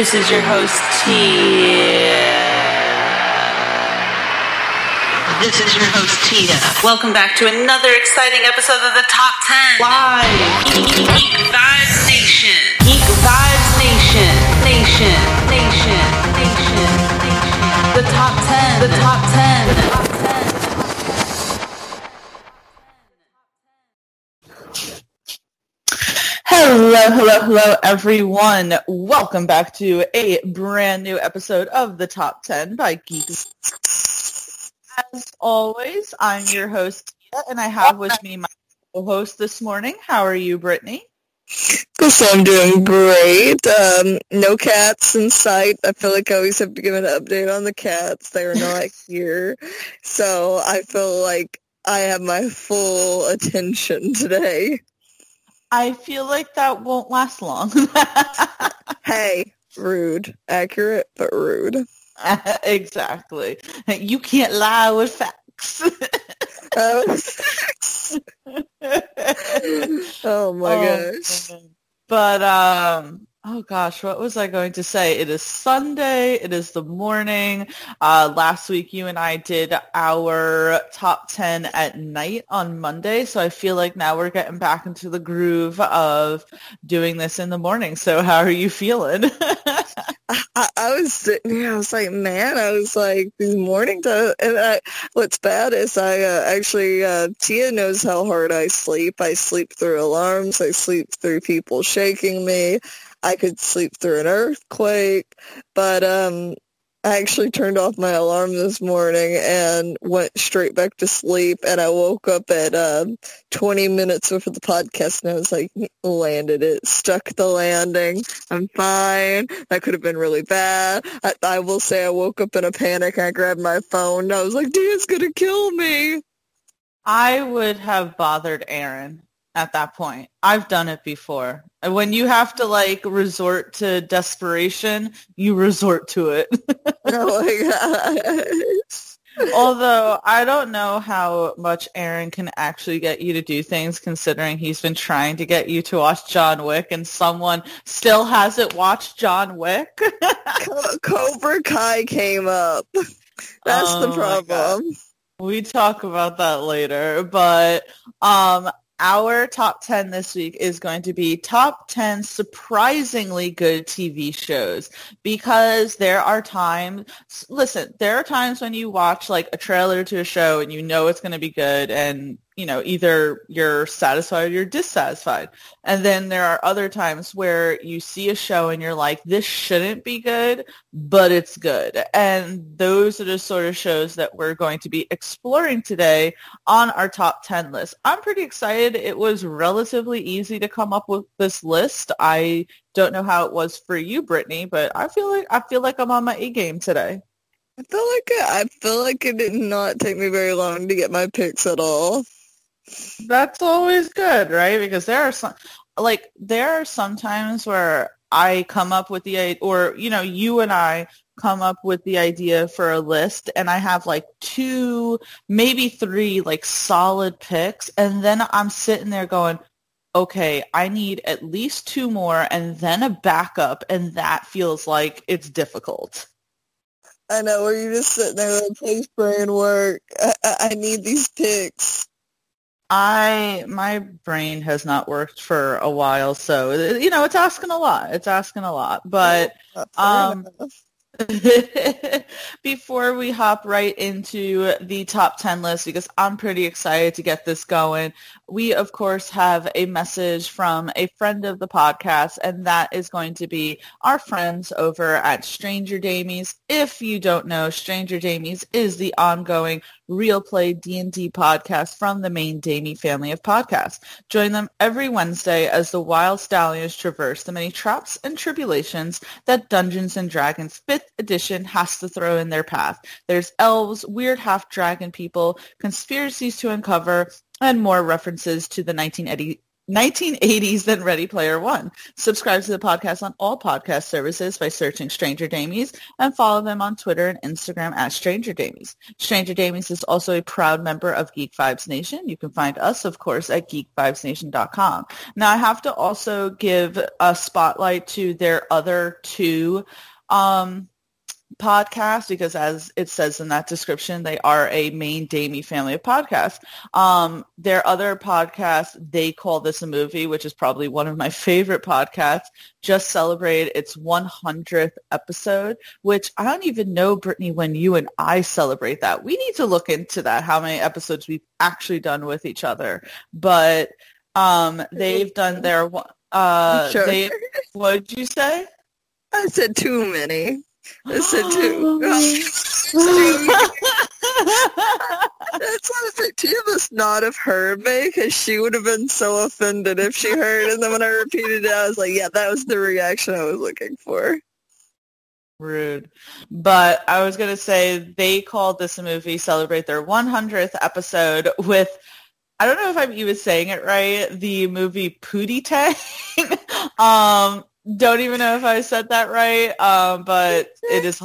This is your host, Tia. This is your host, Tia. Welcome back to another exciting episode of the Top 10 Live Geek Vibes Nation. Geek Vibes Nation. Nation. Nation. Nation. Nation. The Top 10. The Top 10. The Top 10. Hello, hello, hello, everyone. Welcome back to a brand new episode of the Top 10 by Geek. As always, I'm your host, Tia, and I have with me my co-host this morning. How are you, Brittany? So I'm doing great. Um, no cats in sight. I feel like I always have to give an update on the cats. They are not here. So I feel like I have my full attention today. I feel like that won't last long. Hey, rude. Accurate, but rude. exactly. You can't lie with facts. Oh, oh my Oh, gosh. But um oh gosh, what was I going to say? It is Sunday. It is the morning. Uh last week you and I did our top 10 at night on Monday, so I feel like now we're getting back into the groove of doing this in the morning. So how are you feeling? I, I was sitting here, I was like, man, I was like, these morning time, and I, what's bad is I uh, actually, uh, Tia knows how hard I sleep. I sleep through alarms. I sleep through people shaking me. I could sleep through an earthquake, but, um, I actually turned off my alarm this morning and went straight back to sleep. And I woke up at um, 20 minutes before the podcast and I was like, landed it, stuck the landing. I'm fine. That could have been really bad. I, I will say I woke up in a panic. I grabbed my phone. I was like, going to kill me. I would have bothered Aaron at that point. I've done it before. And When you have to like resort to desperation, you resort to it. Oh. Although I don't know how much Aaron can actually get you to do things considering he's been trying to get you to watch John Wick and someone still hasn't watched John Wick. Co- Cobra Kai came up. That's Oh the problem. We talk about that later, but um our top 10 this week is going to be top 10 surprisingly good TV shows because there are times listen, there are times when you watch like a trailer to a show and you know it's going to be good and you know either you're satisfied or you're dissatisfied. And then there are other times where you see a show and you're like this shouldn't be good, but it's good. And those are the sort of shows that we're going to be exploring today on our top 10 list. I'm pretty excited. It was relatively easy to come up with this list. I don't know how it was for you, Brittany, but I feel like I feel like I'm on my A game today. I feel like it, I feel like it did not take me very long to get my picks at all. That's always good, right? Because there are some like there are some times where I come up with the or you know, you and I come up with the idea for a list and I have like two, maybe three like solid picks and then I'm sitting there going, okay, I need at least two more and then a backup and that feels like it's difficult. I know, where you're just sitting there like, please brain work. I, I need these picks. I my brain has not worked for a while, so you know it's asking a lot. It's asking a lot, but um. before we hop right into the top 10 list, because I'm pretty excited to get this going, we of course have a message from a friend of the podcast, and that is going to be our friends over at Stranger Damies. If you don't know, Stranger Damies is the ongoing real play D&D podcast from the main Damie family of podcasts. Join them every Wednesday as the wild stallions traverse the many traps and tribulations that Dungeons and Dragons 5th edition has to throw in their path. There's elves, weird half-dragon people, conspiracies to uncover, and more references to the 1980 1980s than Ready Player One. Subscribe to the podcast on all podcast services by searching Stranger Damies and follow them on Twitter and Instagram at Stranger Damies. Stranger Damies is also a proud member of Geek Vibes Nation. You can find us, of course, at geekvibesnation.com. Now, I have to also give a spotlight to their other two um, podcast because as it says in that description, they are a main Damie family of podcasts. Um, their other podcast, they call this a movie, which is probably one of my favorite podcasts, just celebrated its 100th episode, which I don't even know, Brittany, when you and I celebrate that. We need to look into that, how many episodes we've actually done with each other. But um, they've done their, uh, sure. they, what did you say? I said too many. Listen to. That's honestly, Tia must not have heard me because she would have been so offended if she heard. And then when I repeated it, I was like, yeah, that was the reaction I was looking for. Rude. But I was going to say they called this a movie celebrate their 100th episode with I don't know if I'm even saying it right. The movie Pootie Tang. um, don't even know if I said that right, um, but it is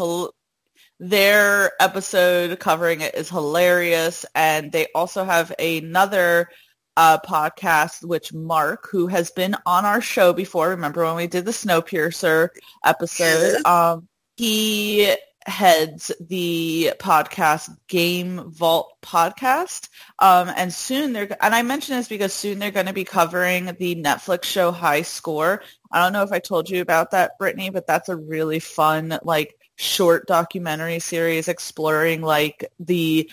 their episode covering it is hilarious, and they also have another uh, podcast, which Mark, who has been on our show before, remember when we did the Snowpiercer episode, um, he heads the podcast Game Vault podcast. Um, and soon they're, and I mention this because soon they're going to be covering the Netflix show High Score. I don't know if I told you about that, Brittany, but that's a really fun, like, short documentary series exploring like the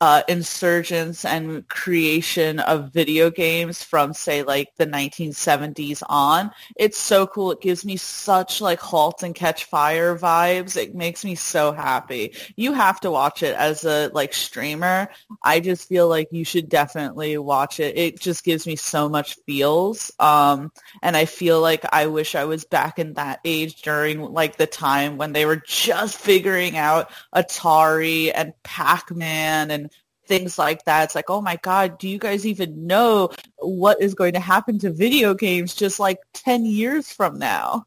uh, insurgence and creation of video games from say like the 1970s on. It's so cool. It gives me such like Halt and Catch Fire vibes. It makes me so happy. You have to watch it as a like streamer. I just feel like you should definitely watch it. It just gives me so much feels. Um, and I feel like I wish I was back in that age during like the time when they were just figuring out Atari and Pac-Man and things like that. It's like, oh my God, do you guys even know what is going to happen to video games just like 10 years from now?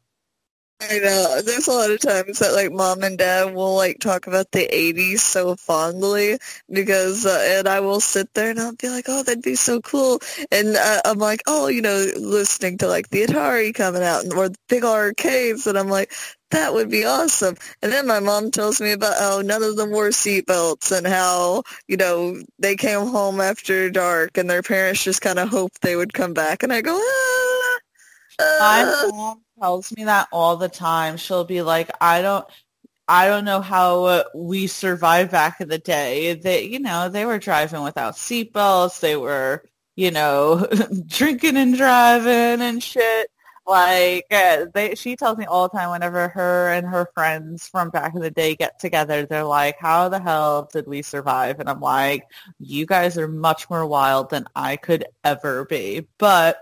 I know. There's a lot of times that like mom and dad will like talk about the 80s so fondly because, uh, and I will sit there and I'll be like, oh, that'd be so cool. And uh, I'm like, oh, you know, listening to like the Atari coming out or the big arcades. And I'm like, that would be awesome. And then my mom tells me about how none of them wore seatbelts and how, you know, they came home after dark and their parents just kind of hoped they would come back. And I go, ah, My uh. mom tells me that all the time. She'll be like, I don't, I don't know how we survived back in the day. They, you know, they were driving without seatbelts. They were, you know, drinking and driving and shit. Like uh, they, she tells me all the time whenever her and her friends from back in the day get together, they're like, "How the hell did we survive?" And I'm like, "You guys are much more wild than I could ever be." But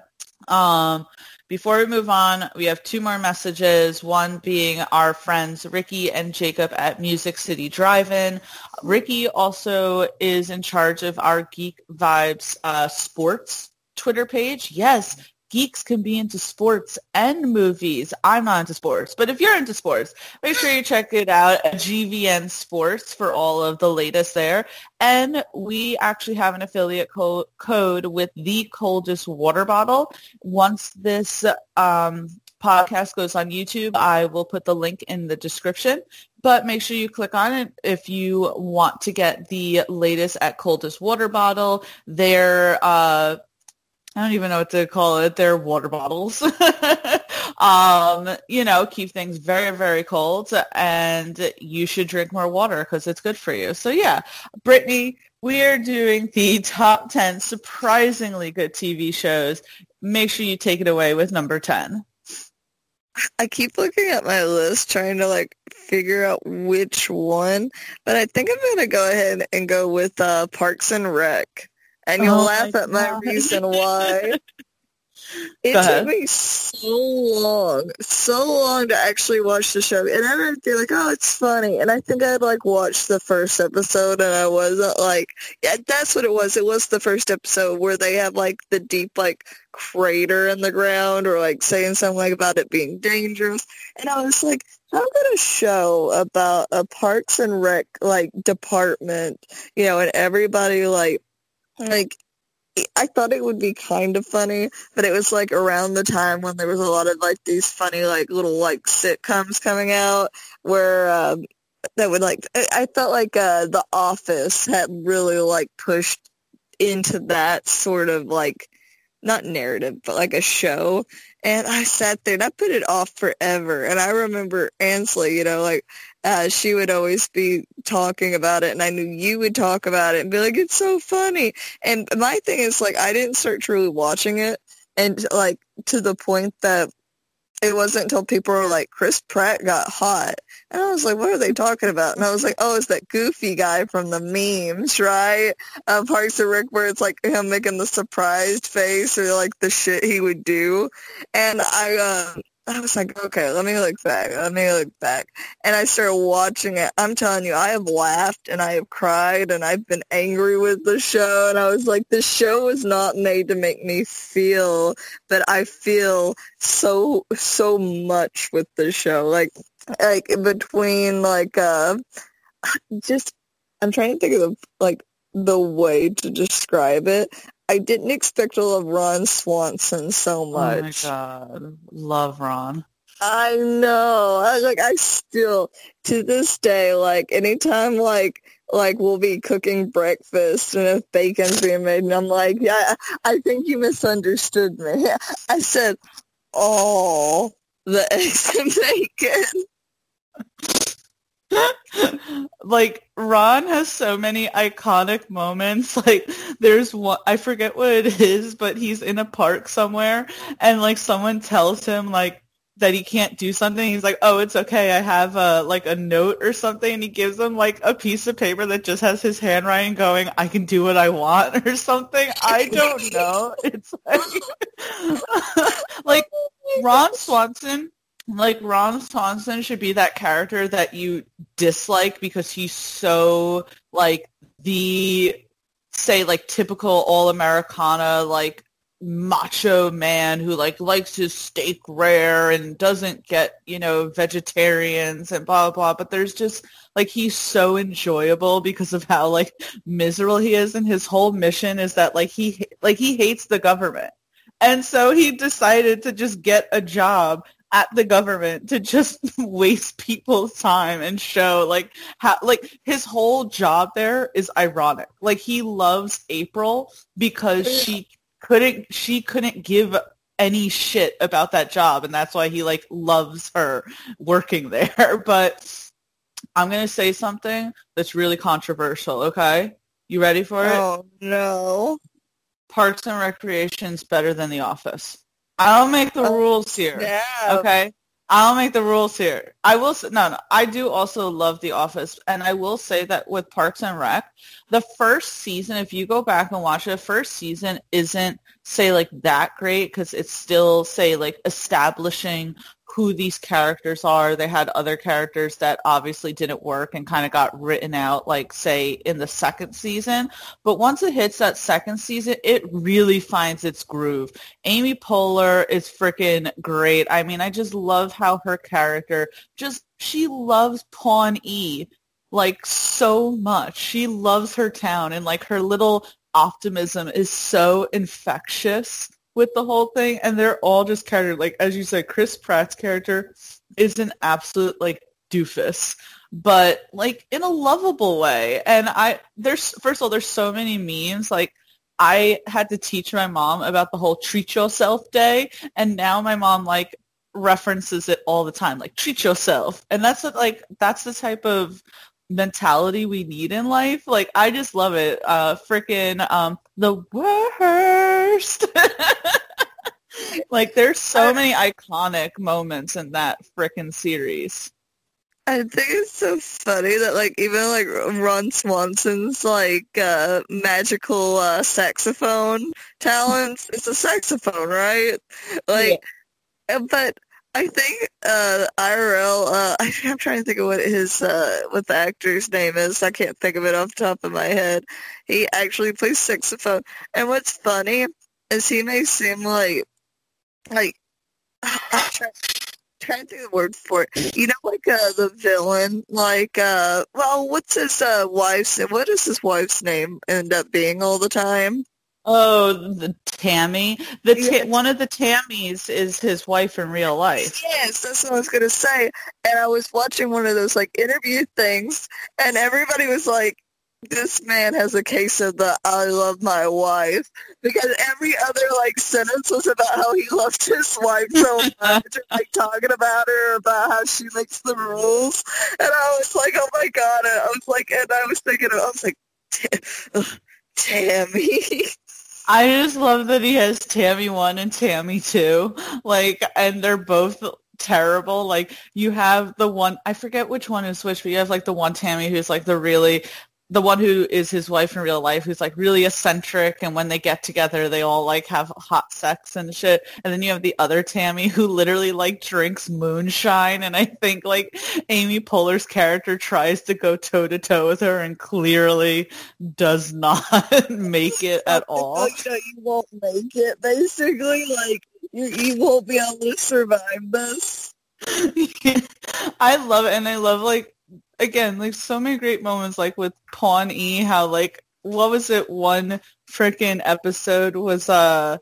um, before we move on, we have two more messages. One being our friends Ricky and Jacob at Music City Drive-In. Ricky also is in charge of our Geek Vibes uh, sports Twitter page. Yes, geeks can be into sports and movies. I'm not into sports, but if you're into sports, make sure you check it out at GVN Sports for all of the latest there. And we actually have an affiliate co- code with the coldest water bottle. Once this um, podcast goes on YouTube, I will put the link in the description. But make sure you click on it if you want to get the latest at Coldest Water Bottle. Their uh, I don't even know what to call it. They're water bottles. um, you know, keep things very, very cold and you should drink more water because it's good for you. So yeah, Brittany, we are doing the top 10 surprisingly good TV shows. Make sure you take it away with number 10. I keep looking at my list trying to like figure out which one, but I think I'm going to go ahead and go with uh, Parks and Rec and you'll oh laugh my at my reason why. It took me so long, so long to actually watch the show. And I would be like, oh, it's funny. And I think I'd like watched the first episode and I wasn't like, yeah, that's what it was. It was the first episode where they have like the deep like crater in the ground or like saying something like about it being dangerous. And I was like, how could a show about a Parks and Rec like department, you know, and everybody like like I thought it would be kind of funny, but it was like around the time when there was a lot of like these funny like little like sitcoms coming out where um, that would like I felt like uh, The Office had really like pushed into that sort of like not narrative but like a show. And I sat there and I put it off forever. And I remember Ansley you know like uh, she would always be talking about it and I knew you would talk about it and be like, it's so funny. And my thing is like, I didn't start truly watching it and like to the point that it wasn't until people were like, Chris Pratt got hot. And I was like, what are they talking about? And I was like, oh, it's that goofy guy from the memes, right? Uh, Parks and Rec where it's like him making the surprised face or like the shit he would do. And I, uh, I was like, okay, let me look back. Let me look back. And I started watching it. I'm telling you, I have laughed and I have cried and I've been angry with the show. And I was like, the show was not made to make me feel, but I feel so, so much with the show. Like, like between like, uh, just, I'm trying to think of like the way to describe it. I didn't expect to love Ron Swanson so much. Oh my god, love Ron. I know. I like I still to this day like anytime like like we'll be cooking breakfast and if bacon's being made and I'm like, yeah, I think you misunderstood me. I said, oh, the eggs and bacon. like Ron has so many iconic moments. Like there's one I forget what it is, but he's in a park somewhere and like someone tells him like that he can't do something. He's like, "Oh, it's okay. I have a like a note or something." And he gives him like a piece of paper that just has his handwriting going, "I can do what I want" or something. I don't know. It's like like Ron Swanson like Ron Swanson should be that character that you dislike because he's so like the say like typical all Americana like macho man who like likes his steak rare and doesn't get you know vegetarians and blah blah blah. But there's just like he's so enjoyable because of how like miserable he is. And his whole mission is that like he like he hates the government. And so he decided to just get a job at the government to just waste people's time and show like how like his whole job there is ironic. Like he loves April because oh, she couldn't she couldn't give any shit about that job and that's why he like loves her working there. But I'm going to say something that's really controversial, okay? You ready for it? Oh, no. Parks and Recreation's better than The Office. I'll make the oh, rules here. Yeah. Okay. I'll make the rules here. I will say, no, no. I do also love The Office, and I will say that with Parks and Rec, the first season, if you go back and watch it, the first season isn't say like that great because it's still say like establishing who these characters are. They had other characters that obviously didn't work and kind of got written out, like say in the second season. But once it hits that second season, it really finds its groove. Amy Poehler is freaking great. I mean, I just love how her character just she loves Pawnee like so much. She loves her town and like her little optimism is so infectious with the whole thing, and they're all just character like as you said, Chris Pratt's character is an absolute like doofus, but like in a lovable way. And I there's first of all, there's so many memes like. I had to teach my mom about the whole treat yourself day, and now my mom like references it all the time, like treat yourself, and that's like that's the type of mentality we need in life. Like I just love it. Uh freaking um the worst. like there's so many iconic moments in that freaking series. I think it's so funny that like even like Ron Swanson's like uh magical uh saxophone talents it's a saxophone, right? Like uh, but I think uh IRL uh I, I'm trying to think of what his uh what the actor's name is. I can't think of it off the top of my head. He actually plays saxophone. And what's funny is he may seem like like I'm trying, trying to think the word for it. You know, like uh, the villain, like uh, well, what's his uh, wife's? What does his wife's name end up being all the time? Oh, the Tammy. The ta- Yeah. one of the Tammys is his wife in real life. Yes, that's what I was gonna say. And I was watching one of those like interview things, and everybody was like, "This man has a case of the I love my wife," because every other like sentence was about how he loved his wife so much, and, like talking about her, about how she makes the rules, and I was like, "Oh my god!" And I was like, and I was thinking, I was like, "Ta- "Tammy." I just love that he has Tammy 1 and Tammy 2. Like, and they're both terrible. Like, you have the one, I forget which one is which, but you have like the one Tammy who's like the really, the one who is his wife in real life who's like really eccentric and when they get together they all like have hot sex and shit and then you have the other tammy who literally like drinks moonshine and i think like amy poehler's character tries to go toe to toe with her and clearly does not make it at all Like, you, you won't make it. Basically, like you, you won't be able to survive this. I love it, and I love like again, like so many great moments, like with Pawn E, how like what was it? One freaking episode was uh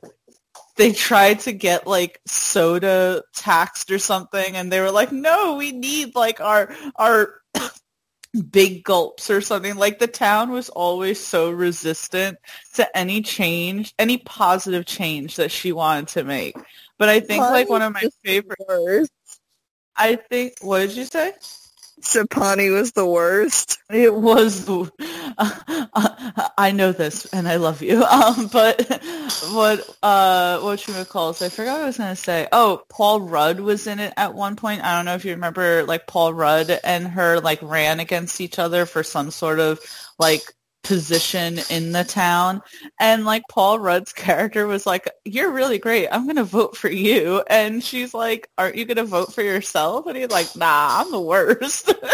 they tried to get like soda taxed or something, and they were like, no, we need like our our big gulps or something. Like the town was always so resistant to any change, any positive change that she wanted to make. But I think like one of my favorite Worst. I think. What did you say? Sapani was the worst. It was. Uh, I know this, and I love you. Um, but what? Uh, what you would call it? I forgot what I was gonna say. Oh, Paul Rudd was in it at one point. I don't know if you remember, like Paul Rudd and her like ran against each other for some sort of like position in the town. And like Paul Rudd's character was like you're really great. I'm going to vote for you. And she's like aren't you going to vote for yourself? And he's like nah I'm the worst.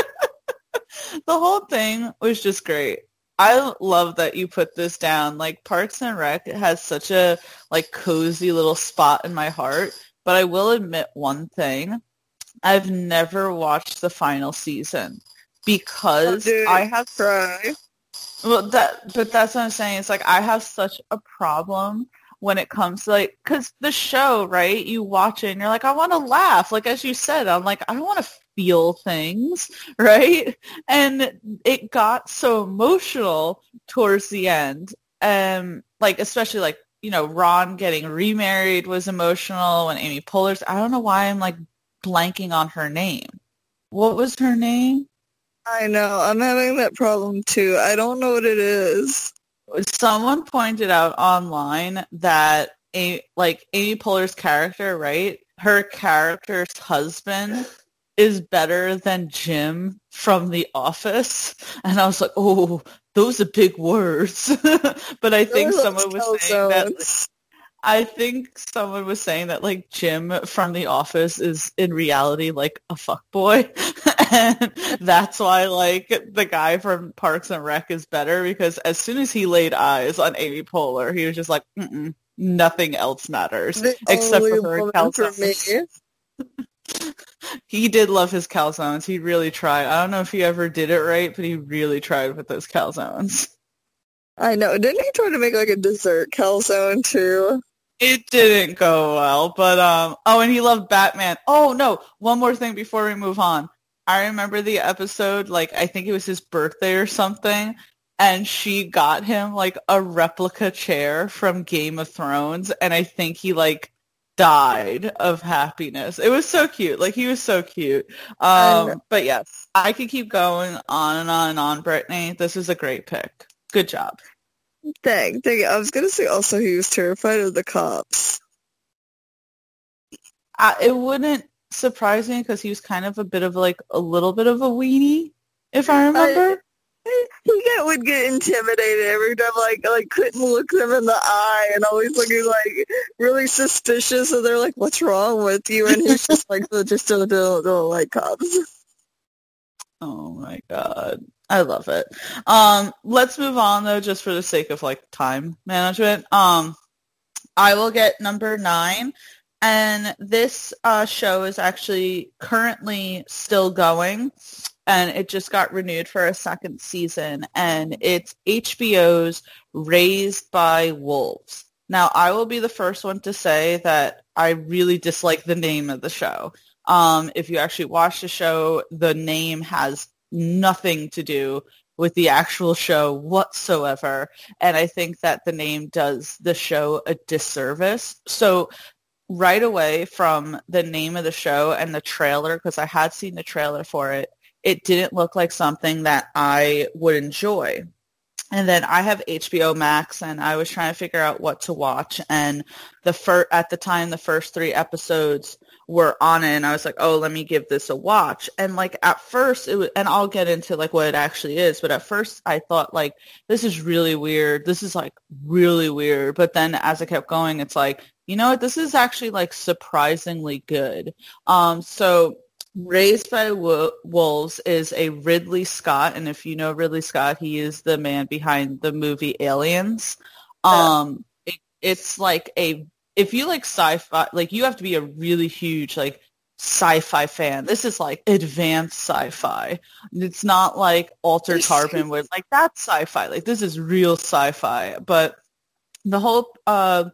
The whole thing was just great. I love that you put this down. Like Parks and Rec has such a like cozy little spot in my heart. But I will admit one thing. I've never watched the final season because Oh, dude, I have Try. Well, that, but that's what I'm saying. It's like I have such a problem when it comes to like, because the show, right? You watch it and you're like, I want to laugh. Like as you said, I'm like, I want to feel things, right? And it got so emotional towards the end, um, like especially like you know Ron getting remarried was emotional when Amy Poehler's. I don't know why I'm like blanking on her name. What was her name? I know. I'm having that problem too. I don't know what it is. someone pointed out online that a like Amy Poehler's character, right? Her character's husband is better than Jim from The Office, and I was like, oh, those are big words. but I think someone was saying that. calzones. I think someone was saying that like Jim from The Office is in reality like a fuckboy. and that's why like the guy from Parks and Rec is better because as soon as he laid eyes on Amy Poehler, he was just like, Mm-mm, nothing else matters The except for her for calzones. He did love his calzones. He really tried. I don't know if he ever did it right, but he really tried with those calzones. I know. Didn't he try to make like a dessert calzone too? It didn't go well, but um oh and he loved Batman. Oh no, one more thing before we move on. I remember the episode like I think it was his birthday or something and she got him like a replica chair from Game of Thrones and I think he like died of happiness. It was so cute. Like he was so cute. Um but yes, I could keep going on and on and on, Brittany. This is a great pick. Good job. Dang, dang. I was gonna say also he was terrified of the cops. I, it wouldn't surprised me because he was kind of a bit of like a little bit of a weenie, if I remember. I, he get, would get intimidated every time, like like couldn't look them in the eye, and always looking like really suspicious. And they're like, "What's wrong with you?" And he's just like, "Just don't, don't, don't like cops." Oh my god. I love it. Um, let's move on though, just for the sake of like time management. Um, I will get number nine, and this uh, show is actually currently still going, and it just got renewed for a second season, and it's HBO's Raised by Wolves. Now, I will be the first one to say that I really dislike the name of the show. Um, if you actually watch the show, the name has nothing to do with the actual show whatsoever. And I think that the name does the show a disservice. So right away from the name of the show and the trailer, because I had seen the trailer for it, it didn't look like something that I would enjoy. And then I have HBO Max, and I was trying to figure out what to watch. And the fir- at the time, the first three episodes were on it and I was like, oh, let me give this a watch. And like at first it was, and I'll get into like what it actually is, but at first I thought like, this is really weird. This is like really weird. But then as I kept going, it's like, you know what? This is actually like surprisingly good. Um, so Raised by Wolves is a Ridley Scott, and if you know Ridley Scott, he is the man behind the movie Aliens. Um, it, it's like a if you like sci-fi, like you have to be a really huge like sci-fi fan. This is like advanced sci-fi. It's not like Altered Carbon where like that's sci-fi. Like this is real sci-fi. But the whole uh,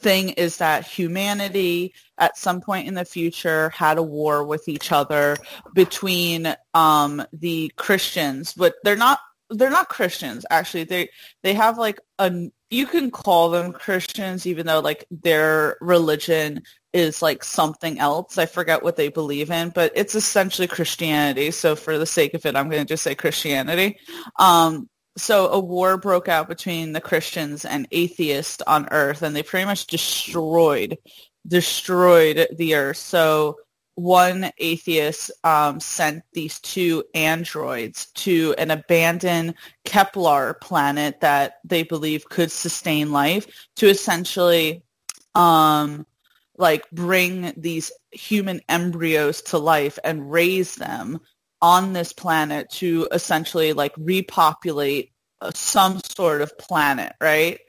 thing is that humanity at some point in the future had a war with each other between um, the Christians, but they're not they're not Christians actually. They they have like a you can call them Christians even though like their religion is like something else. I forget what they believe in, but it's essentially Christianity. So for the sake of it, I'm going to just say Christianity. Um, so a war broke out between the Christians and atheists on Earth, and they pretty much destroyed destroyed the Earth. So one atheist um, sent these two androids to an abandoned Kepler planet that they believe could sustain life to essentially um, like bring these human embryos to life and raise them on this planet to essentially like repopulate uh, some sort of planet, right?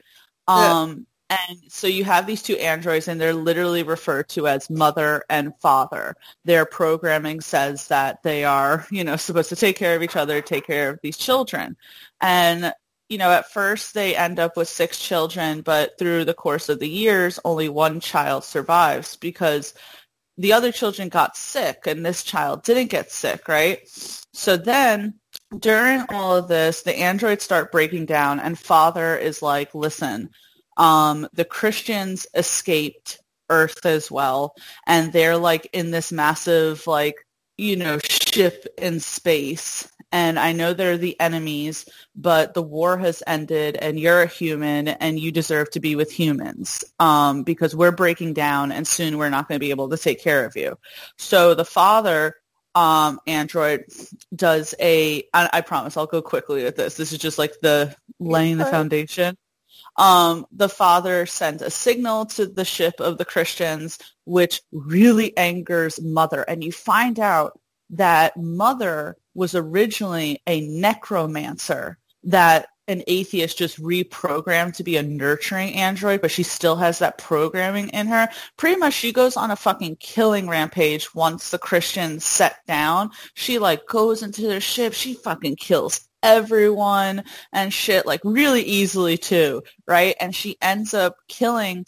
Yeah. Um, and so you have these two androids and they're literally referred to as mother and father. Their programming says that they are, you know, supposed to take care of each other, take care of these children. And, you know, at first they end up with six children, but through the course of the years, only one child survives because the other children got sick and this child didn't get sick, right? So then during all of this, the androids start breaking down and father is like, listen, um, the Christians escaped Earth as well, and they're like in this massive like you know ship in space. And I know they're the enemies, but the war has ended, and you're a human, and you deserve to be with humans um, because we're breaking down, and soon we're not going to be able to take care of you. So the father um, Android does a. I, I promise I'll go quickly with this. This is just like the laying the foundation um, the father sends a signal to the ship of the Christians, which really angers Mother. And you find out that Mother was originally a necromancer that an atheist just reprogrammed to be a nurturing android, but she still has that programming in her. Pretty much she goes on a fucking killing rampage once the Christians set down. She like goes into their ship, she fucking kills everyone and shit like really easily too, right? And she ends up killing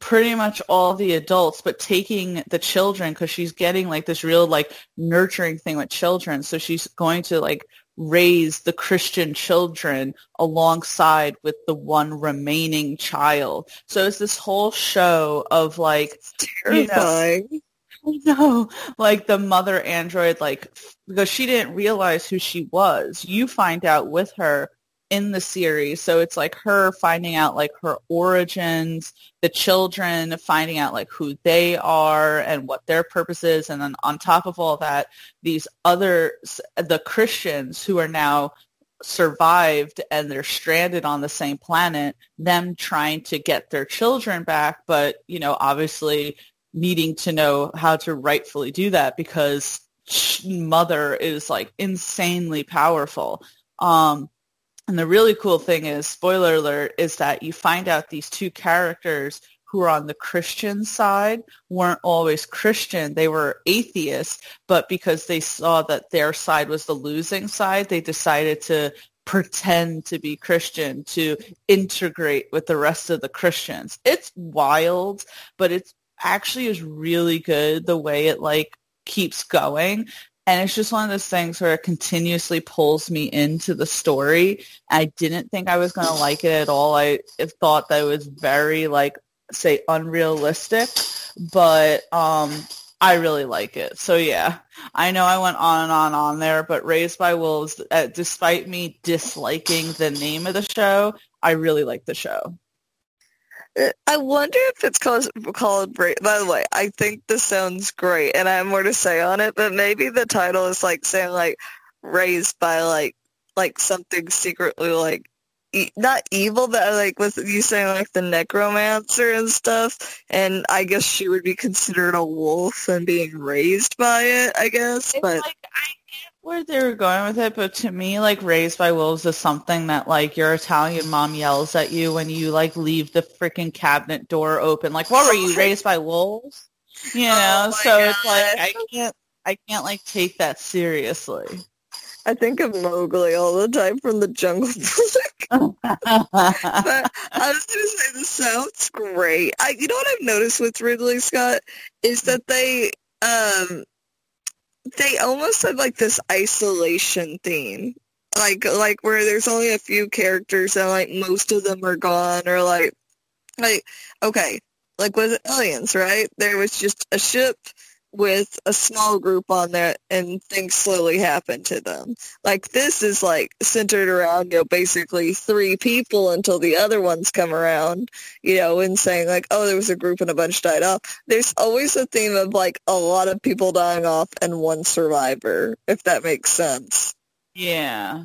pretty much all the adults but taking the children because she's getting like this real like nurturing thing with children. So she's going to like raise the christian children alongside with the one remaining child. So it's this whole show of like terrifying you know, no, like the mother android, like because she didn't realize who she was. You find out with her in the series. So it's like her finding out like her origins, the children finding out like who they are and what their purpose is. And then on top of all that, these other, the Christians who are now survived and they're stranded on the same planet, them trying to get their children back, but, you know, obviously needing to know how to rightfully do that because mother is like insanely powerful. Um, and the really cool thing is, spoiler alert, is that you find out these two characters who are on the Christian side weren't always Christian. They were atheists, but because they saw that their side was the losing side, they decided to pretend to be Christian to integrate with the rest of the Christians. It's wild, but it's actually is really good the way it like keeps going. And it's just one of those things where it continuously pulls me into the story. I didn't think I was going to like it at all. I thought that it was very like, say, unrealistic, but um, I really like it. So yeah, I know I went on and on on there, but Raised by Wolves, uh, despite me disliking the name of the show, I really like the show. I wonder if it's called called. By the way, I think this sounds great, and I have more to say on it. But maybe the title is like saying like raised by like like something secretly like e- not evil, but like with you saying like the necromancer and stuff. And I guess she would be considered a wolf and being raised by it. I guess, it's but like, I where they were going with it, but to me, like Raised by Wolves is something that like your Italian mom yells at you when you like leave the freaking cabinet door open. Like, what were you raised by wolves? You oh know, oh so God. it's like I can't, I can't like take that seriously. I think of Mowgli all the time from the Jungle Book. but I was going to say this sounds great. I, you know what I've noticed with Ridley Scott is that they um they almost have like this isolation theme. Like like where there's only a few characters and like most of them are gone or like like okay. Like with aliens right? There was just a ship with a small group on there and things slowly happen to them. Like this is like centered around, you know, basically three people until the other ones come around, you know, and saying like, oh, there was a group and a bunch died off. There's always a theme of like a lot of people dying off and one survivor, if that makes sense. Yeah.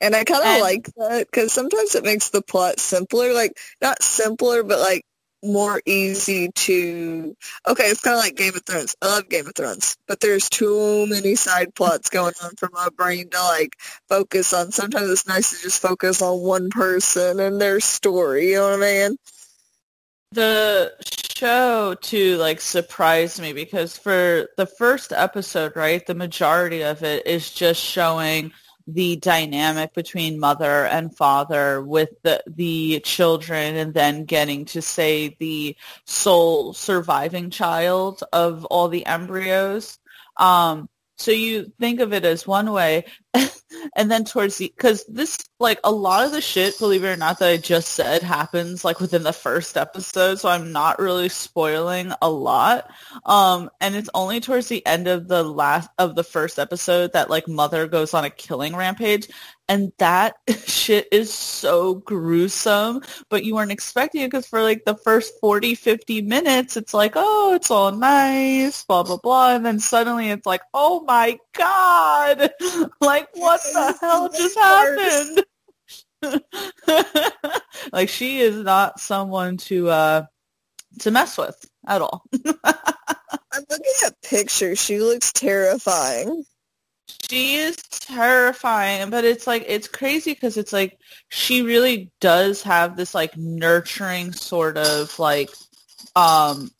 And I kind of like that because sometimes it makes the plot simpler. Like, not simpler, but like more easy to okay it's kind of like game of thrones. I love game of thrones but there's too many side plots going on for my brain to like focus on. Sometimes it's nice to just focus on one person and their story you know what i mean? The show too like surprised me because for the first episode right the majority of it is just showing the dynamic between mother and father with the the children and then getting to say the sole surviving child of all the embryos. Um so you think of it as one way, and then towards the because this like a lot of the shit, believe it or not, that I just said happens like within the first episode, so I'm not really spoiling a lot. Um, and it's only towards the end of the last of the first episode that like mother goes on a killing rampage, and that shit is so gruesome but you weren't expecting it because for like the first 40 50 minutes it's like oh it's all nice blah blah blah and then suddenly it's like oh my god like what the hell just happened? Like she is not someone to uh to mess with at all. I'm looking at pictures. She looks terrifying. She is terrifying, but it's like it's crazy because it's like she really does have this like nurturing sort of like um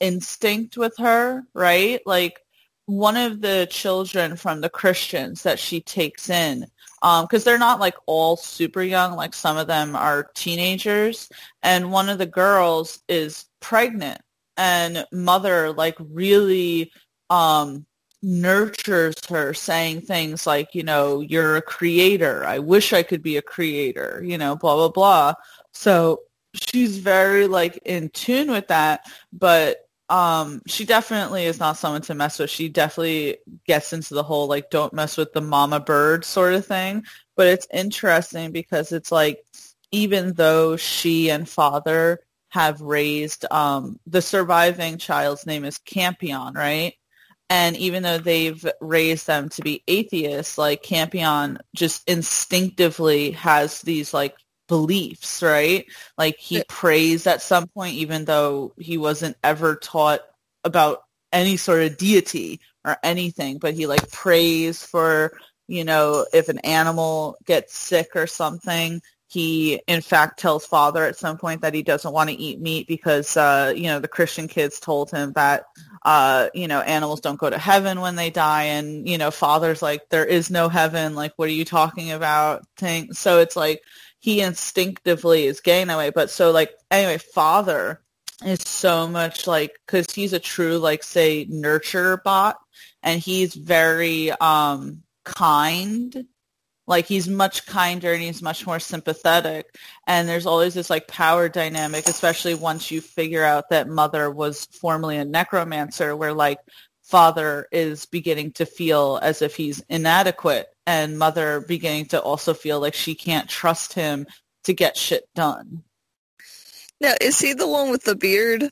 instinct with her, right? Like one of the children from the Christians that she takes in because um, they're not like all super young like some of them are teenagers and one of the girls is pregnant and mother like really um nurtures her saying things like, you know, you're a creator. I wish I could be a creator, you know, blah, blah, blah. So she's very like in tune with that. But um she definitely is not someone to mess with. She definitely gets into the whole like don't mess with the mama bird sort of thing. But it's interesting because it's like even though she and father have raised um the surviving child's name is Campion, right? And even though they've raised them to be atheists, like Campion just instinctively has these like beliefs, right? Like he prays at some point, even though he wasn't ever taught about any sort of deity or anything, but he like prays for, you know, if an animal gets sick or something, he in fact tells father at some point that he doesn't want to eat meat because uh you know the christian kids told him that uh you know animals don't go to heaven when they die and you know father's like there is no heaven like what are you talking about? thing. So it's like he instinctively is gay that way. But so like anyway, father is so much like because he's a true like say nurture bot, and he's very um kind. Like he's much kinder and he's much more sympathetic. And there's always this like power dynamic, especially once you figure out that mother was formerly a necromancer, where like father is beginning to feel as if he's inadequate and mother beginning to also feel like she can't trust him to get shit done. Now, is he the one with the beard?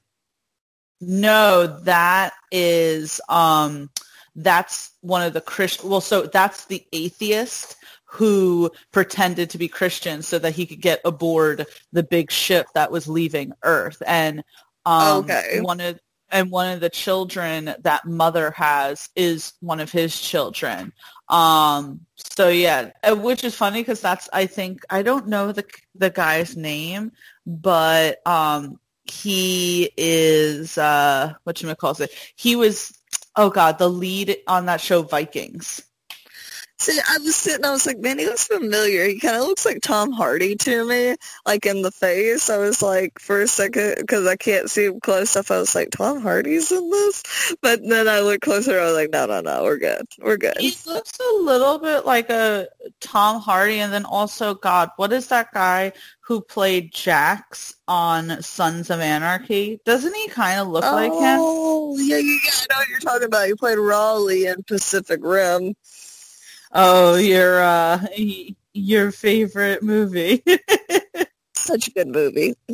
No, that is um that's one of the Christian well so that's the atheist who pretended to be Christian so that he could get aboard the big ship that was leaving Earth and um okay. one of and one of the children that mother has is one of his children. Um, so yeah, uh, which is funny because that's I think I don't know the the guy's name, but um, he is uh, what you call it. He was oh god, the lead on that show Vikings. See, I was sitting, I was like, man, he looks familiar. He kind of looks like Tom Hardy to me, like in the face. I was like, for a second, because I can't see him close up, I was like, Tom Hardy's in this? But then I looked closer, I was like, no, no, no, we're good. We're good. He looks a little bit like a Tom Hardy, and then also, God, what is that guy who played Jax on Sons of Anarchy? Doesn't he kind of look oh, like him? Oh, yeah, yeah, yeah, I know what you're talking about. He played Raleigh in Pacific Rim. Oh, your uh, your favorite movie. Such a good movie.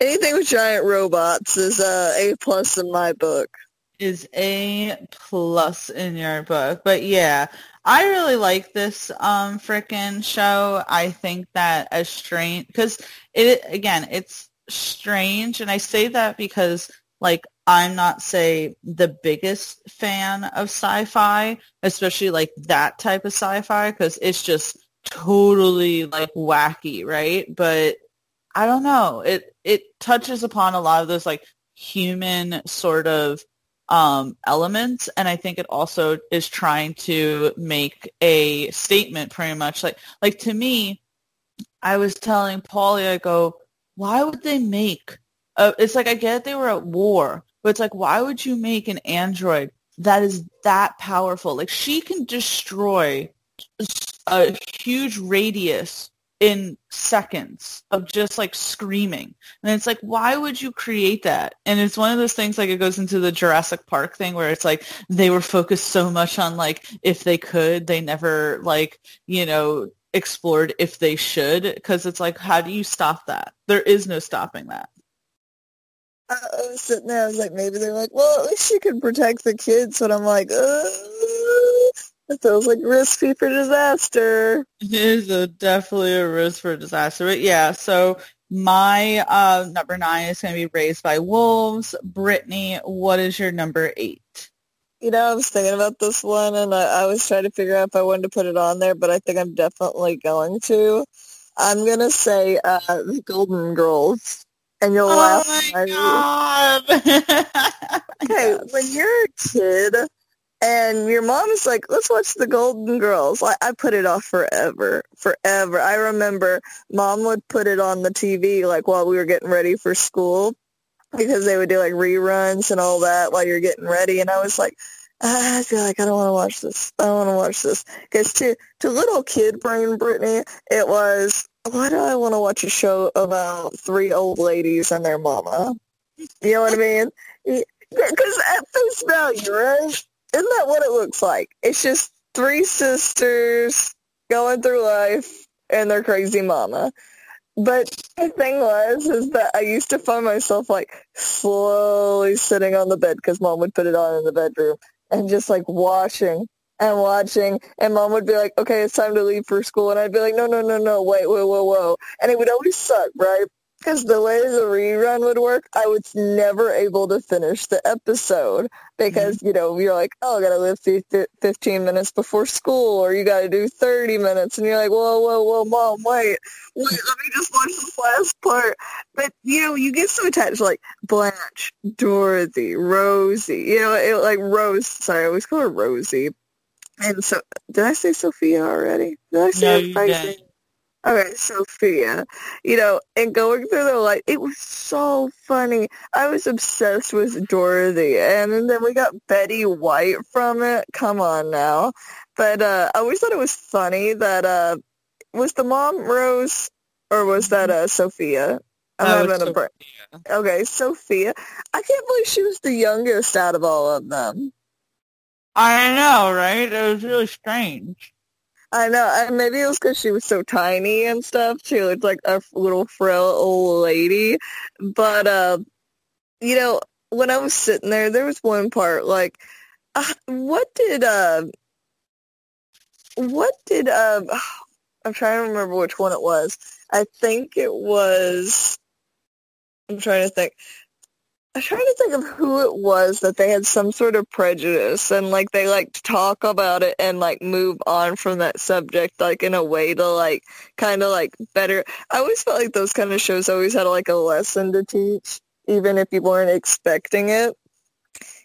Anything with giant robots is uh, a plus in my book. Is a plus in your book, but yeah, I really like this um freaking show. I think that as strange because it again, it's strange, and I say that because like I'm not say the biggest fan of sci-fi, especially like that type of sci-fi because it's just totally like wacky, right? But I don't know. It it touches upon a lot of those like human sort of um, elements, and I think it also is trying to make a statement, pretty much. Like like to me, I was telling Paulie, I go, why would they make? Uh, it's like I get they were at war, but it's like, why would you make an android that is that powerful? Like she can destroy a huge radius in seconds of just like screaming. And it's like, why would you create that? And it's one of those things like it goes into the Jurassic Park thing where it's like they were focused so much on like if they could, they never like, you know, explored if they should because it's like, how do you stop that? There is no stopping that. I was sitting there, I was like, maybe they're like, well, at least she can protect the kids. But I'm like, uh, it feels like recipe for disaster. It is a, definitely a risk for disaster. But yeah, so my uh, number nine is going to be Raised by Wolves. Brittany, what is your number eight? You know, I was thinking about this one, and I, I was trying to figure out if I wanted to put it on there, but I think I'm definitely going to. I'm going to say uh, Golden Girls and you'll oh laugh. My God. okay, when you're a kid and your mom is like, let's watch the Golden Girls. I, I put it off forever, forever. I remember mom would put it on the TV like while we were getting ready for school because they would do like reruns and all that while you're getting ready. And I was like, ah, I feel like I don't want to watch this. I don't want to watch this. Because to, to little kid brain Brittany, it was, why do I want to watch a show about three old ladies and their mama? You know what I mean? Because at face value, right? Isn't that what it looks like? It's just three sisters going through life and their crazy mama. But the thing was, is that I used to find myself like slowly sitting on the bed because mom would put it on in the bedroom and just like watching and watching and mom would be like, okay, it's time to leave for school. And I'd be like, no, no, no, no, wait, wait, whoa, whoa. And it would always suck, right? Because the way the rerun would work, I was never able to finish the episode because, mm-hmm. you know, you're like, oh, I got to live 15 minutes before school or you got to do 30 minutes. And you're like, whoa, whoa, whoa, mom, wait, wait, let me just watch this last part. But, you know, you get so attached, like Blanche, Dorothy, Rosie, you know, it, like Rose, sorry, I always call her Rosie. And so, did I say Sophia already? Did I say no, you did. Okay, Sophia, you know, and going through the light, it was so funny. I was obsessed with Dorothy, and then we got Betty White from it. Come on now. But uh, I always thought it was funny that, uh, was the mom Rose, or was that uh, Sophia? I'm having a break. Okay, Sophia. I can't believe she was the youngest out of all of them. I know, right? It was really strange. I know. And maybe it was because she was so tiny and stuff. She looked like a little frail old lady. But, uh, you know, when I was sitting there, there was one part like, uh, what did, uh, what did, uh, I'm trying to remember which one it was. I think it was, I'm trying to think. I'm trying to think of who it was that they had some sort of prejudice and like they like to talk about it and like move on from that subject like in a way to like kind of like better. I always felt like those kind of shows always had like a lesson to teach even if you weren't expecting it.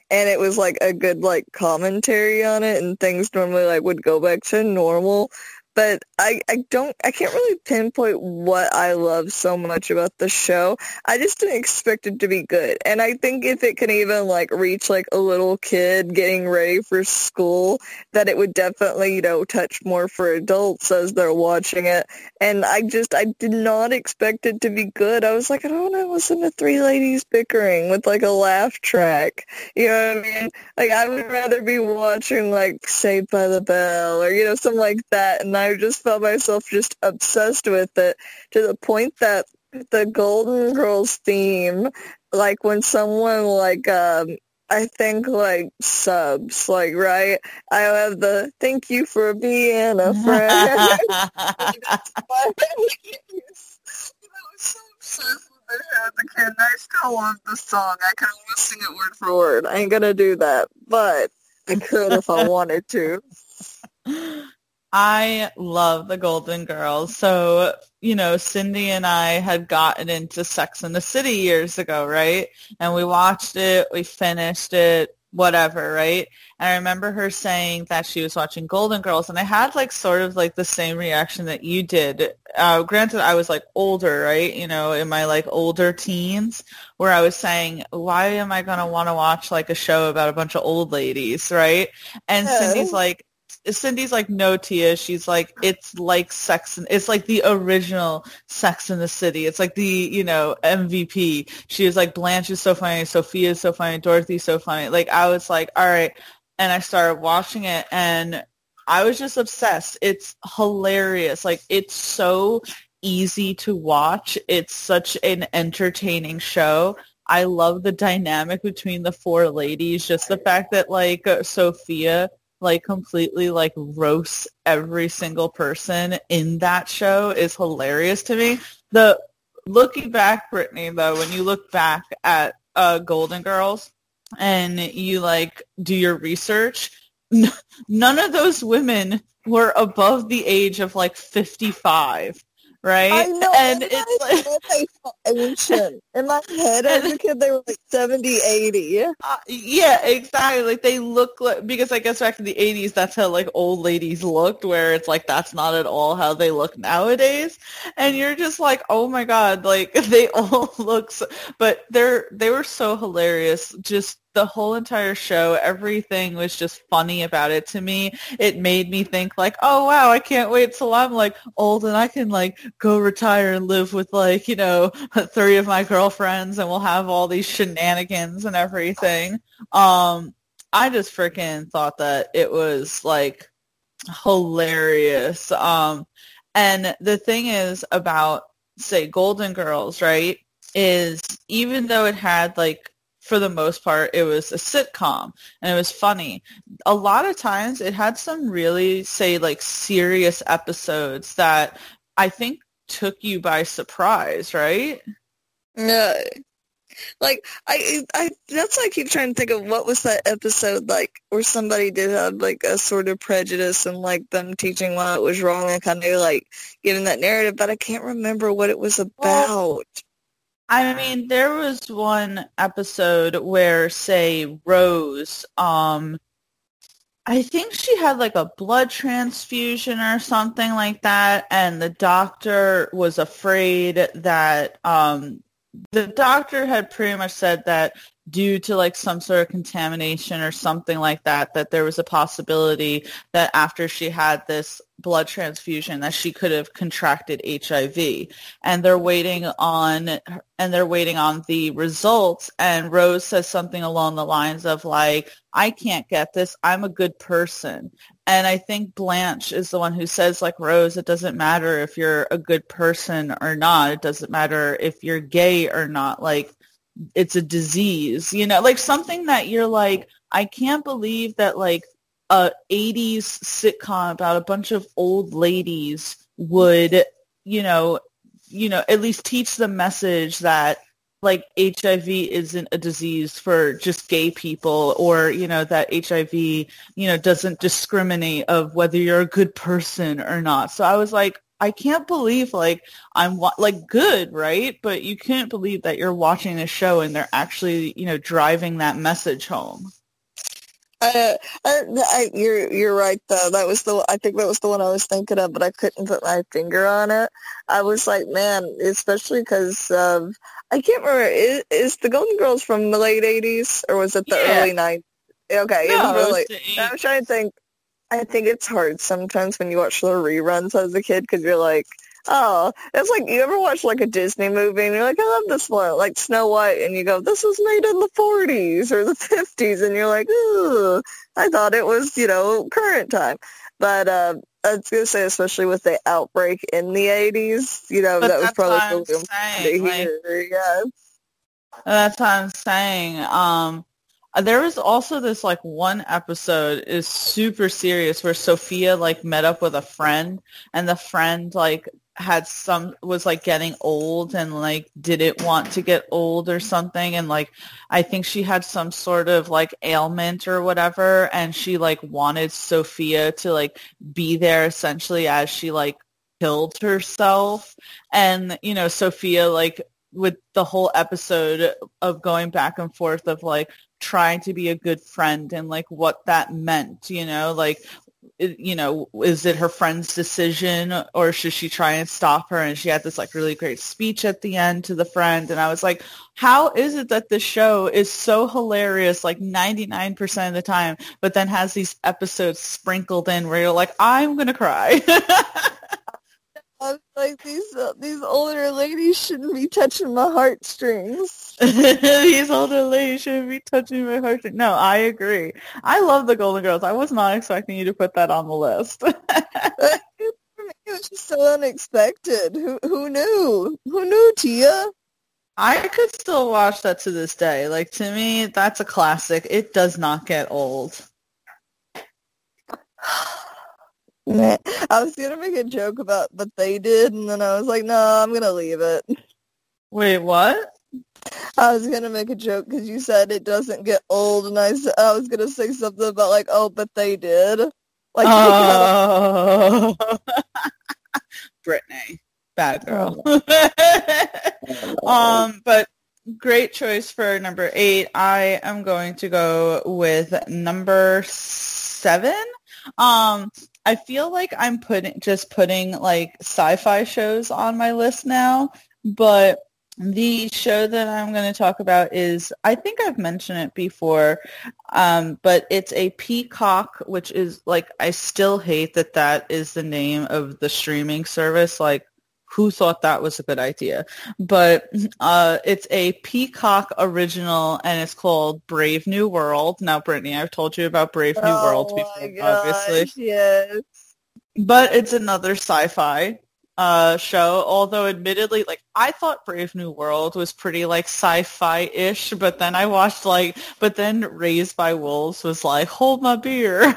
And it was like a good like commentary on it and things normally like would go back to normal but I, I don't I can't really pinpoint what I love so much about the show. I just didn't expect it to be good. And I think if it can even like reach like a little kid getting ready for school, that it would definitely, you know, touch more for adults as they're watching it. And I just I did not expect it to be good. I was like, I don't want to listen to three ladies bickering with like a laugh track. You know what I mean? Like I would rather be watching like Saved by the Bell or, you know, something like that and I just felt myself just obsessed with it to the point that the Golden Girls theme, like when someone like um I think like subs, like right. I have the thank you for being a friend. I was so obsessed with the kid. I still love the song. I can almost sing it word for word. I ain't gonna do that, but I could if I wanted to. I love the Golden Girls. So, you know, Cindy and I had gotten into Sex in the City years ago, right? And we watched it, we finished it, whatever, right? And I remember her saying that she was watching Golden Girls, and I had like sort of like the same reaction that you did. Uh, granted, I was like older, right? You know, in my like older teens, where I was saying, why am I going to want to watch like a show about a bunch of old ladies, right? And Cindy's like, Cindy's like, no, Tia. She's like, it's like Sex and it's like the original Sex in the City. It's like the you know MVP. She was like, Blanche is so funny, Sophia is so funny, Dorothy's so funny. Like I was like, all right, and I started watching it, and I was just obsessed. It's hilarious. Like it's so easy to watch. It's such an entertaining show. I love the dynamic between the four ladies. Just the fact that like uh, Sophia like completely like roasts every single person in that show is hilarious to me. The looking back, Brittany, though, when you look back at uh, Golden Girls and you like do your research, n- none of those women were above the age of like 55 right? I know, and it's like ancient. In my head as a kid, they were like 70, 80. Uh, yeah, exactly. Like they look like because I guess back in the eighties, that's how like old ladies looked. Where it's like that's not at all how they look nowadays. And you're just like, oh my god, like they all look. So, but they're they were so hilarious. Just the whole entire show, everything was just funny about it to me. It made me think like, oh wow, I can't wait till I'm like old and I can like go retire and live with like, you know, three of my girlfriends and we'll have all these shenanigans and everything. Um, I just freaking thought that it was like hilarious. Um, and the thing is about say Golden Girls, right? Is even though it had like for the most part, it was a sitcom and it was funny. A lot of times it had some really, say, like serious episodes that I think took you by surprise, right? Yeah. Like I, I that's why I keep trying to think of what was that episode like where somebody did have like a sort of prejudice and like them teaching why it was wrong and kind of like giving that narrative, but I can't remember what it was about. Well, I mean, there was one episode where, say, Rose, um, I think she had like a blood transfusion or something like that, and the doctor was afraid that um, the doctor had pretty much said that due to like some sort of contamination or something like that, that there was a possibility that after she had this blood transfusion that she could have contracted HIV. And they're waiting on and they're waiting on the results and Rose says something along the lines of like, I can't get this. I'm a good person. And I think Blanche is the one who says like Rose, it doesn't matter if you're a good person or not. It doesn't matter if you're gay or not. Like it's a disease, you know, like something that you're like, I can't believe that like a 80s sitcom about a bunch of old ladies would, you know, you know, at least teach the message that like HIV isn't a disease for just gay people or, you know, that HIV, you know, doesn't discriminate of whether you're a good person or not. So I was like, I can't believe like I'm like good, right? But you can't believe that you're watching a show and they're actually, you know, driving that message home. Uh, I, I, you're you're right though. That was the I think that was the one I was thinking of, but I couldn't put my finger on it. I was like, man, especially because of I can't remember. Is, is the Golden Girls from the late '80s or was it the yeah. early '90s? Okay, no, really. I was trying to think. I think it's hard sometimes when you watch the reruns as a kid because you're like, oh, it's like you ever watch like a Disney movie and you're like, I love this one, like Snow White, and you go, this was made in the 40s or the 50s, and you're like, ooh, I thought it was, you know, current time. But uh, I was gonna say, especially with the outbreak in the 80s, you know, but that was probably the saying, like, yeah. That's what I'm saying. Um, there was also this like one episode is super serious where Sophia like met up with a friend and the friend like had some was like getting old and like didn't want to get old or something. And like I think she had some sort of like ailment or whatever. And she like wanted Sophia to like be there essentially as she like killed herself. And you know Sophia like with the whole episode of going back and forth of like trying to be a good friend and like what that meant, you know, like you know, is it her friend's decision or should she try and stop her? And she had this like really great speech at the end to the friend. And I was like, how is it that this show is so hilarious like 99% of the time, but then has these episodes sprinkled in where you're like, I'm going to cry. I was like, these uh, these older ladies shouldn't be touching my heartstrings. these older ladies shouldn't be touching my heartstrings. No, I agree. I love the Golden Girls. I was not expecting you to put that on the list. it was just so unexpected. Who who knew? Who knew, Tia? I could still watch that to this day. Like to me, that's a classic. It does not get old. I was gonna make a joke about but they did, and then I was like, no, I'm gonna leave it. Wait, what? I was gonna make a joke because you said it doesn't get old, and I, I was gonna say something about like, oh, but they did. Like, oh, Brittany, bad girl. um, but great choice for number eight. I am going to go with number seven. Um, I feel like I'm putting just putting like sci-fi shows on my list now, but the show that I'm going to talk about is, I think I've mentioned it before, um, but it's a Peacock, which is like, I still hate that that is the name of the streaming service. Like, who thought that was a good idea? But uh, it's a Peacock original, and it's called Brave New World. Now, Brittany, I've told you about Brave New oh World before, gosh, obviously. Yes. But it's another sci-fi uh, show. Although, admittedly, like I thought Brave New World was pretty like sci-fi-ish, but then I watched like, but then Raised by Wolves was like, hold my beer.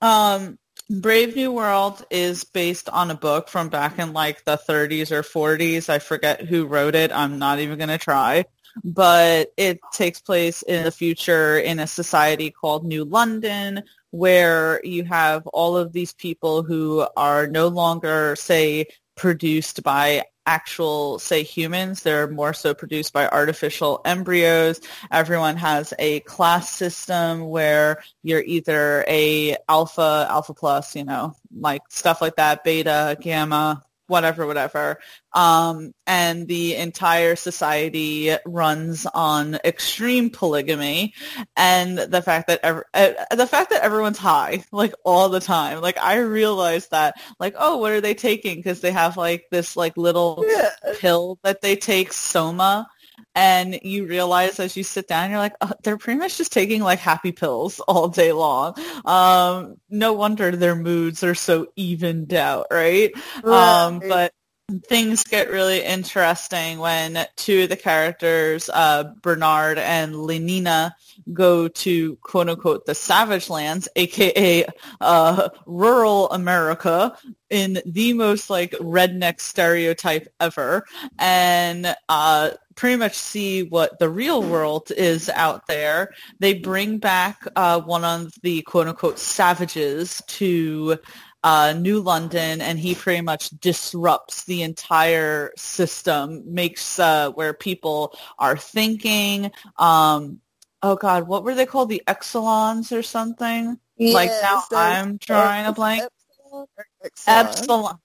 um, Brave New World is based on a book from back in like the 30s or 40s. I forget who wrote it. I'm not even going to try. But it takes place in the future in a society called New London where you have all of these people who are no longer, say, produced by actual, say, humans. They're more so produced by artificial embryos. Everyone has a class system where you're either a alpha, alpha plus, you know, like stuff like that, beta, gamma, whatever, whatever. Um, and the entire society runs on extreme polygamy and the fact that ev- uh, the fact that everyone's high like all the time. Like I realized that like, oh, what are they taking? Because they have like this like little yeah. pill that they take, Soma and you realize as you sit down, you're like, oh, they're pretty much just taking like happy pills all day long. Um, no wonder their moods are so evened out, right? right. Um, but things get really interesting when two of the characters, uh, Bernard and Lenina, go to quote unquote the savage lands, aka uh, rural America, in the most like redneck stereotype ever, and uh, pretty much see what the real world is out there. They bring back uh, one of the quote unquote savages to uh, New London, and he pretty much disrupts the entire system, makes uh, where people are thinking. Um, oh God, what were they called? The Exelons or something? Yes, like now I'm drawing a blank. Epsilon.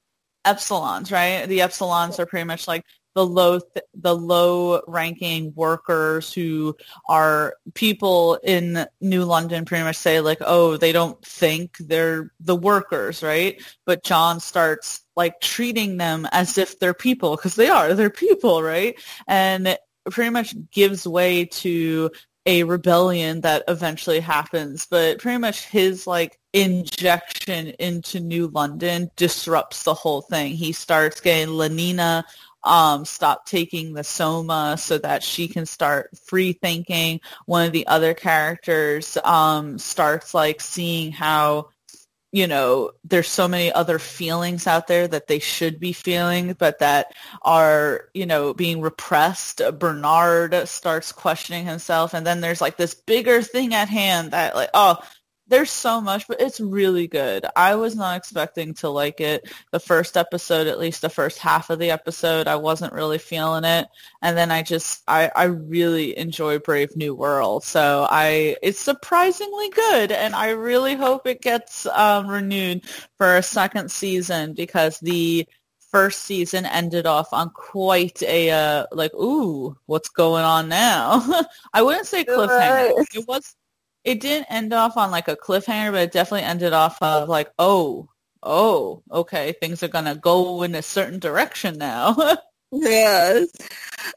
Epsilons, right? The Epsilons are pretty much like the low th- the low ranking workers who are people in New London pretty much say like oh they don't think they're the workers right? But John starts like treating them as if they're people because they are they're people right? And pretty much gives way to a rebellion that eventually happens. But pretty much his like injection into New London disrupts the whole thing. He starts getting Lenina um, stop taking the soma so that she can start free thinking. One of the other characters um, starts like seeing how you know, there's so many other feelings out there that they should be feeling, but that are, you know, being repressed. Bernard starts questioning himself. And then there's like this bigger thing at hand that like, oh, there's so much, but it's really good. I was not expecting to like it. The first episode, at least the first half of the episode, I wasn't really feeling it. And then I just, I, I really enjoy Brave New World. So I, it's surprisingly good. And I really hope it gets um, renewed for a second season because the first season ended off on quite a uh, like ooh what's going on now i wouldn't say cliffhanger it was it didn't end off on like a cliffhanger, but it definitely ended off of like, oh, oh, okay, things are gonna go in a certain direction now. yes.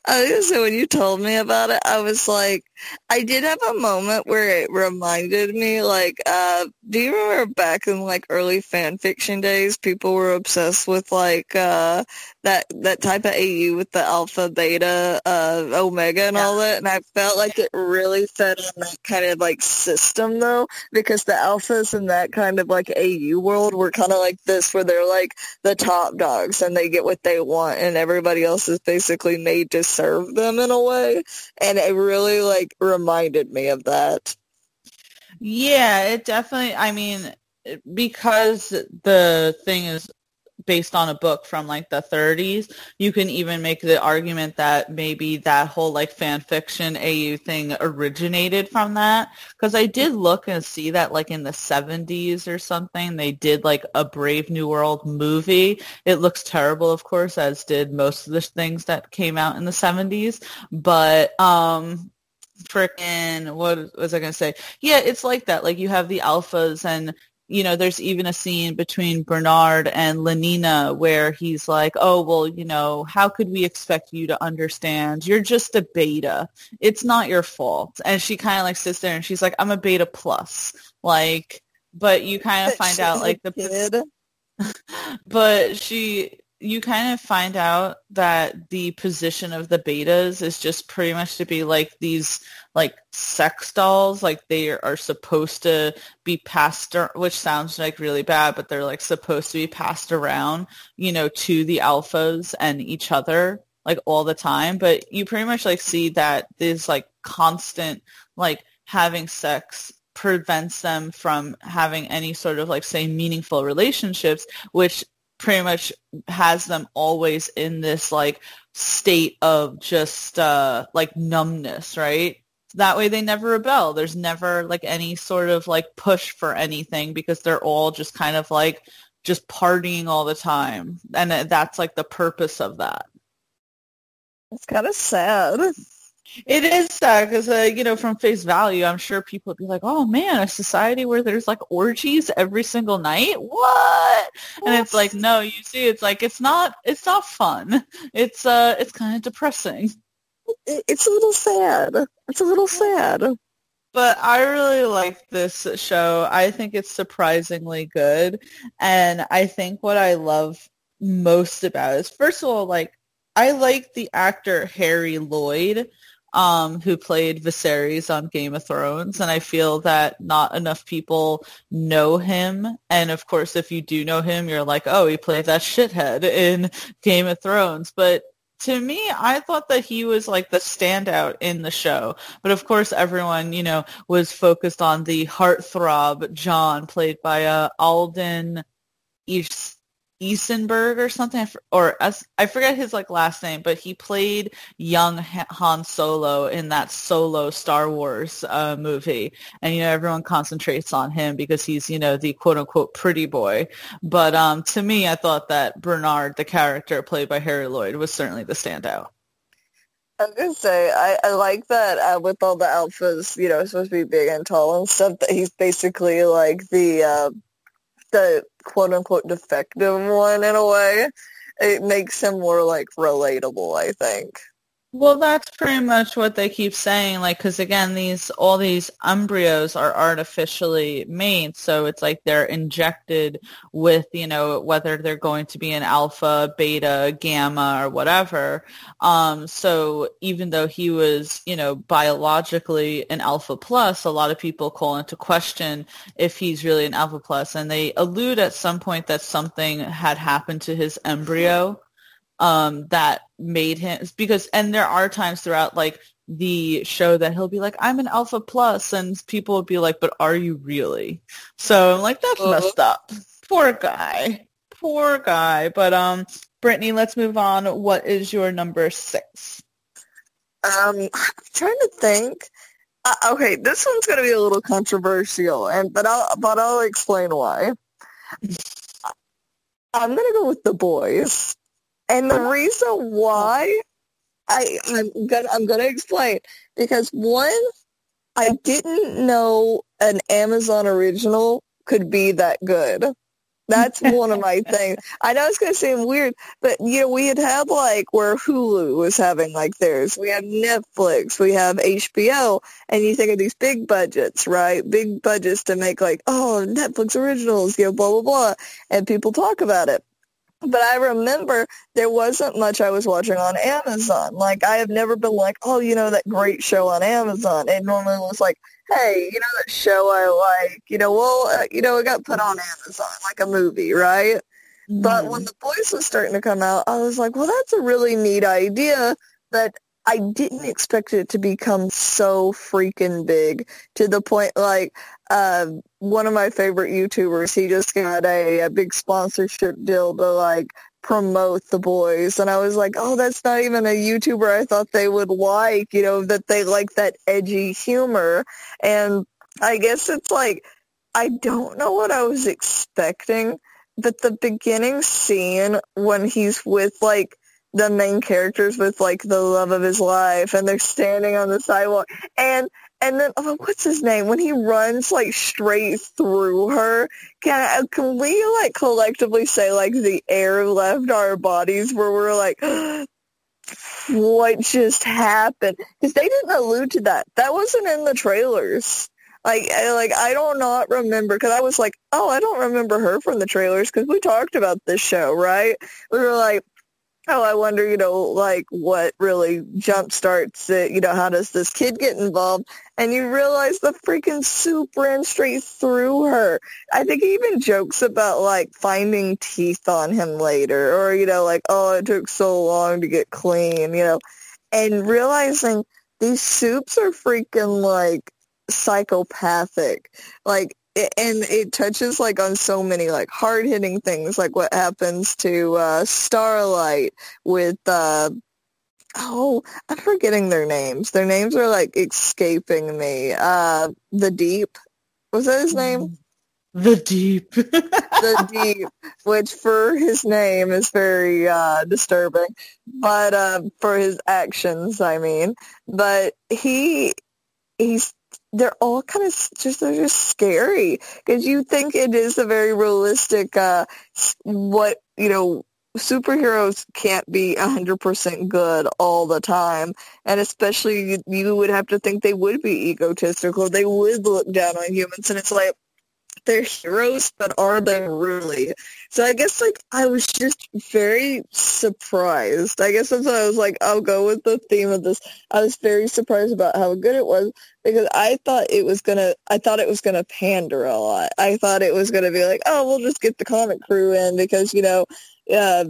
Was gonna when you told me about it, I was like, I did have a moment where it reminded me, like, uh, do you remember back in like early fan fiction days, people were obsessed with like uh, that that type of AU with the alpha, beta, uh, omega, and yeah. all that, and I felt like it really fed on that kind of like system though, because the alphas in that kind of like AU world were kind of like this, where they're like the top dogs and they get what they want, and everybody else is basically made to serve them in a way, and it really like like reminded me of that. Yeah, it definitely. I mean, because the thing is based on a book from like the 30s. You can even make the argument that maybe that whole like fan fiction AU thing originated from that. Because I did look and see that like in the 70s or something, they did like a Brave New World movie. It looks terrible, of course, as did most of the things that came out in the 70s. But um, freaking what was I gonna say? Yeah, it's like that. Like you have the alphas and you know, there's even a scene between Bernard and Lenina where he's like, oh, well, you know, how could we expect you to understand? You're just a beta. It's not your fault. And she kind of like sits there and she's like, I'm a beta plus. Like, but you kind of find out like the kid. but she you kind of find out that the position of the betas is just pretty much to be like these like sex dolls. Like they are supposed to be passed which sounds like really bad but they're like supposed to be passed around you know to the alphas and each other like all the time. But you pretty much like see that this like constant like having sex prevents them from having any sort of like say meaningful relationships which pretty much has them always in this like state of just uh like numbness, right? That way they never rebel. There's never like any sort of like push for anything because they're all just kind of like just partying all the time. And that's like the purpose of that. It's kind of sad. It is sad because, uh, you know, from face value, I'm sure people would be like, "Oh man, a society where there's like orgies every single night? What?" And it's like, no, you see, it's like it's not, it's not fun. It's uh, it's kind of depressing. It's a little sad. It's a little sad. But I really like this show. I think it's surprisingly good, and I think what I love most about it is, first of all, like I like the actor Harry Lloyd um, who played Viserys on Game of Thrones, and I feel that not enough people know him. And of course, if you do know him, you're like, oh, he played that shithead in Game of Thrones. But to me, I thought that he was like the standout in the show. But of course, everyone, you know, was focused on the heartthrob John, played by uh, Alden East Eisenberg or something, or I forget his like last name, but he played young Han Solo in that Solo Star Wars uh, movie, and you know everyone concentrates on him because he's you know the quote unquote pretty boy. But um, to me, I thought that Bernard, the character played by Harry Lloyd, was certainly the standout. I was gonna say I, I like that uh, with all the alphas, you know, supposed to be big and tall and stuff. That he's basically like the uh, the quote unquote defective one in a way. It makes him more like relatable, I think. Well, that's pretty much what they keep saying. Like, because again, these all these embryos are artificially made, so it's like they're injected with, you know, whether they're going to be an alpha, beta, gamma, or whatever. Um, so even though he was, you know, biologically an alpha plus, a lot of people call into question if he's really an alpha plus, and they allude at some point that something had happened to his embryo um, that made him because and there are times throughout like the show that he'll be like i'm an alpha plus and people will be like but are you really? So i'm like that's uh-huh. messed up. Poor guy. Poor guy. But um brittany let's move on. What is your number six? Um i'm trying to think. Uh, okay this one's going to be a little controversial and but i'll but i'll explain why. I'm going to go with the boys and the oh. reason why I I'm gonna I'm gonna explain because one I didn't know an Amazon original could be that good. That's one of my things. I know it's going to seem weird, but you know, we had had like where Hulu was having like theirs. We have Netflix, we have HBO, and you think of these big budgets, right? Big budgets to make like, oh, Netflix originals, you know, blah, blah, blah. And people talk about it. But I remember there wasn't much I was watching on Amazon. Like I have never been like, oh, you know, that great show on Amazon. It normally was like, hey, you know that show I like, you know, well, uh, you know, it got put on Amazon like a movie, right? Mm-hmm. But when the boys was starting to come out, I was like, well, that's a really neat idea. But I didn't expect it to become so freaking big to the point like uh, one of my favorite YouTubers, he just got a, a big sponsorship deal to like promote the boys and I was like, oh, that's not even a YouTuber I thought they would like, you know, that they like that edgy humor. And I guess it's like, I don't know what I was expecting, but the beginning scene when he's with like the main characters with like the love of his life and they're standing on the sidewalk and and then oh, what's his name? When he runs like straight through her can can we like collectively say like the air left our bodies where we're like what just happened? Because they didn't allude to that. That wasn't in the trailers. Like I, like I don't not remember because I was like oh I don't remember her from the trailers because we talked about this show right? We were like Oh, I wonder, you know, like what really jump starts it, you know, how does this kid get involved? And you realize the freaking supe ran straight through her. I think he even jokes about like finding teeth on him later or, you know, like, oh, it took so long to get clean, you know, and realizing these supes are freaking like psychopathic. Like and it touches like on so many like hard hitting things like what happens to uh starlight with uh oh i'm forgetting their names. Their names are like escaping me. Uh the deep. Was that his name? Mm. the deep. The deep which for his name is very uh disturbing but uh for his actions i mean. But he he's they're all kind of just they're just scary because you think it is a very realistic uh what you know superheroes can't be a 100% good all the time and especially you, you would have to think they would be egotistical they would look down on humans and it's like they're heroes, but are they really? So I guess like I was just very surprised. I guess that's why I was like, I'll go with the theme of this. I was very surprised about how good it was because I thought it was gonna I thought it was gonna pander a lot. I thought it was gonna be like, oh, we'll just get the comic crew in because, you know, uh,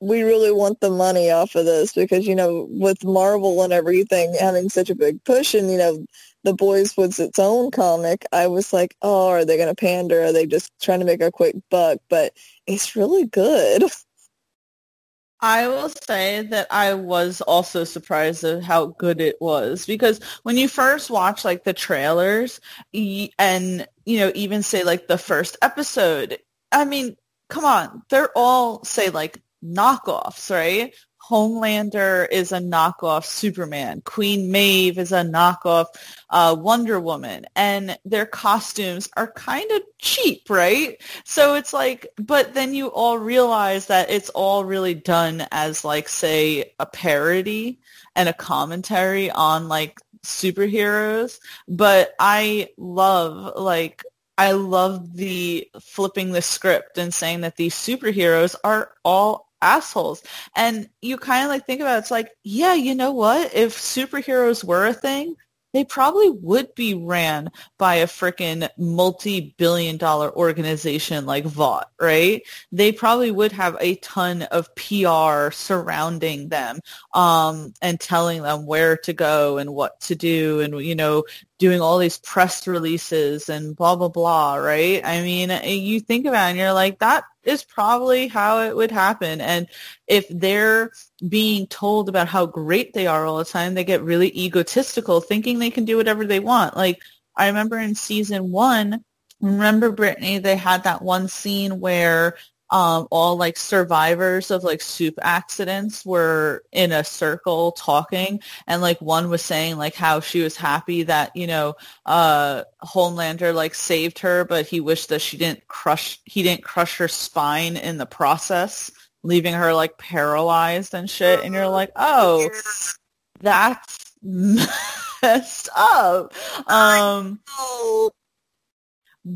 we really want the money off of this because, you know, with Marvel and everything having such a big push and, you know, the Boys was its own comic, I was like, oh, are they going to pander? Are they just trying to make a quick buck? But it's really good. I will say that I was also surprised at how good it was because when you first watch like the trailers and you know even say like the first episode, I mean, come on, they're all say like knockoffs, right? Homelander is a knockoff Superman. Queen Maeve is a knockoff uh, Wonder Woman. And their costumes are kind of cheap, right? So it's like, but then you all realize that it's all really done as like, say, a parody and a commentary on like superheroes. But I love like I love the flipping the script and saying that these superheroes are all assholes. And you kind of like think about it, it's like, yeah, you know what? If superheroes were a thing, they probably would be ran by a freaking multi-billion dollar organization like Vought, right? They probably would have a ton of PR surrounding them um, and telling them where to go and what to do and, you know, doing all these press releases and blah, blah, blah, right? I mean, you think about it and you're like, that is probably how it would happen. And if they're being told about how great they are all the time, they get really egotistical, thinking they can do whatever they want. Like I remember in season one, remember Brittany, they had that one scene where um, all like survivors of like supe accidents were in a circle talking. And like one was saying like how she was happy that you know uh homelander like saved her but he wished that she didn't crush he didn't crush her spine in the process leaving her like paralyzed and shit. And you're like oh that's messed up. Um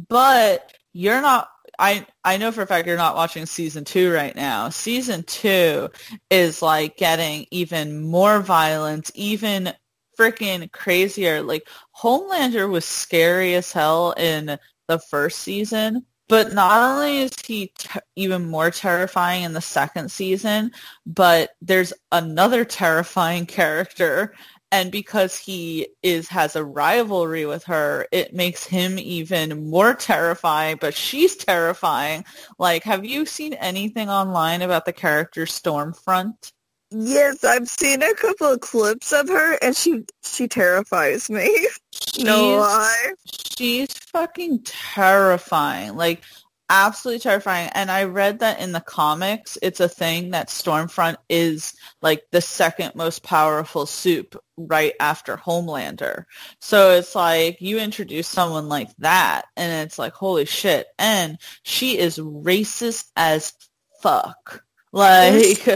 but you're not I I know for a fact you're not watching season two right now. Season two is like getting even more violent, even freaking crazier. Like Homelander was scary as hell in the first season, But not only is he t- even more terrifying in the second season, but there's another terrifying character and because he is has a rivalry with her it makes him even more terrifying but she's terrifying. Like have you seen anything online about the character stormfront? Yes i've seen a couple of clips of her and she she terrifies me. She's, no lie. she's fucking terrifying. Like absolutely terrifying. And I read that in the comics, it's a thing that Stormfront is like the second most powerful supe right after Homelander. So it's like you introduce someone like that and it's like, holy shit. And she is racist as fuck. Like,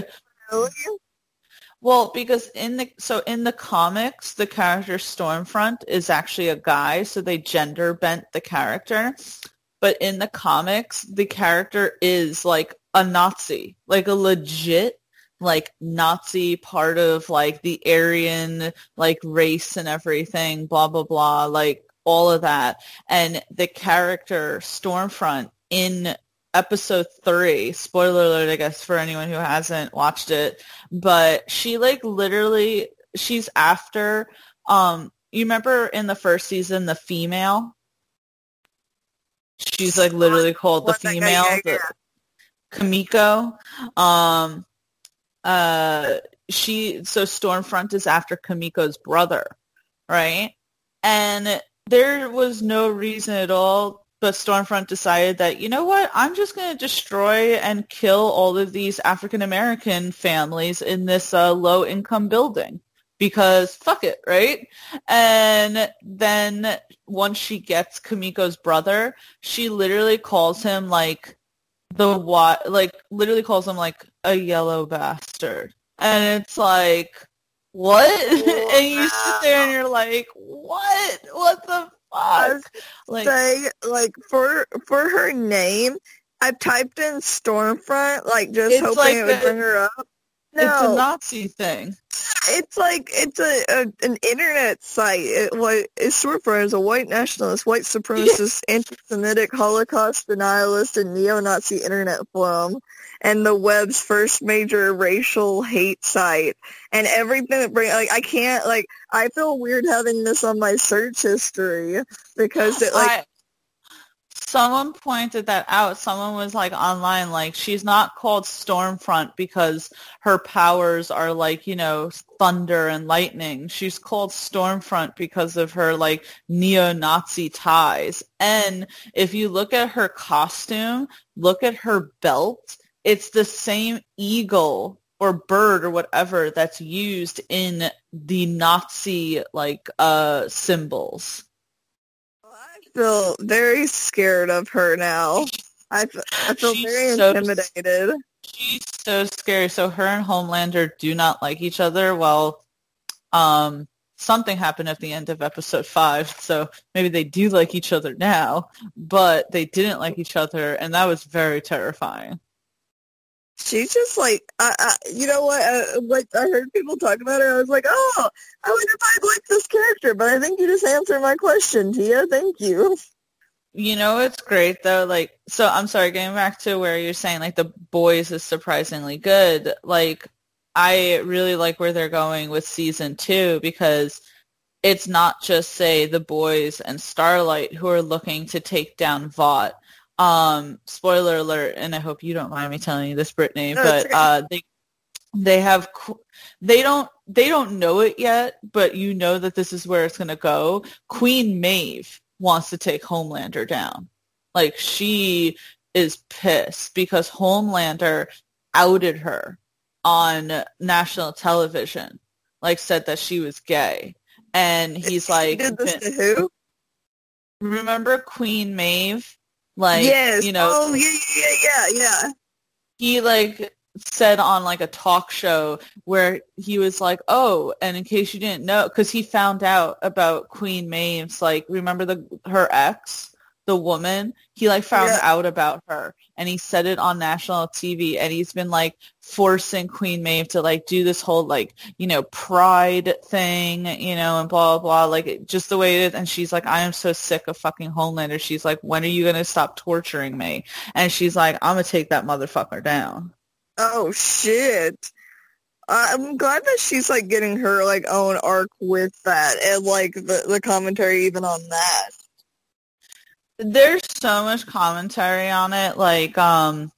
really? Well, because in the so in the comics, the character Stormfront is actually a guy, so they gender bent the character but in the comics, the character is like a Nazi, like a legit like Nazi part of like the Aryan like race and everything, blah blah blah, like all of that. And the character Stormfront in episode three, spoiler alert, I guess, for anyone who hasn't watched it, but she like literally she's after um you remember in the first season the female She's like literally called the female, the, Kimiko. Um, uh, she so Stormfront is after Kimiko's brother, right? And there was no reason at all, but Stormfront decided that you know what, I'm just going to destroy and kill all of these African American families in this uh, low income building because fuck it, right? And then once she gets Kimiko's brother, she literally calls him like the what, like literally calls him like a yellow bastard. And it's like, what? Oh, and you sit there and you're like, what? What the fuck? Like, say, like for for her name, I typed in Stormfront, like just hoping like it would bring her up. No. It's a Nazi thing. It's like it's a, a an internet site. It, what it's short for is a white nationalist, white supremacist, anti-Semitic, Holocaust denialist, and neo-Nazi internet forum, and the web's first major racial hate site. And everything that bring like I can't like I feel weird having this on my search history because it like. I, someone pointed that out. Someone was like online, like she's not called Stormfront because her powers are like, you know, thunder and lightning. She's called Stormfront because of her like neo-Nazi ties. And if you look at her costume, look at her belt, it's the same eagle or bird or whatever that's used in the Nazi like uh symbols feel very scared of her now. I, I feel she's very so, intimidated. She's so scary. So her and Homelander do not like each other. Well, um, something happened at the end of episode five, so maybe they do like each other now, but they didn't like each other, and that was very terrifying she's just like, I, I, you know what? I, like I heard people talk about her. I was like, oh, I wonder if I'd like this character. But I think you just answered my question, Tia. Thank you. You know, it's great though. Like, so I'm sorry, getting back to where you're saying like the boys is surprisingly good. Like, I really like where they're going with season two because it's not just say the boys and Starlight who are looking to take down Vought um, spoiler alert, and I hope you don't mind me telling you this, Brittany, no, but uh, they they have they don't they don't know it yet, but you know that this is where it's going to go. Queen Maeve wants to take Homelander down. Like she is pissed because Homelander outed her on national television, like said that she was gay, and he's like, did this to who? Remember Queen Maeve? Like, yes. you know, oh yeah, yeah, yeah, yeah. He like said on like a talk show where he was like, "Oh, and in case you didn't know, because he found out about Queen Maeve's like, remember the her ex the woman, he like found Yeah. out about her and he said it on national TV and he's been like forcing Queen Maeve to like do this whole like, you know, pride thing, you know, and blah, blah, blah, like just the way it is. And she's like, I am so sick of fucking Homelander. She's like, when are you going to stop torturing me? And she's like, I'm going to take that motherfucker down. Oh shit. I'm glad that she's like getting her like own arc with that and like the, the commentary even on that. There's so much commentary on it, like um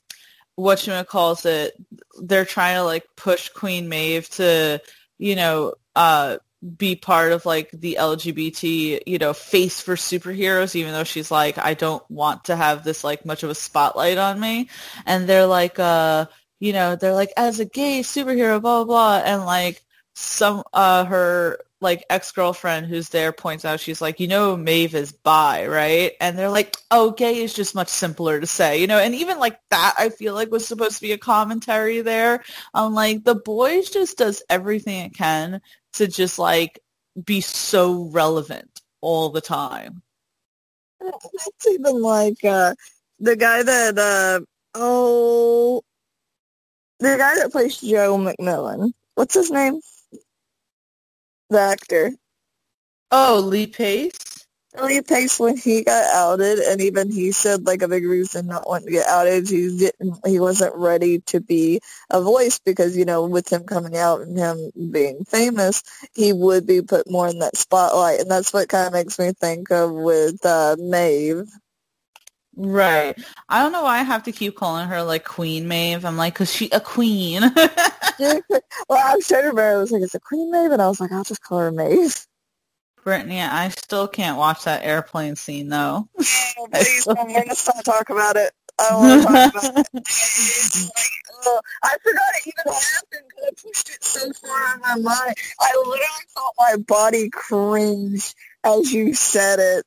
calls it they're trying to like push Queen Maeve to, you know, uh be part of like the LGBT, you know, face for superheroes, even though she's like, I don't want to have this like much of a spotlight on me. And they're like, uh, you know, they're like, as a gay superhero, blah, blah, blah. And like some, uh, her like ex-girlfriend who's there points out, she's like, you know, Maeve is bi, right? And they're like, oh, gay is just much simpler to say, you know, and even like that, I feel like was supposed to be a commentary there on like the boys just does everything it can to just like be so relevant all the time. It's even like uh the guy that uh oh the guy that plays Joe MacMillan. What's his name? The actor. Oh, Lee Pace? Lee Pace when he got outed and even he said like a big reason not wanting to get outed he didn't he wasn't ready to be a voice because you know with him coming out and him being famous he would be put more in that spotlight and that's what kind of makes me think of with uh Maeve Right. I don't know why I have to keep calling her like Queen Maeve. I'm like, cause she a queen. well I was trying to remember I was like it's a Queen Maeve and I was like I'll just call her Maeve Brittany, I still can't watch that airplane scene though. oh, please I'm gonna stop talking about it I don't want to talk about it like, I forgot it even happened because I pushed it so far of my mind. I literally felt my body cringe as you said it.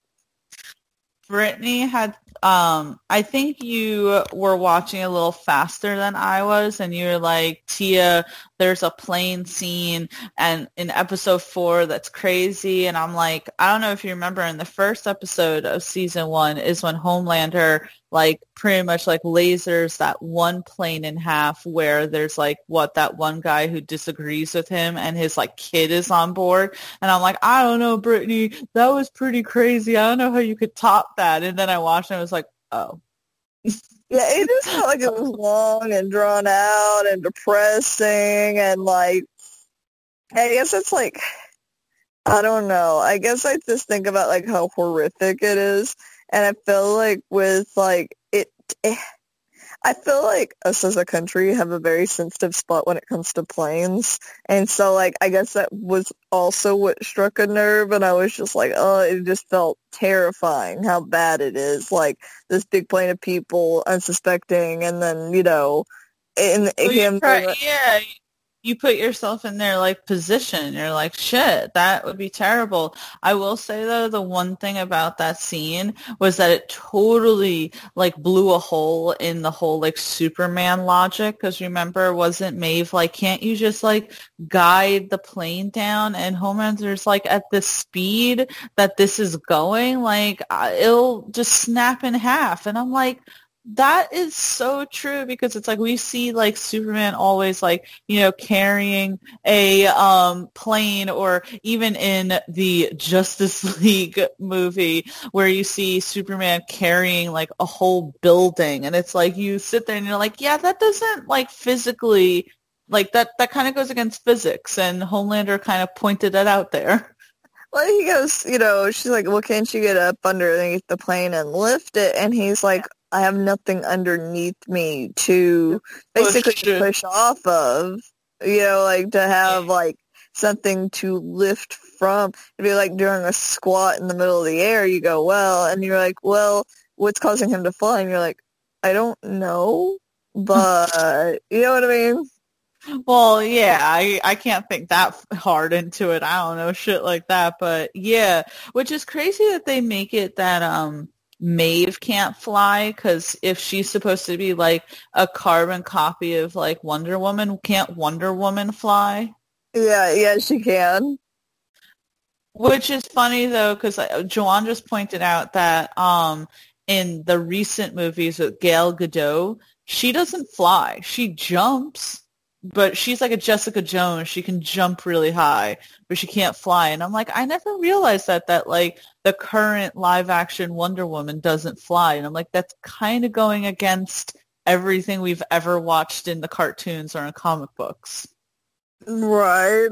Brittany had um I think you were watching a little faster than I was and you were like, Tia, there's a plane scene and in episode four that's crazy. And I'm like, I don't know if you remember in the first episode of season one is when Homelander like pretty much like lasers that one plane in half where there's like what that one guy who disagrees with him and his like kid is on board. And I'm like I don't know Brittany that was pretty crazy. I don't know how you could top that. And then I watched and I was like oh Yeah, it just felt like it was long and drawn out and depressing and like I guess it's like I don't know. I guess I just think about like how horrific it is and I feel like with like it, eh, I feel like us as a country have a very sensitive spot when it comes to planes. And so like I guess that was also what struck a nerve and I was just like, oh, it just felt terrifying how bad it is. Like this big plane of people unsuspecting and then, you know, and Well, you him try- yeah you put yourself in their like position. You're like shit that would be terrible. I will say though the one thing about that scene was that it totally like blew a hole in the whole like superman logic because remember wasn't Maeve like can't you just like guide the plane down? And homelander's like at the speed that this is going like it'll just snap in half. And i'm like that is so true because it's like we see like Superman always like you know carrying a um plane or even in the Justice League movie where you see Superman carrying like a whole building and it's like you sit there and you're like yeah that doesn't like physically like that that kind of goes against physics and Homelander kind of pointed that out there. Well, he goes, you know, she's like, well, can't you get up underneath the plane and lift it? And he's like, I have nothing underneath me to basically Push push off of, you know, like to have like something to lift from. It'd be like doing a squat in the middle of the air. You go, well, and you're like, well, what's causing him to fly? And you're like, I don't know, but you know what I mean? Well, yeah, I I can't think that hard into it. I don't know shit like that, but yeah, which is crazy that they make it that um Maeve can't fly because if she's supposed to be like a carbon copy of like Wonder Woman, can't Wonder Woman fly? Yeah, yeah, she can. Which is funny though, because Joanne just pointed out that um, in the recent movies with Gal Gadot, she doesn't fly. She jumps, but she's like a Jessica Jones. She can jump really high, but she can't fly. And I'm like, I never realized that that like the current live action Wonder Woman doesn't fly. And I'm like, that's kind of going against everything we've ever watched in the cartoons or in comic books. Right.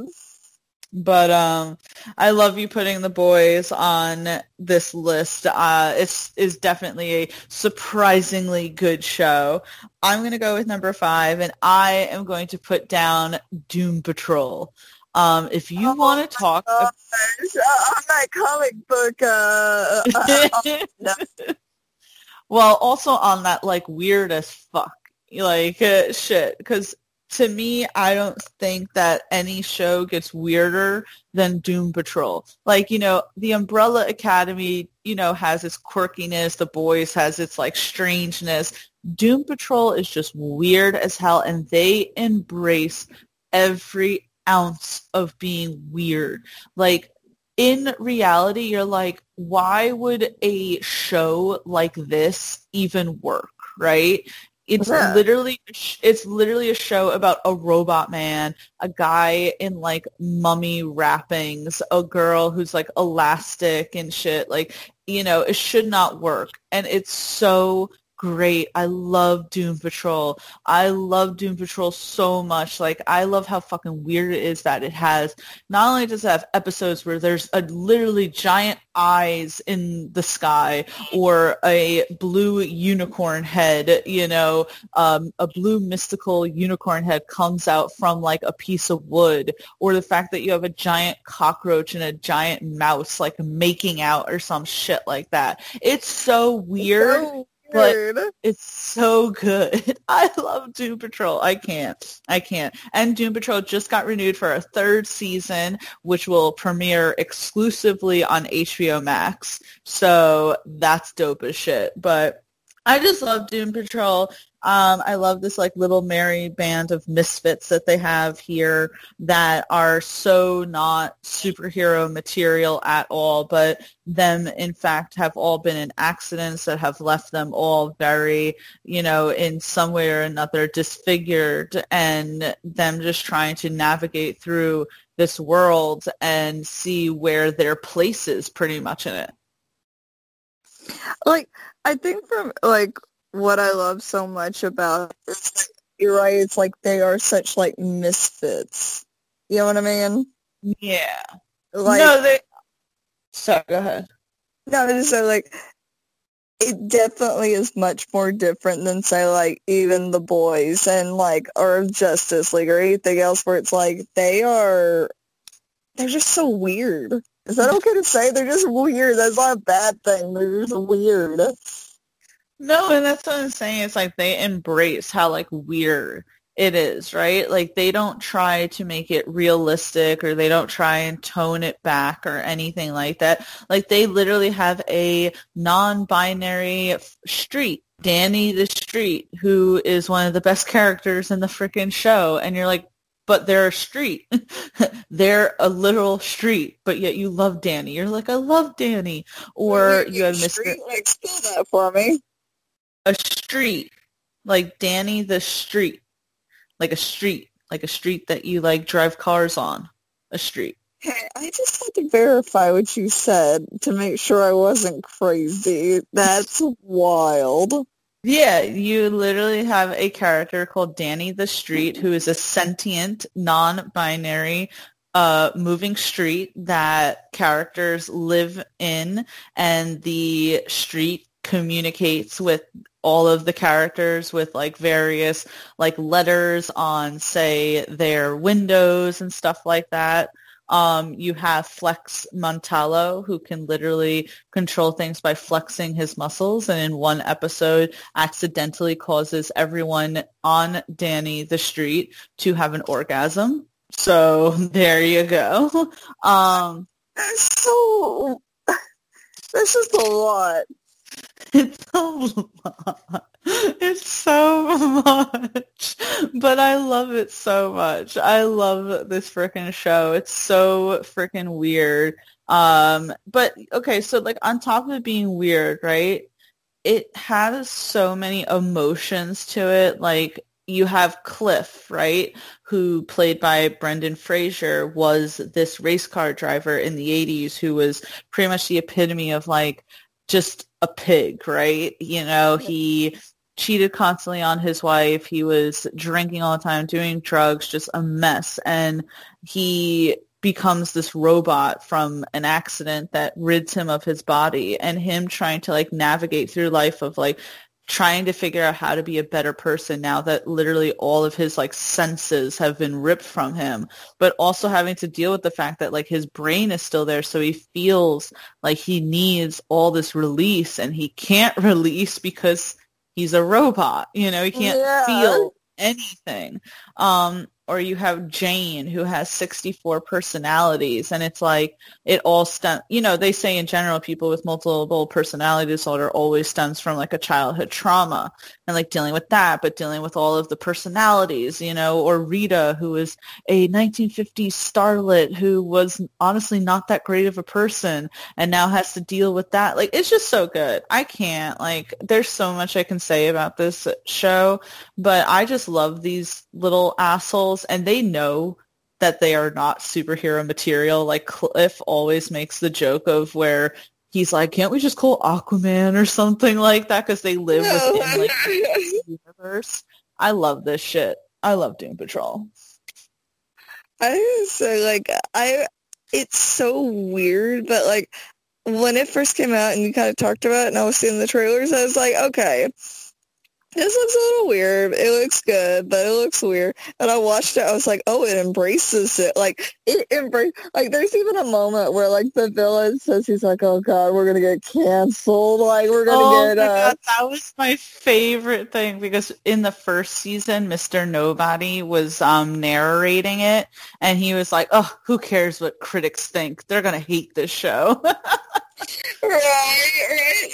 But um, I love you putting the boys on this list. Uh, it's is definitely a surprisingly good show. I'm going to go with number five, and I am going to put down Doom Patrol. Um, if you oh want to talk, gosh, on that comic book, uh, uh, well, also on that like weird as fuck, like uh, shit, because to me, I don't think that any show gets weirder than Doom Patrol. Like, you know, the Umbrella Academy, you know, has its quirkiness. The Boys has its like strangeness. Doom Patrol is just weird as hell and they embrace every ounce of being weird. Like, in reality, you're like, why would a show like this even work? right? It's yeah. literally it's literally a show about a robot man, a guy in like mummy wrappings, a girl who's like elastic and shit. Like, you know, it should not work. And it's so great. I love Doom Patrol. I love Doom Patrol so much. Like I love how fucking weird it is that it has not only does it have episodes where there's a literally giant eyes in the sky or a blue unicorn head, you know, um, a blue mystical unicorn head comes out from like a piece of wood or the fact that you have a giant cockroach and a giant mouse like making out or some shit like that. It's so weird but it's so good. I love Doom Patrol. I can't. I can't. And Doom Patrol just got renewed for a third season, which will premiere exclusively on HBO Max. So that's dope as shit. But I just love Doom Patrol. Um, I love this like little merry band of misfits that they have here that are so not superhero material at all, but them in fact have all been in accidents that have left them all very, you know, in some way or another disfigured and them just trying to navigate through this world and see where their place is pretty much in it. Like I think from like what I love so much about this, you're right. It's like they are such like misfits. You know what I mean? Yeah. Like no, they. Sorry, go ahead. No, so like it definitely is much more different than say like even the boys and like or Justice League or anything else where it's like they are they're just so weird. Is that okay to say? They're just weird. That's not a bad thing. They're just weird. No, and that's what I'm saying. It's like they embrace how like weird it is, right? Like they don't try to make it realistic or they don't try and tone it back or anything like that. Like they literally have a non-binary street, Danny the Street, who is one of the best characters in the freaking show. And you're like, but they're a street. they're a literal street, but yet you love Danny. You're like, I love Danny. Or you have Mr. Street, like, spell that for me. A street, like Danny the street, like a street, like a street that you like drive cars on. A street. Hey, I just had to verify what you said to make sure I wasn't crazy. That's wild. Yeah, you literally have a character called Danny the Street who is a sentient, non-binary uh, moving street that characters live in and the street communicates with all of the characters with like various like letters on say their windows and stuff like that. Um, you have Flex Mentallo, who can literally control things by flexing his muscles, and in one episode, accidentally causes everyone on Danny the street to have an orgasm. So there you go. Um, so this is a lot. It's a lot. It's so much. But I love it so much. I love this freaking show. It's so freaking weird. Um, but okay, so like on top of it being weird, right? it has so many emotions to it. Like you have Cliff, right, who played by Brendan Fraser, was this race car driver in the 80s who was pretty much the epitome of like just a pig, right? You know, he cheated constantly on his wife. He was drinking all the time, doing drugs, just a mess. And he becomes this robot from an accident that rids him of his body and him trying to like navigate through life of like trying to figure out how to be a better person now that literally all of his like senses have been ripped from him but also having to deal with the fact that like his brain is still there so he feels like he needs all this release and he can't release because he's a robot you know he can't yeah. feel anything um or you have Jane who has 64 personalities and it's like it all stems you know they say in general people with multiple personality disorder always stems from like a childhood trauma and like dealing with that but dealing with all of the personalities you know or Rita who is a 1950s starlet who was honestly not that great of a person and now has to deal with that like it's just so good I can't like there's so much I can say about this show but I just love these little assholes and they know that they are not superhero material. Like Cliff always makes the joke of where he's like, can't we just call Aquaman or something like that because they live no. within like the universe. I love this shit. I love Doom Patrol. I say like I it's so weird, but like when it first came out and you kind of talked about it and I was seeing the trailers, I was like, okay, this looks a little weird. It looks good, but it looks weird. And I watched it. I was like, oh, it embraces it. Like it embrace. Like there's even a moment where like the villain says he's like, oh god, we're gonna get canceled. Like we're gonna oh get. Uh... God, that was my favorite thing because in the first season, Mr. Nobody was um narrating it, and he was like, oh, who cares what critics think? They're gonna hate this show. right, right.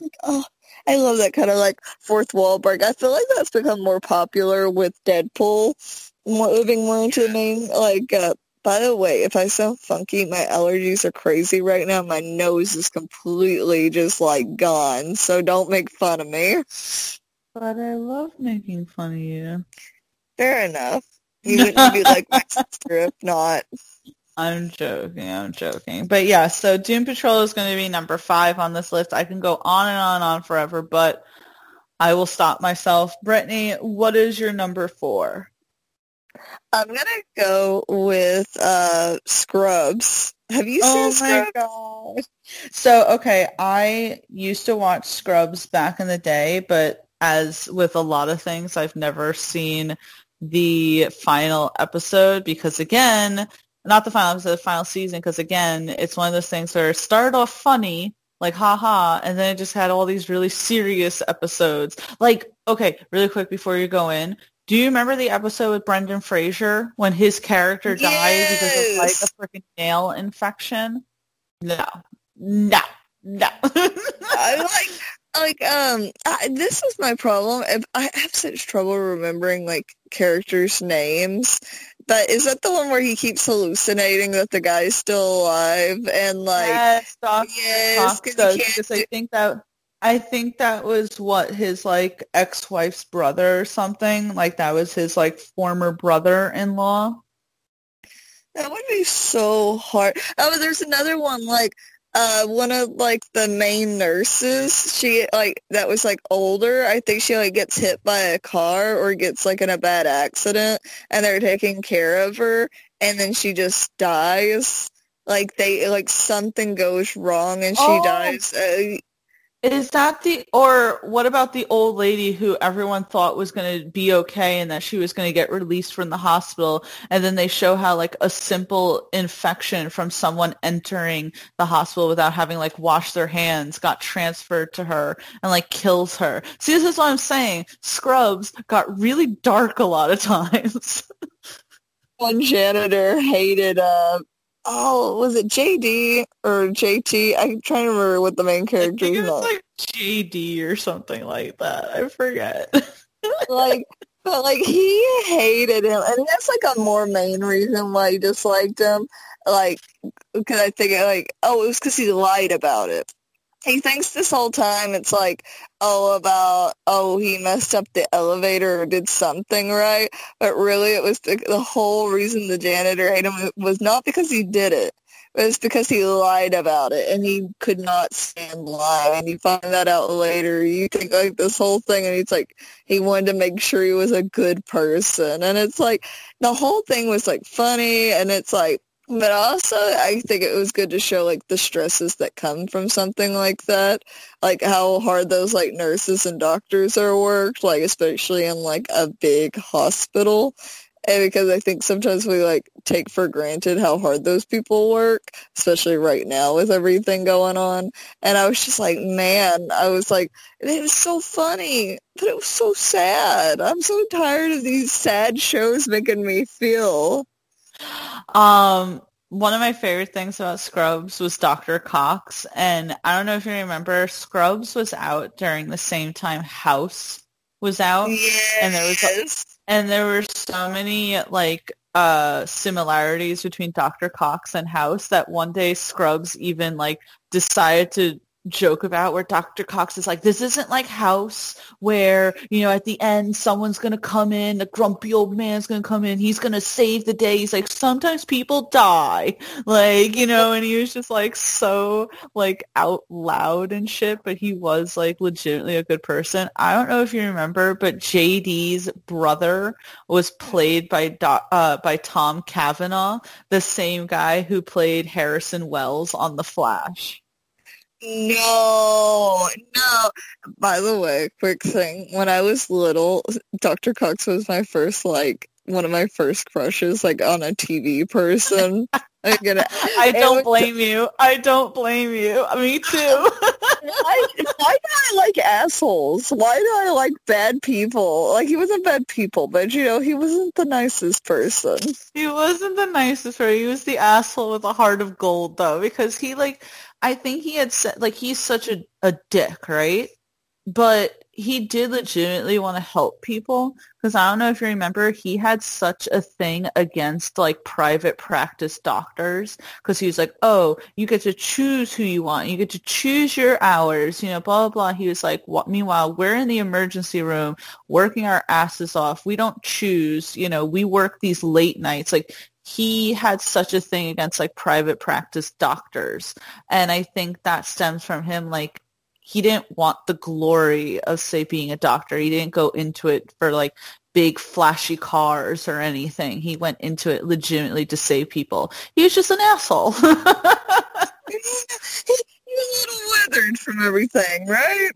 Like, oh I love that kind of like fourth wall break. I feel like that's become more popular with Deadpool moving more into the main. Like, uh, by the way, if I sound funky, my allergies are crazy right now. My nose is completely just like gone. So don't make fun of me. But I love making fun of you. Fair enough. You wouldn't be like my sister if not. I'm joking. I'm joking. But yeah, so Doom Patrol is going to be number five on this list. I can go on and on and on forever, but I will stop myself. Brittany, what is your number four? I'm going to go with uh, Scrubs. Have you seen oh Scrubs? Oh god. So, okay, I used to watch Scrubs back in the day, but as with a lot of things, I've never seen the final episode because again, not the final episode, the final season, because again, it's one of those things where it started off funny, like haha, and then it just had all these really serious episodes. Like, okay, really quick before you go in, do you remember the episode with Brendan Fraser when his character died yes! because of like a freaking nail infection? No, no, no. I like like um I, this is my problem i have such trouble remembering like characters names but is that the one where he keeps hallucinating that the guy's still alive and like yes, Doc, yes Doc because I think that I think that was what his like ex-wife's brother or something like that was his like former brother-in-law. That would be so hard. Oh, there's another one like uh one of like the main nurses she like that was like older i think she like gets hit by a car or gets like in a bad accident and they're taking care of her and then she just dies like they like something goes wrong and she oh. dies uh, is that the, or what about the old lady who everyone thought was going to be okay and that she was going to get released from the hospital and then they show how like a simple infection from someone entering the hospital without having like washed their hands got transferred to her and like kills her. See, this is what I'm saying. Scrubs got really dark a lot of times. One janitor hated uh oh, was it JD or JT? I'm trying to remember what the main character is. like JD or something like that. I forget. like, but like he hated him, and that's like a more main reason why he disliked him. Like, because I think like, oh, it was because he lied about it. He thinks this whole time it's like, oh, about, oh, he messed up the elevator or did something right. But really it was the, the whole reason the janitor hated him was not because he did it. It was because he lied about it and he could not stand lying. And you find that out later. You think like this whole thing and he's like, he wanted to make sure he was a good person. And it's like, the whole thing was like funny and it's like, but also I think it was good to show like the stresses that come from something like that, like how hard those like nurses and doctors are worked, like especially in like a big hospital. And because I think sometimes we like take for granted how hard those people work, especially right now with everything going on. And I was just like, man, I was like, it was so funny, but it was so sad. I'm so tired of these sad shows making me feel. Um, one of my favorite things about Scrubs was Dr. Cox, and I don't know if you remember, Scrubs was out during the same time House was out, yes. and there was and there were so many like uh similarities between Dr. Cox and House that one day Scrubs even like decided to joke about where Dr. Cox is like, this isn't like House where, you know, at the end someone's going to come in, the grumpy old man's going to come in, he's going to save the day. He's like, sometimes people die. Like, you know, and he was just like so like out loud and shit, but he was like legitimately a good person. I don't know if you remember, but JD's brother was played by uh, by Tom Cavanagh, the same guy who played Harrison Wells on The Flash. No, no. By the way, quick thing. When I was little, Dr. Cox was my first, like, one of my first crushes, like, on a TV person. I'm gonna, I don't blame you. I don't blame you. Me too. why, why do I like assholes? Why do I like bad people? Like, he wasn't bad people, but, you know, he wasn't the nicest person. He wasn't the nicest person. He was the asshole with a heart of gold, though, because he, like, I think he had said like he's such a, a dick, right? But he did legitimately want to help people because I don't know if you remember, he had such a thing against like private practice doctors because he was like, oh, you get to choose who you want. You get to choose your hours, you know, blah, blah, blah. He was like, what? Meanwhile, we're in the emergency room working our asses off. We don't choose, you know, we work these late nights. Like he had such a thing against like private practice doctors. And I think that stems from him like he didn't want the glory of say being a doctor. He didn't go into it for like big flashy cars or anything. He went into it legitimately to save people. He was just an asshole. He's a little weathered from everything, right?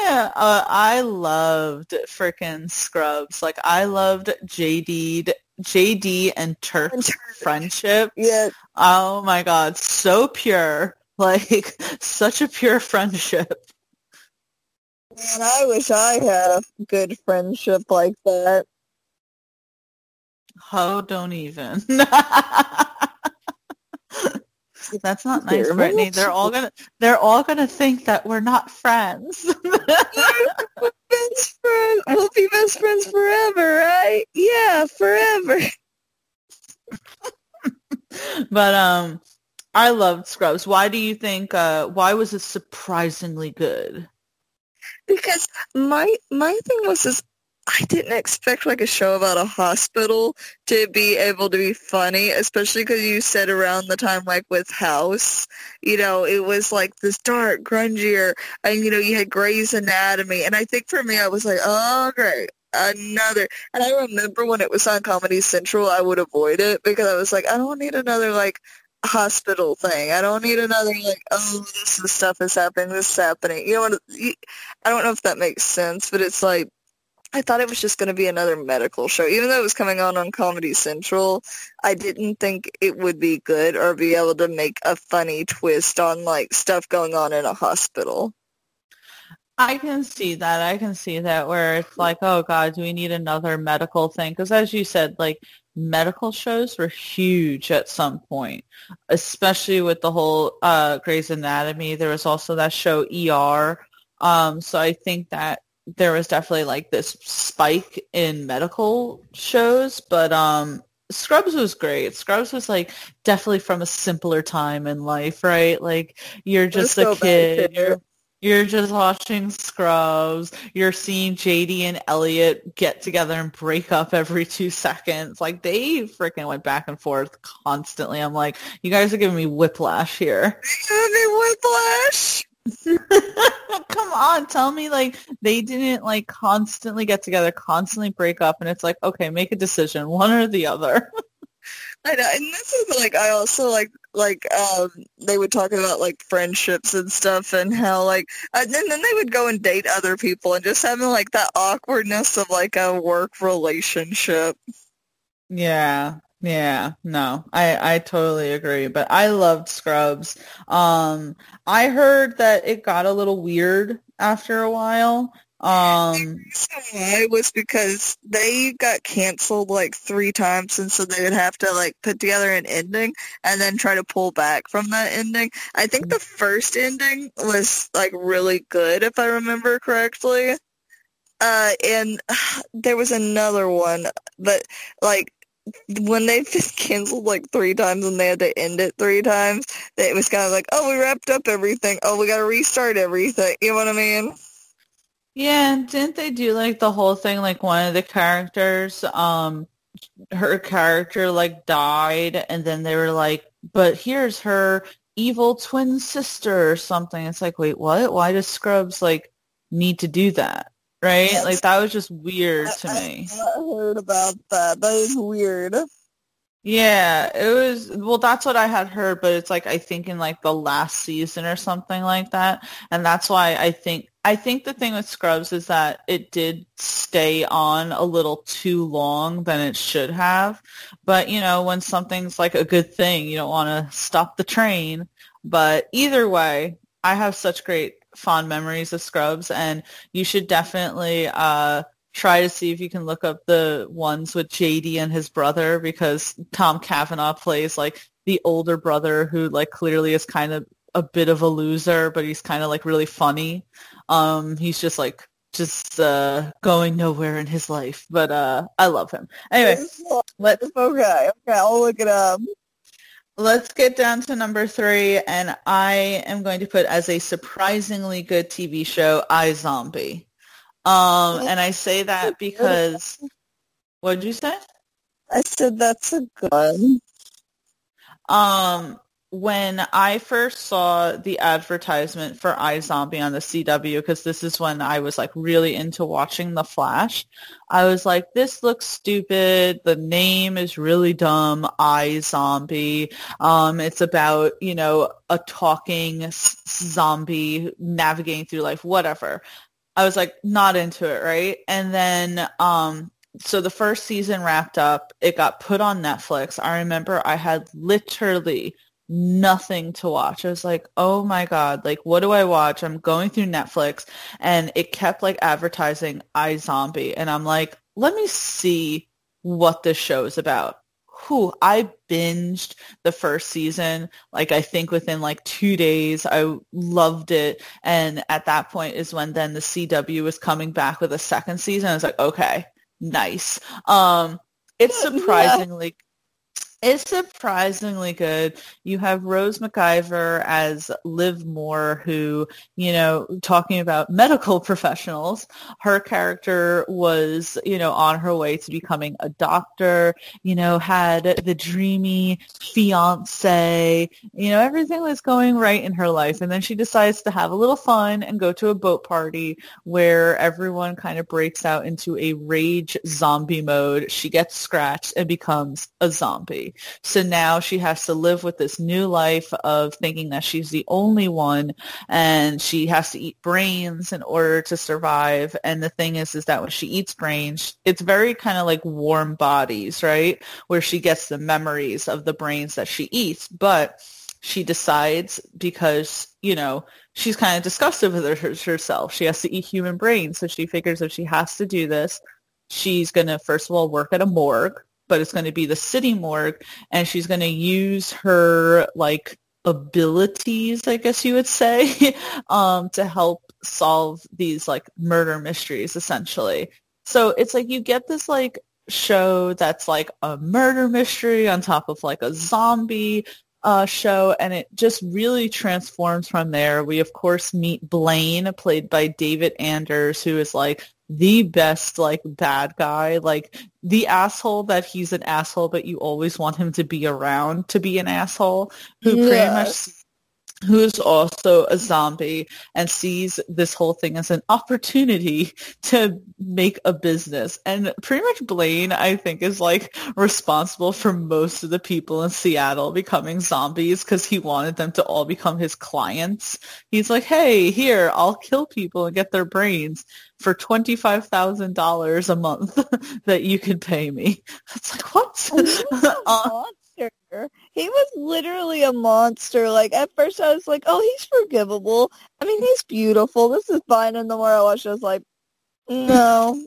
Yeah, uh, I loved freaking Scrubs. Like I loved JD JD and Turk friendship. Yeah. Oh my god, so pure. Like such a pure friendship. Man, I wish I had a good friendship like that. Oh, don't even. That's not nice, Brittany. They're all gonna they're all gonna think that we're not friends. best friends. We'll be best friends forever, right? Yeah, forever. but um I loved Scrubs. Why do you think uh why was it surprisingly good? Because my my thing was this I didn't expect like a show about a hospital to be able to be funny, especially because you said around the time like with House, you know, it was like this dark, grungier, and you know, you had Grey's Anatomy, and I think for me, I was like, oh great, another. And I remember when it was on Comedy Central, I would avoid it because I was like, I don't need another like hospital thing. I don't need another like, oh, this stuff is happening, this is happening. You know what? I don't know if that makes sense, but it's like I thought it was just going to be another medical show. Even though it was coming on on Comedy Central, I didn't think it would be good or be able to make a funny twist on like stuff going on in a hospital. I can see that. I can see that where it's like, oh God, do we need another medical thing? Because as you said, like medical shows were huge at some point, especially with the whole uh, Grey's Anatomy. There was also that show ER. Um, so I think that there was definitely like this spike in medical shows, but um, Scrubs was great. Scrubs was like definitely from a simpler time in life, right? Like you're just a kid. You're, you're just watching Scrubs. You're seeing JD and Elliot get together and break up every two seconds. Like they freaking went back and forth constantly. I'm like, you guys are giving me whiplash here. whiplash. Come on, tell me like they didn't like constantly get together, constantly break up, and it's like, okay, make a decision, one or the other. I know, and this is like I also like like um they would talk about like friendships and stuff and how like and then, then they would go and date other people and just having like that awkwardness of like a work relationship. Yeah, yeah, no, I I totally agree. But I loved Scrubs. Um, I heard that it got a little weird after a while. Um, why was because they got canceled like three times, and so they would have to like put together an ending and then try to pull back from that ending. I think the first ending was like really good, if I remember correctly. Uh, and uh, there was another one, but like when they've been canceled like three times and they had to end it three times, it was kind of like, oh, we wrapped up everything. Oh, we got to restart everything. You know what I mean? Yeah, and didn't they do like the whole thing? Like one of the characters, um, her character like died, and then they were like, but here's her evil twin sister or something. It's like, wait, what? Why does Scrubs like need to do that? Right? Like that was just weird to me. I heard about that. That is weird. Yeah, it was. Well, that's what I had heard, but it's like I think in like the last season or something like that, and that's why I think I think the thing with Scrubs is that it did stay on a little too long than it should have. But you know, when something's like a good thing, you don't want to stop the train. But either way, I have such great fond memories of Scrubs, and you should definitely uh, try to see if you can look up the ones with JD and his brother because Tom Cavanagh plays like the older brother who like clearly is kind of a bit of a loser, but he's kind of like really funny. Um, he's just like just uh, going nowhere in his life, but uh, I love him. Anyway, let's okay. Okay, I'll look it up. Let's get down to number three, and I am going to put as a surprisingly good TV show, iZombie. Um, and I say that because, what did you say? I said that's a good. Um, when I first saw the advertisement for iZombie on the CW, because this is when I was like really into watching The Flash, I was like, this looks stupid. The name is really dumb. iZombie. Um, it's about, you know, a talking zombie navigating through life, whatever. I was like, not into it, right? And then, um, so the first season wrapped up. It got put on Netflix. I remember I had literally nothing to watch. I was like, oh my God, like what do I watch? I'm going through Netflix and it kept like advertising iZombie and I'm like, let me see what this show is about. Who I binged the first season, like I think within like two days. I loved it. And at that point is when then the CW was coming back with a second season. I was like, okay, nice. Um, it's surprisingly it's surprisingly good. You have Rose McIver as Liv Moore, who, you know, talking about medical professionals. Her character was, you know, on her way to becoming a doctor, you know, had the dreamy fiance, you know, everything was going right in her life. And then she decides to have a little fun and go to a boat party where everyone kind of breaks out into a rage zombie mode. She gets scratched and becomes a zombie. So now she has to live with this new life of thinking that she's the only one and she has to eat brains in order to survive. And the thing is, is that when she eats brains, it's very kind of like warm bodies, right? Where she gets the memories of the brains that she eats. But she decides because, you know, she's kind of disgusted with her, herself. She has to eat human brains. So she figures if she has to do this, she's going to, first of all, work at a morgue but it's going to be the city morgue and she's going to use her like abilities, I guess you would say, um, to help solve these like murder mysteries essentially. So it's like you get this like show that's like a murder mystery on top of like a zombie uh, show, and it just really transforms from there. We of course meet Blaine, played by David Anders, who is like the best like bad guy, like the asshole that he's an asshole, but you always want him to be around to be an asshole, who pretty much who's also a zombie and sees this whole thing as an opportunity to make a business. And pretty much Blaine, I think, is like responsible for most of the people in Seattle becoming zombies because he wanted them to all become his clients. He's like, hey, here, I'll kill people and get their brains for $25,000 a month that you can pay me. It's like, what? uh, he was literally a monster. Like at first I was like, oh, he's forgivable. I mean, he's beautiful. This is fine. And the more I watched, I was like, no,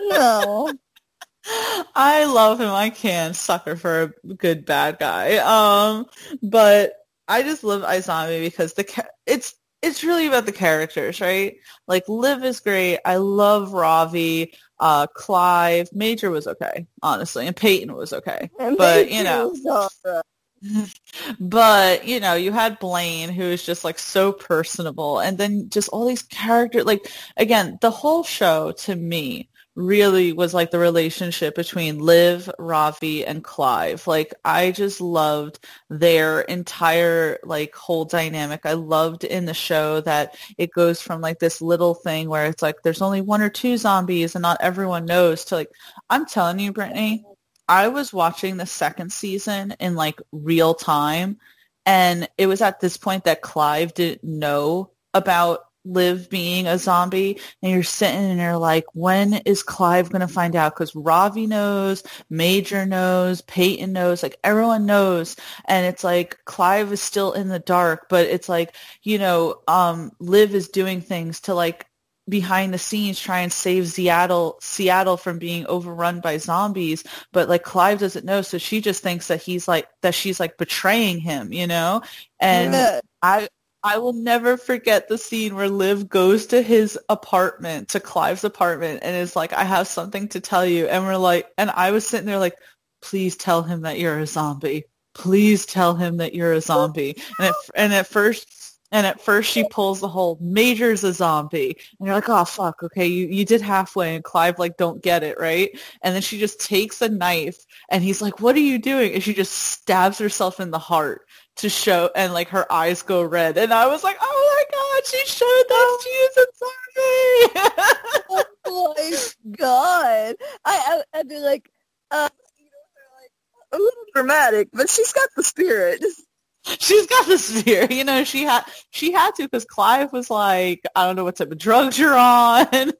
no. I love him. I can sucker for a good bad guy. Um, but I just love iZombie because the it's it's really about the characters, right? Like Liv is great. I love Ravi. Uh, Clive, Major was okay, honestly, and Peyton was okay. And but you know, but you know, you had Blaine, who is just like so personable, and then just all these characters. Like again, the whole show to me really was like the relationship between Liv, Ravi, and Clive. Like I just loved their entire like whole dynamic. I loved in the show that it goes from like this little thing where it's like there's only one or two zombies and not everyone knows to like I'm telling you, Brittany, I was watching the second season in like real time and it was at this point that Clive didn't know about Liv being a zombie and you're sitting and you're like when is clive going to find out? Because ravi knows major knows peyton knows like everyone knows. And it's like clive is still in the dark but it's like you know um liv is doing things to like behind the scenes try and save Seattle Seattle from being overrun by zombies. But like Clive doesn't know so she just thinks that he's like that she's like betraying him you know? And yeah. I I will never forget the scene where Liv goes to his apartment, to Clive's apartment, and is like, I have something to tell you. And we're like, and I was sitting there like, please tell him that you're a zombie. Please tell him that you're a zombie. And at, and at first, and at first she pulls the whole Major's a zombie. And you're like, oh, fuck, okay, you, you did halfway. And Clive, like, don't get it, right? And then she just takes a knife and he's like, what are you doing? And she just stabs herself in the heart to show and like her eyes go red and I was like, oh my god, she showed that she is a zombie. oh my god. I, I I'd be like, uh, you know, like a little dramatic, but she's got the spirit. she's got the spear. You know, she had she had to because Clive was like, I don't know what type of drugs you're on.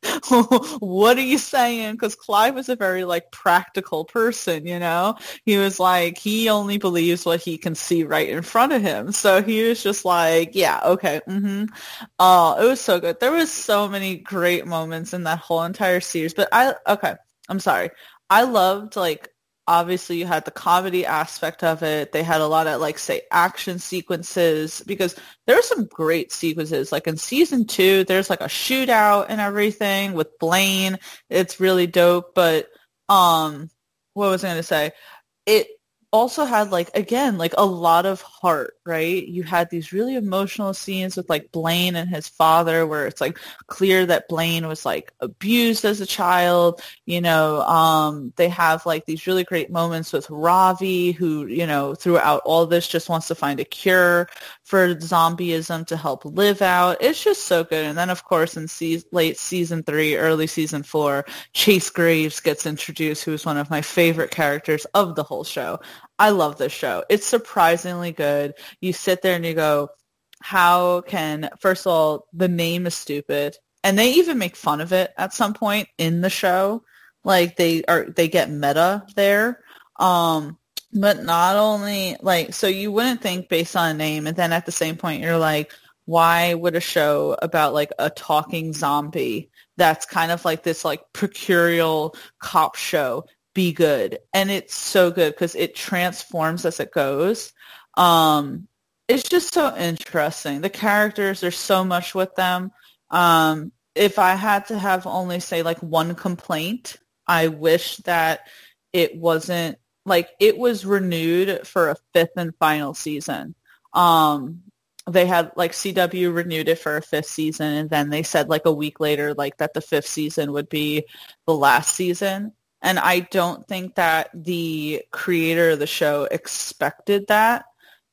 what are you saying? Because Clive was a very like practical person. You know, he was like he only believes what he can see right in front of him. So he was just like, yeah, okay, mm-hmm. Oh, it was so good. There was so many great moments in that whole entire series. But I okay, I'm sorry. I loved like obviously you had the comedy aspect of it. They had a lot of like say action sequences because there are some great sequences. Like in season two, there's like a shootout and everything with Blaine. It's really dope. But um what was I gonna say? It also had like again like a lot of heart right? You had these really emotional scenes with like blaine and his father where it's like clear that blaine was like abused as a child you know um they have like these really great moments with ravi who you know throughout all this just wants to find a cure for zombieism to help Liv out. It's just so good. And then of course in se- late season three early season four chase graves gets introduced who is one of my favorite characters of the whole show I love this show. It's surprisingly good. You sit there and you go, how can, first of all, the name is stupid. And they even make fun of it at some point in the show. Like they are, they get meta there. Um, but not only like, so you wouldn't think based on a name. And then at the same point, you're like, why would a show about like a talking zombie that's kind of like this like procurial cop show be good and it's so good because it transforms as it goes um it's just so interesting the characters there's so much with them um if i had to have only say like one complaint I wish that it wasn't like it was renewed for a fifth and final season. Um, they had like CW renewed it for a fifth season, and then they said like a week later, like that the fifth season would be the last season. And I don't think that the creator of the show expected that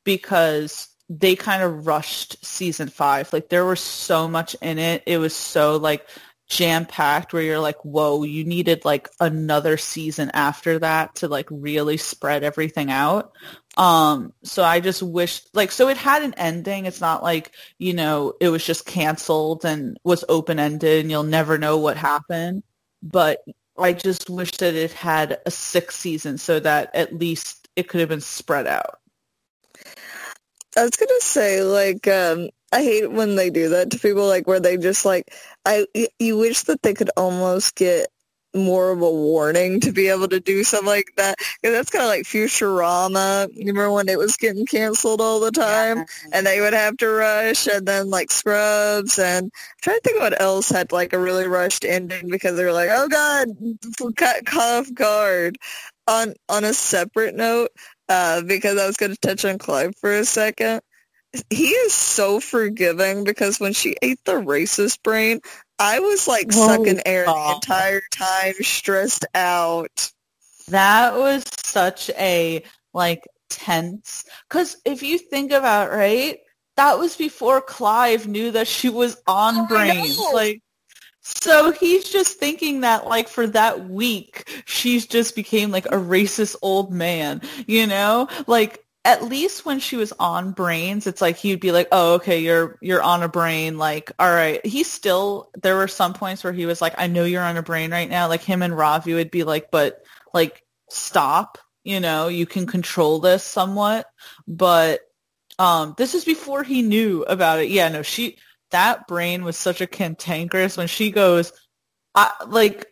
because they kind of rushed season five. Like there was so much in it. It was so like jam packed where you're like, whoa, you needed like another season after that to like really spread everything out. Um, so I just wish like so it had an ending. It's not like, you know, it was just canceled and was open ended and you'll never know what happened. But I just wish that it had a sixth season so that at least it could have been spread out. I was gonna say, like, um, I hate when they do that to people, like where they just like, I you wish that they could almost get more of a warning to be able to do something like that. Because that's kind of like Futurama. You remember when it was getting canceled all the time, yeah. and they would have to rush, and then like Scrubs, and I'm trying to think what else had like a really rushed ending because they were like, oh god, cut, cut off guard. On on a separate note, uh, because I was going to touch on Clive for a second. He is so forgiving because when she ate the racist brain, I was like oh, sucking air God. the entire time, stressed out. That was such a like tense. Because if you think about right, that was before Clive knew that she was on oh, brain. Like so he's just thinking that like for that week, she's just became like a racist old man, you know? Like at least when she was on brains, it's like he'd be like, "Oh, okay, you're you're on a brain." Like, all right. He still there were some points where he was like, "I know you're on a brain right now." Like him and Ravi would be like, "But like stop, you know, you can control this somewhat." But um this is before he knew about it. Yeah, no, she that brain was such a cantankerous when she goes, I, like,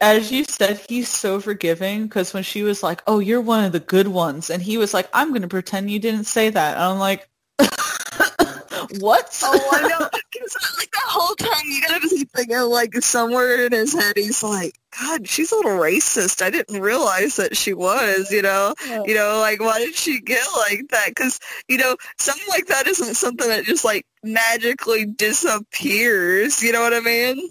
as you said, he's so forgiving because when she was like, "Oh, you're one of the good ones," and he was like, "I'm going to pretend you didn't say that," and I'm like, "What?" Oh, I know. like the whole time you gotta be thinking, like somewhere in his head, he's like, "God, she's a little racist. I didn't realize that she was." You know, yeah. you know, like why did she get like that? Because you know, something like that isn't something that just like magically disappears. You know what I mean?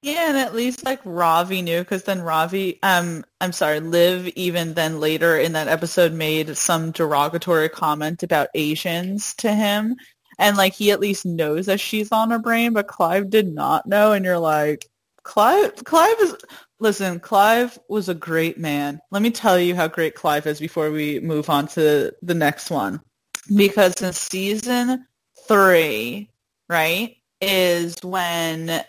Yeah, and at least like Ravi knew because then Ravi, um, I'm sorry, Liv even then later in that episode made some derogatory comment about Asians to him, and like he at least knows that she's on her brain, but Clive did not know, and you're like, Clive, Clive is. Listen, Clive was a great man. Let me tell you how great Clive is before we move on to the next one, because in season three, right, is when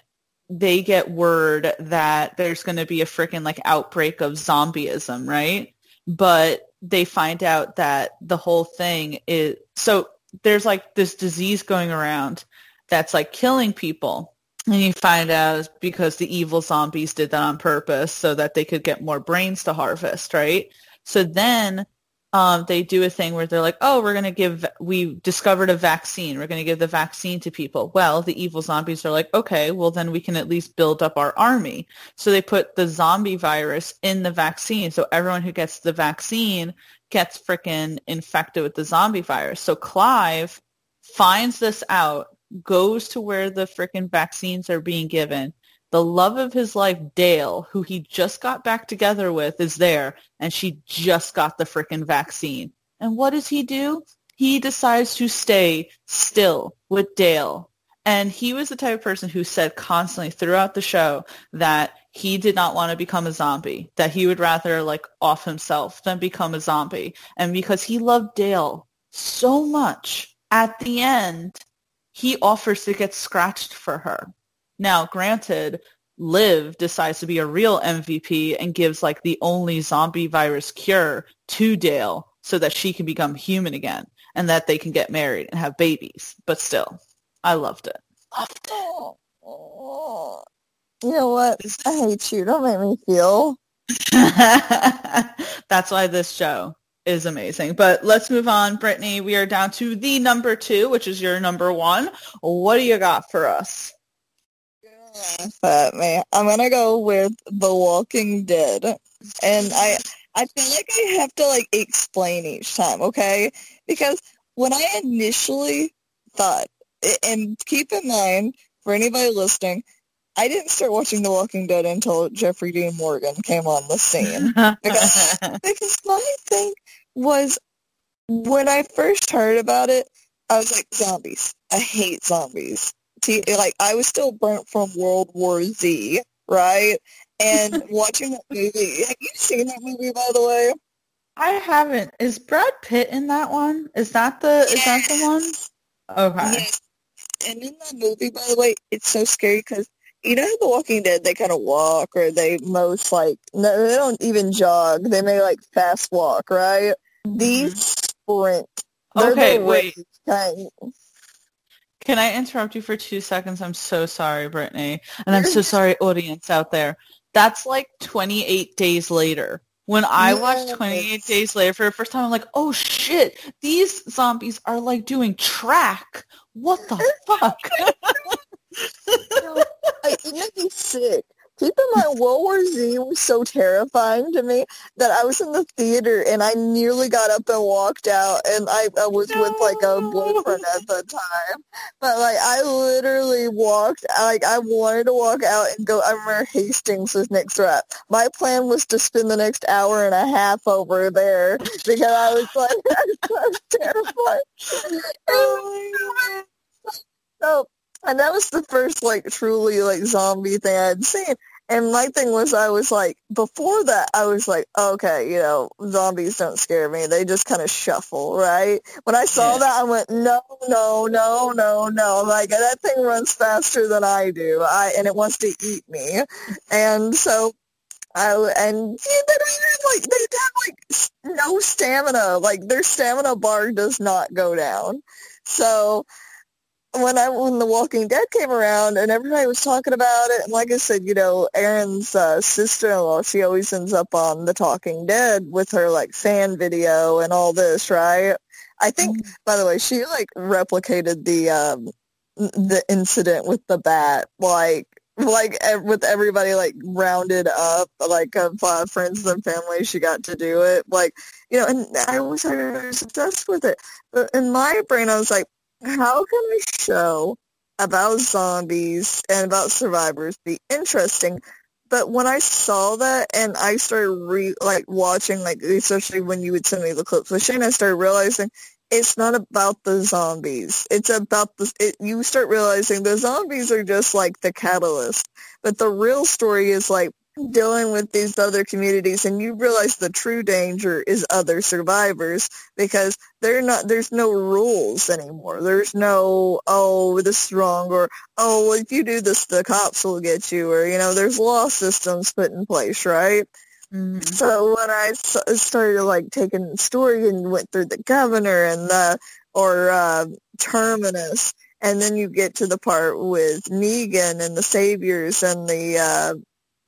they get word that there's going to be a freaking like outbreak of zombieism, right? But they find out that the whole thing is so there's like this disease going around that's like killing people. And you find out because the evil zombies did that on purpose so that they could get more brains to harvest, right? So then um, they do a thing where they're like, oh, we're going to give, we discovered a vaccine. We're going to give the vaccine to people. Well, the evil zombies are like, okay, well, then we can at least build up our army. So they put the zombie virus in the vaccine. So everyone who gets the vaccine gets freaking infected with the zombie virus. So Clive finds this out, goes to where the freaking vaccines are being given, the love of his life, Dale, who he just got back together with, is there, and she just got the frickin' vaccine. And what does he do? He decides to stay still with Dale. And he was the type of person who said constantly throughout the show that he did not want to become a zombie, that he would rather like off himself than become a zombie. And because he loved Dale so much, at the end, he offers to get scratched for her now, granted, Liv decides to be a real MVP and gives like the only zombie virus cure to Dale so that she can become human again and that they can get married and have babies. But still, I loved it. Loved it. You know what? I hate you. Don't make me feel. That's why this show is amazing. But let's move on. Brittany, we are down to the number two, which is your number one. What do you got for us? At me. I'm gonna go with The Walking Dead, and I I feel like I have to like explain each time, okay? Because when I initially thought, and keep in mind for anybody listening, I didn't start watching The Walking Dead until Jeffrey Dean Morgan came on the scene because because my thing was when I first heard about it, I was like zombies. I hate zombies. See, like I was still burnt from World War Z, right? And watching that movie, have you seen that movie by the way? I haven't. Is Brad Pitt in that one? Is that the yes. is that the one? Okay. Yes. And in that movie, by the way, it's so scary because you know The Walking Dead, they kind of walk or they most like no, they don't even jog. They may like fast walk, right? Mm-hmm. These sprint. They're okay, wait. Kind. Can I interrupt you for two seconds? I'm so sorry, Brittany. And I'm so sorry, audience out there. That's like 28 days later. When I yes. watched 28 Days Later for the first time, I'm like, oh shit, these zombies are like doing track. What the fuck? it made me sick. Keep in mind, World War Z was so terrifying to me that I was in the theater and I nearly got up and walked out, and I, I was no. with like a boyfriend at the time. But like, I literally walked, like, I wanted to walk out and go. I remember Hastings was next to it. My plan was to spend the next hour and a half over there because I was like, was terrified. Oh so and that was the first like truly like zombie thing I had seen. And my thing was I was like before that I was like, okay, you know, zombies don't scare me. They just kind of shuffle, right? When I saw yeah. that I went, no, no, no, no, no. Like that thing runs faster than I do. I and it wants to eat me. And so I and yeah, they don't have like they have like no stamina. Like their stamina bar does not go down. So when I when The Walking Dead came around and everybody was talking about it, and like I said, you know, Aaron's uh, sister-in-law, she always ends up on The Talking Dead with her like fan video and all this, right? I think, mm-hmm. by the way, she like replicated the um the incident with the bat, like like with everybody like rounded up, like of uh, friends and family, she got to do it, like you know, and I was I was obsessed with it. But in my brain, I was like, how can a show about zombies and about survivors be interesting? But when I saw that and I started re like watching, like especially when you would send me the clips with Shane, I started realizing it's not about the zombies. It's about the. It, you start realizing the zombies are just like the catalyst, but the real story is like dealing with these other communities and you realize the true danger is other survivors because they're not there's no rules anymore there's no oh this is wrong or oh if you do this the cops will get you or you know there's law systems put in place right mm-hmm. so when i started like taking the story and went through the governor and the or uh, terminus and then you get to the part with Negan and the Saviors and the uh,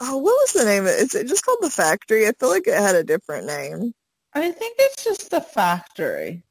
Oh, what was the name of it? Is it just called The Factory? I feel like it had a different name. I think it's just The Factory.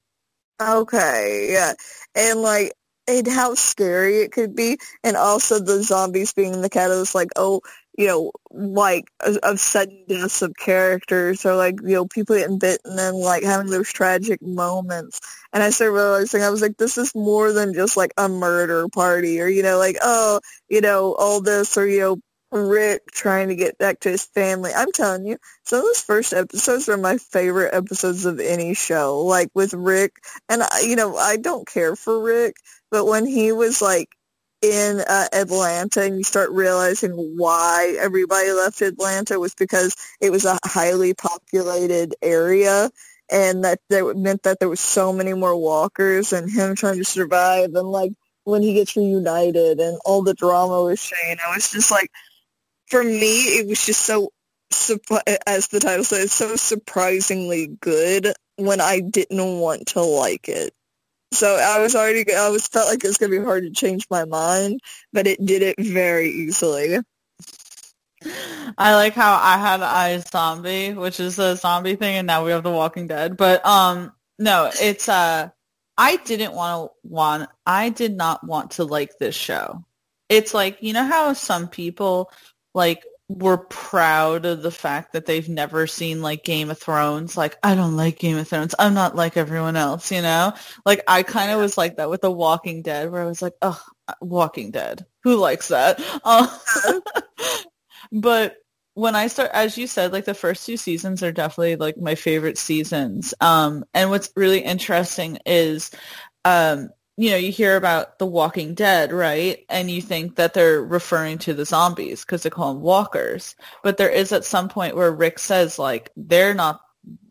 Okay, yeah. And like and how scary it could be and also the zombies being in the catalyst like oh you know like of sudden deaths of characters or like you know people getting bitten and like having those tragic moments and i started realizing i was like this is more than just like a murder party or you know like oh you know all this or you know Rick trying to get back to his family. I'm telling you, some of those first episodes are my favorite episodes of any show. Like with Rick, and I, you know, I don't care for Rick, but when he was like in uh, Atlanta and you start realizing why everybody left Atlanta was because it was a highly populated area and that that meant that there was so many more walkers and him trying to survive and like when he gets reunited and all the drama with Shane, I was just like, for me, it was just so, as the title says, so surprisingly good when I didn't want to like it. So I was already, I was felt like it was going to be hard to change my mind, but it did it very easily. I like how I had zombie, which is a zombie thing, and now we have The Walking Dead. But um, no, it's uh, I didn't want to want, I did not want to like this show it's like you know how some people like were proud of the fact that they've never seen like Game of Thrones. Like, I don't like Game of Thrones. I'm not like everyone else, you know? Like, I kind of was like that with The Walking Dead, where I was like, oh, Walking Dead. Who likes that? Uh, but when I start, as you said, like the first two seasons are definitely like my favorite seasons. Um, and what's really interesting is, um, you know, you hear about The Walking Dead, right? And you think that they're referring to the zombies because they call them walkers. But there is at some point where Rick says, like, they're not,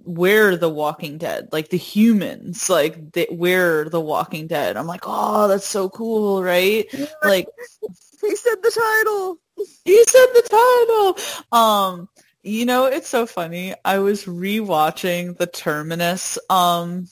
we're the Walking Dead, like the humans, like they, we're the Walking Dead. I'm like, oh, that's so cool, right? Like, he said the title. He said the title. Um, you know, it's so funny. I was rewatching the Terminus um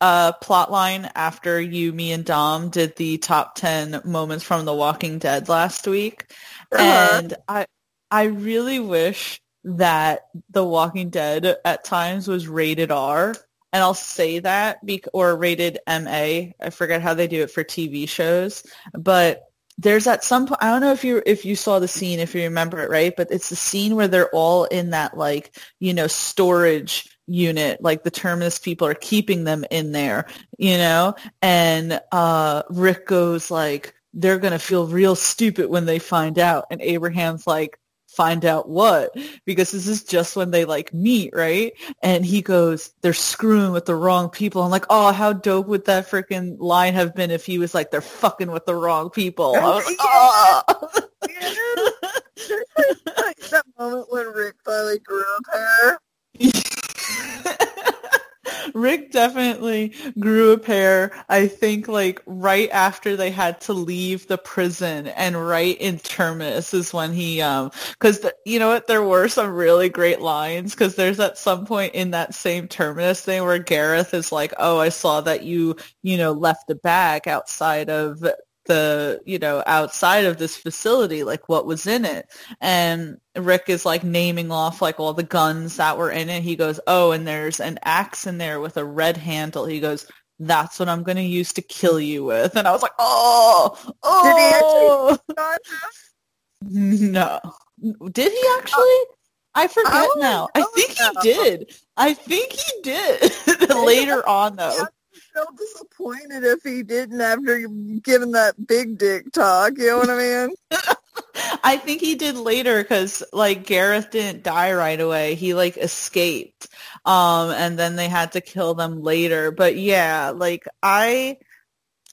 uh, plot line after you, me, and Dom did the top 10 moments from The Walking Dead last week. Uh-huh. And I, I really wish that The Walking Dead at times was rated R. And I'll say that, be- or rated MA. I forget how they do it for TV shows. But there's at some point, I don't know if you if you saw the scene, if you remember it, right? But it's the scene where they're all in that like, you know, storage unit like the terminus people are keeping them in there you know? And uh rick goes like they're gonna feel real stupid when they find out. And abraham's like find out what? Because this is just when they like meet right? And he goes they're screwing with the wrong people. I'm like oh how dope would that freaking line have been if he was like they're fucking with the wrong people? I was like, that moment when rick finally grew up hair Rick definitely grew a pair. I think like right after they had to leave the prison and right in Terminus is when he um cuz you know what there were some really great lines cuz there's at some point in that same Terminus thing where Gareth is like, "Oh, I saw that you, you know, left a bag outside of the you know outside of this facility like what was in it. And rick is like naming off like all the guns that were in it. He goes oh and there's an axe in there with a red handle. He goes that's what i'm going to use to kill you with. And i was like oh oh. no. Did he actually? I forget I now. I think he did. I think he did. Later on, though so disappointed if he didn't after giving that big dick talk. You know what I mean? I think he did later because like Gareth didn't die right away. He like escaped, um, and then they had to kill them later. But yeah, like I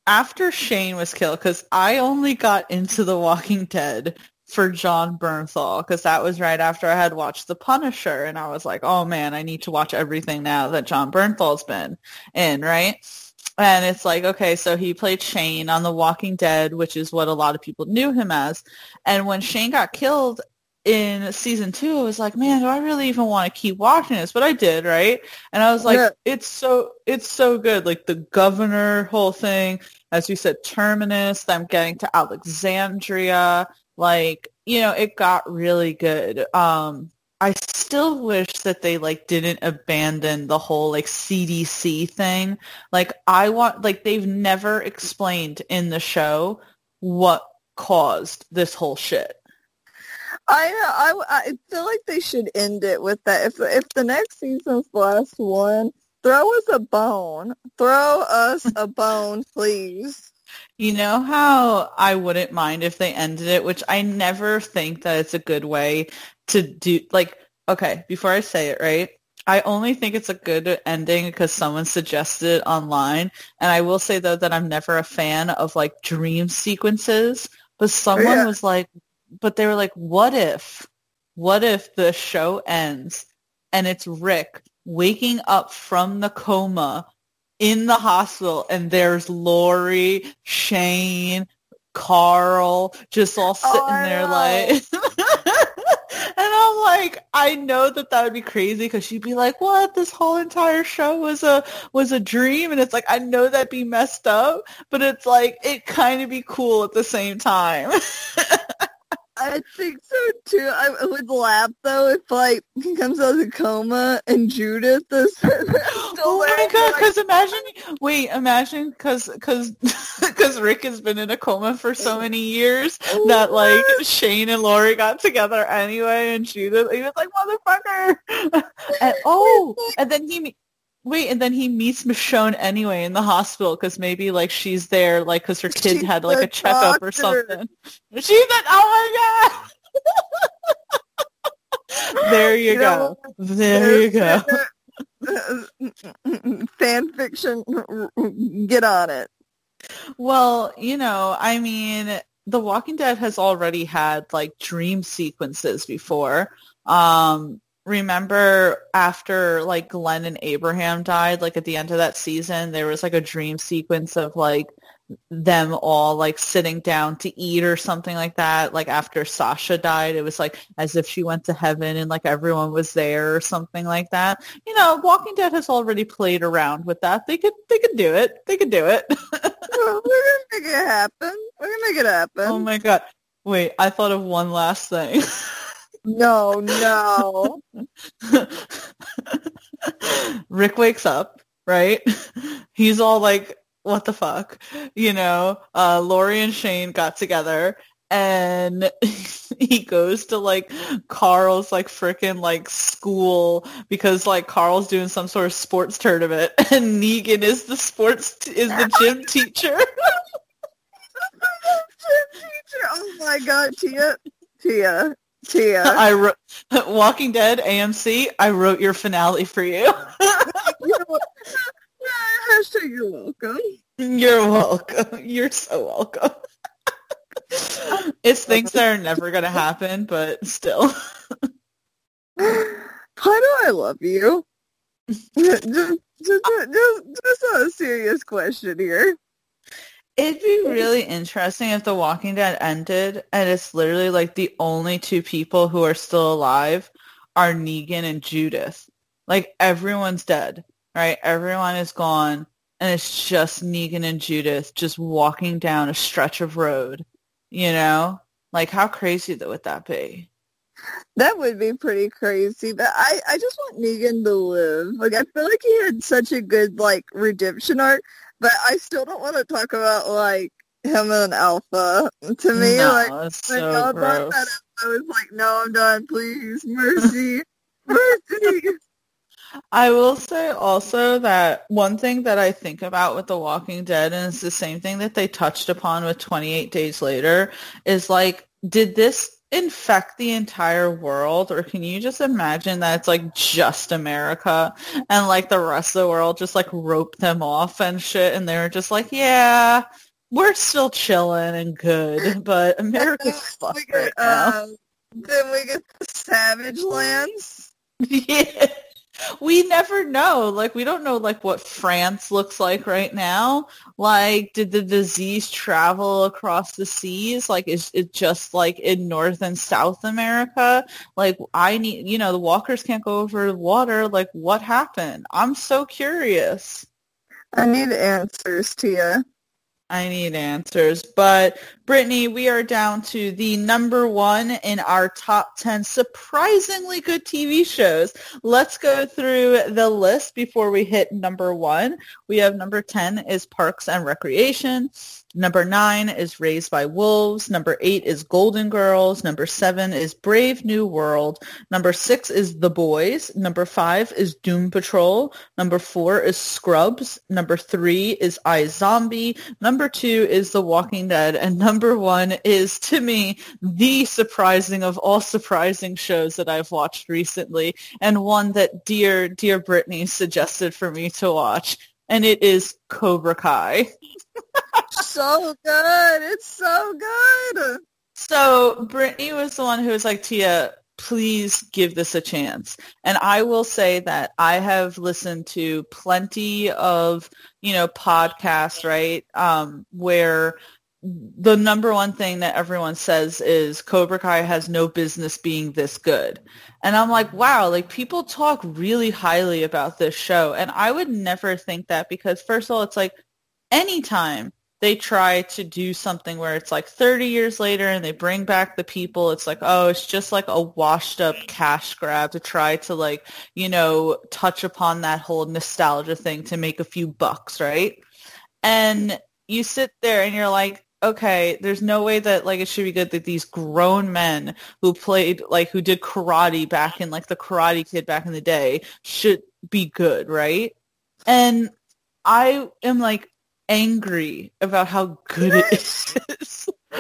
after Shane was killed because I only got into The Walking Dead for Jon Bernthal because that was right after I had watched The Punisher and I was like, oh man, I need to watch everything now that Jon Bernthal's been in, right? And it's like, okay, so he played Shane on The Walking Dead, which is what a lot of people knew him as. And when Shane got killed in season two, I was like, man, do I really even want to keep watching this? But I did, right? And I was like, yeah. it's so, it's so good. Like the governor whole thing, as you said, Terminus, them getting to Alexandria, like, you know, it got really good. Um, I still wish that they like didn't abandon the whole like CDC thing. Like I want like they've never explained in the show what caused this whole shit. I I I feel like they should end it with that. If if the next season's the last one, throw us a bone. Throw us a bone, please. You know how I wouldn't mind if they ended it, which I never think that it's a good way to do. Like, okay, before I say it, right? I only think it's a good ending because someone suggested it online. And I will say though that I'm never a fan of like dream sequences. But oh, someone yeah. was like, but they were like, what if, what if the show ends and it's Rick waking up from the coma in the hospital and there's Lori, Shane, Carl just all oh, sitting oh, there like and I'm like I know that that would be crazy cuz she'd be like what? This whole entire show was a was a dream and it's like I know that'd be messed up but it's like it kind of be cool at the same time I think so too. I would laugh though if like he comes out of the coma and Judith is oh my god! Like, Because imagine, wait, imagine, because because because Rick has been in a coma for so oh. many years oh that like Shane and Lori got together anyway, and Judith, he was like motherfucker. and, oh, and then he. Wait, and then he meets Michonne anyway in the hospital because maybe like she's there like because her kid She's had like a checkup or something. She's an oh my god! there you, You go. know, There you go. Fan fiction, get on it. Well, you know, I mean, The Walking Dead has already had like dream sequences before. Um, remember after like Glenn and Abraham died, like at the end of that season, there was like a dream sequence of like them all like sitting down to eat or something like that. Like after Sasha died, it was like as if she went to heaven and like everyone was there or something like that. You know, Walking Dead has already played around with that. They could they could do it. They could do it. We're gonna make it happen. We're gonna make it happen. Oh my god. Wait, I thought of one last thing. no, no. Rick wakes up, right? He's all like, what the fuck? You know, uh, Lori and Shane got together and he goes to like Carl's like frickin' like school because like Carl's doing some sort of sports tournament and Negan is the sports t- is the gym teacher. gym teacher. Oh my god, Tia, Tia, Tia. I wrote Walking Dead AMC. I wrote your finale for you. You're Hashtag you're welcome. You're welcome. You're so welcome. it's things that are never gonna happen, but still. Why do I love you? just, just, just, just a serious question here. It'd be really interesting if The Walking Dead ended and it's literally like the only two people who are still alive are Negan and Judith. Like everyone's dead, right? Everyone is gone and it's just Negan and Judith just walking down a stretch of road, you know? Like how crazy would that be? That would be pretty crazy, but I, I just want Negan to live. Like, I feel like he had such a good, like, redemption arc, but I still don't want to talk about, like, him and Alpha. To me, no, like, when so y'all brought that up, I was like, no, I'm done, please. Mercy. Mercy. I will say also that one thing that I think about with The Walking Dead, and it's the same thing that they touched upon with 28 Days Later, is like, did this infect the entire world or can you just imagine that it's like just America and like the rest of the world just like rope them off and shit and they're just like, yeah, we're still chilling and good, but America's fucked right now. uh, then we get the Savage Lands. Yeah. We never know. Like we don't know like what France looks like right now. Like did the disease travel across the seas? Like is it just like in North and South America? Like I need, you know, the walkers can't go over the water. Like what happened? I'm so curious. I need answers, Tia. I need answers. But Brittany, we are down to the number one in our top 10 surprisingly good TV shows. Let's go through the list before we hit number one. We have number 10 is Parks and Recreation. Number nine is Raised by Wolves. Number eight is Golden Girls. Number seven is Brave New World. Number six is The Boys. Number five is Doom Patrol. Number four is Scrubs. Number three is iZombie. Number two is The Walking Dead. And number one is, to me, the surprising of all surprising shows that I've watched recently and one that dear, dear Brittany suggested for me to watch. And it is Cobra Kai. so good. It's so good. So Brittany was the one who was like, Tia, please give this a chance. And I will say that I have listened to plenty of, you know, podcasts, right, um, where the number one thing that everyone says is Cobra Kai has no business being this good. And I'm like, wow, like people talk really highly about this show. And I would never think that because first of all, it's like anytime they try to do something where it's like 30 years later and they bring back the people it's like oh it's just like a washed up cash grab to try to like you know touch upon that whole nostalgia thing to make a few bucks right and you sit there and you're like okay, there's no way that like it should be good that these grown men who played like who did karate back in like the Karate Kid back in the day should be good, right? And I am like angry about how good it is.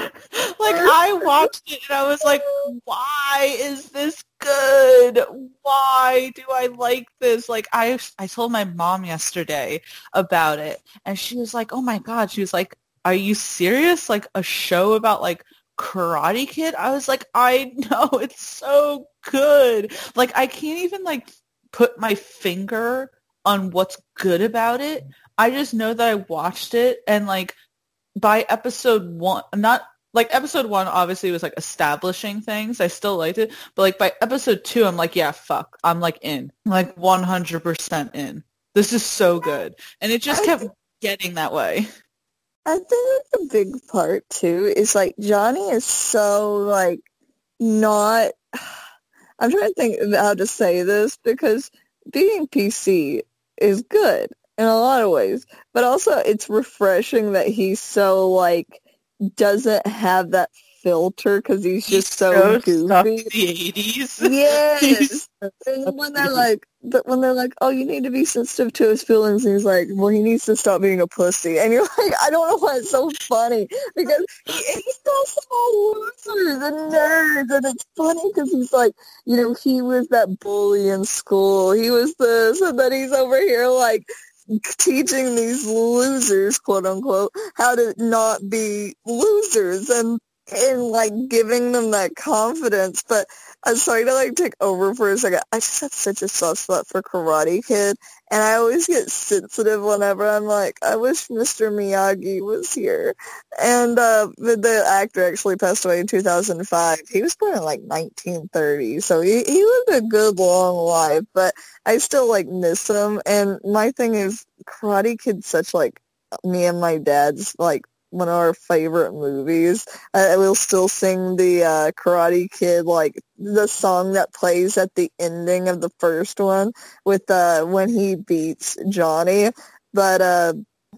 like I watched it and I was like, why is this good? Why do I like this? Like I I told my mom yesterday about it and she was like, "Oh my god." She was like, "Are you serious? Like a show about like Karate Kid?" I was like, "I know, it's so good." Like I can't even like put my finger on what's good about it. I just know that I watched it and like by episode one, not like episode one obviously was like establishing things. I still liked it, but like by episode two, I'm like, yeah, fuck, I'm like in, I'm like 100% in. This is so good, and it just kept getting that way. I think the big part too is like Johnny is so like not. I'm trying to think how to say this because being PC is good in a lot of ways, but also it's refreshing that he's so like doesn't have that filter because he's just he's so, so goofy. The eighties, yes. and when they're like, but when they're like, "Oh, you need to be sensitive to his feelings," and he's like, "Well, he needs to stop being a pussy," and you're like, "I don't know why it's so funny because he, he's so small losers and nerds, and it's funny because he's like, you know, he was that bully in school, he was this, and then he's over here like teaching these losers, quote unquote, how to not be losers and and like giving them that confidence. But I'm sorry to like take over for a second. I just have such a soft spot for Karate Kid, and I always get sensitive whenever I'm like, I wish Mr. Miyagi was here. And uh, the, the actor actually passed away in 2005. He was born in like 1930, so he he lived a good long life. But I still like miss him. And my thing is, Karate Kid's such like me and my dad's like one of our favorite movies. I will still sing the uh, Karate Kid, like the song that plays at the ending of the first one with uh, when he beats Johnny. But uh,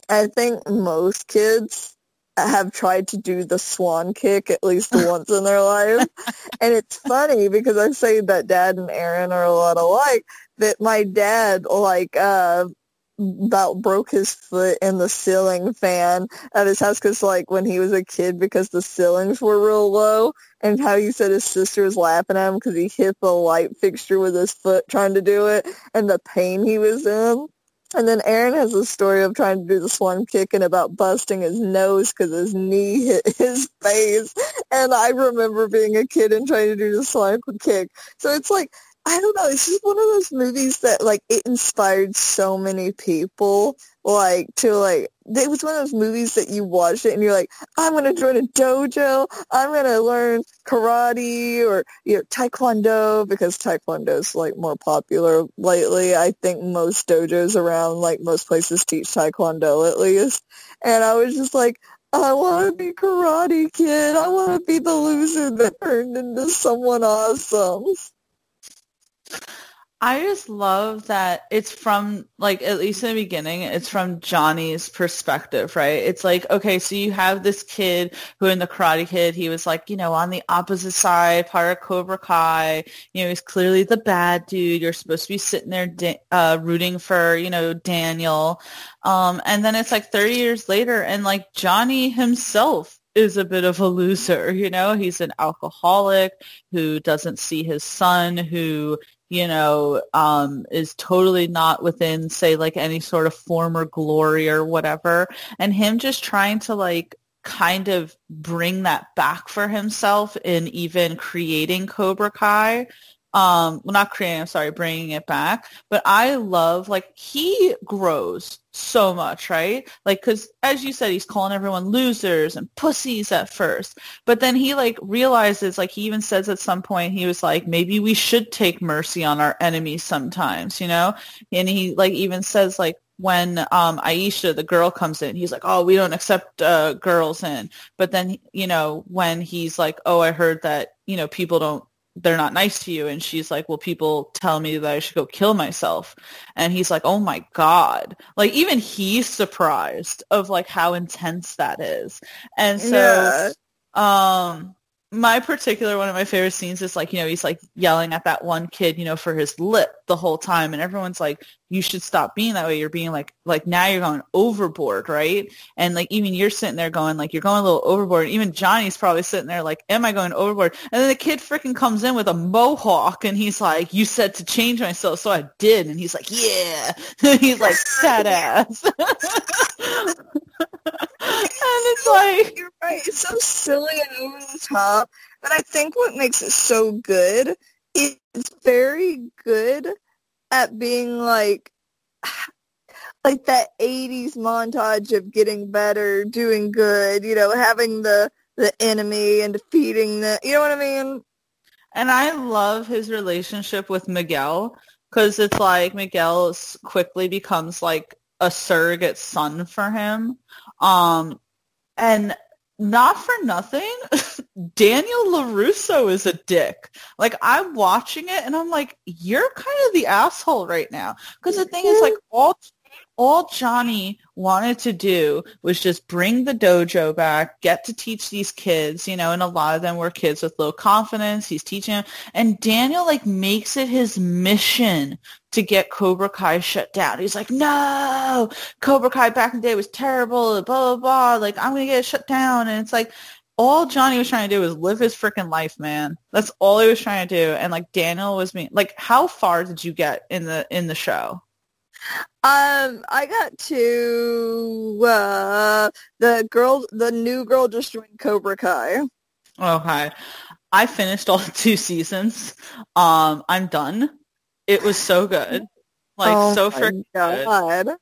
I think most kids have tried to do the swan kick at least once in their life. And it's funny because I say that dad and Aaron are a lot alike, that my dad, like, uh, about broke his foot in the ceiling fan at his house because like when he was a kid because the ceilings were real low and how he said his sister was laughing at him because he hit the light fixture with his foot trying to do it and the pain he was in. And then Aaron has a story of trying to do the swan kick and about busting his nose because his knee hit his face. And I remember being a kid and trying to do the swan kick. So it's like I don't know. It's just one of those movies that like it inspired so many people. Like to like, it was one of those movies that you watch it and you're like, I'm gonna join a dojo. I'm gonna learn karate or you know taekwondo because taekwondo is like more popular lately. I think most dojos around, like most places, teach taekwondo at least. And I was just like, I want to be Karate Kid. I want to be the loser that turned into someone awesome. I just love that it's from like at least in the beginning, it's from Johnny's perspective, right? It's like, okay, so you have this kid who in the Karate Kid, he was like, you know, on the opposite side, part of Cobra Kai. You know, he's clearly the bad dude. You're supposed to be sitting there uh, rooting for, you know, Daniel. Um, and then it's like 30 years later, and like Johnny himself is a bit of a loser, you know? He's an alcoholic who doesn't see his son, who you know, um, is totally not within, say, like any sort of former glory or whatever. And him just trying to like kind of bring that back for himself in even creating Cobra Kai um well not creating i'm sorry bringing it back but i love like he grows so much right like because as you said he's calling everyone losers and pussies at first but then he like realizes like he even says at some point he was like maybe we should take mercy on our enemies sometimes you know and he like even says like when um Aisha, the girl, comes in, he's like, "Oh, we don't accept uh, girls in." But then, you know, when he's like, "Oh, I heard that you know people don't they're not nice to you," and she's like, "Well, people tell me that I should go kill myself," and he's like, "Oh my god!" Like even he's surprised of like how intense that is, and so. Yeah. Um, my particular one of my favorite scenes is like you know he's like yelling at that one kid you know for his lip the whole time and everyone's like you should stop being that way. You're being like like now you're going overboard right? And like even you're sitting there going like you're going a little overboard and even johnny's probably sitting there like am i going overboard? And then the kid freaking comes in with a mohawk and he's like you said to change myself so i did and he's like yeah. He's like sad ass it's like you're right. It's so silly and over the top. But I think what makes it so good is very good at being like like that 80s montage of getting better, doing good, you know, having the the enemy and defeating the, you know what I mean? And I love his relationship with Miguel because it's like Miguel quickly becomes like a surrogate son for him. Um, and not for nothing, Daniel LaRusso is a dick. Like I'm watching it and I'm like, you're kind of the asshole right now. Because the thing is like all all Johnny wanted to do was just bring the dojo back, get to teach these kids, you know, and a lot of them were kids with low confidence. He's teaching them. And Daniel like makes it his mission to get Cobra Kai shut down. He's like, no, Cobra Kai back in the day was terrible, blah, blah, blah. Like, I'm going to get it shut down. And it's like, all Johnny was trying to do was live his freaking life, man. That's all he was trying to do. And like Daniel was me. Like, how far did you get in the in the show? Um, I got to uh, the girl, the new girl just joined Cobra Kai. Okay, I finished all two seasons. Um, I'm done. It was so good, like oh so freaking good.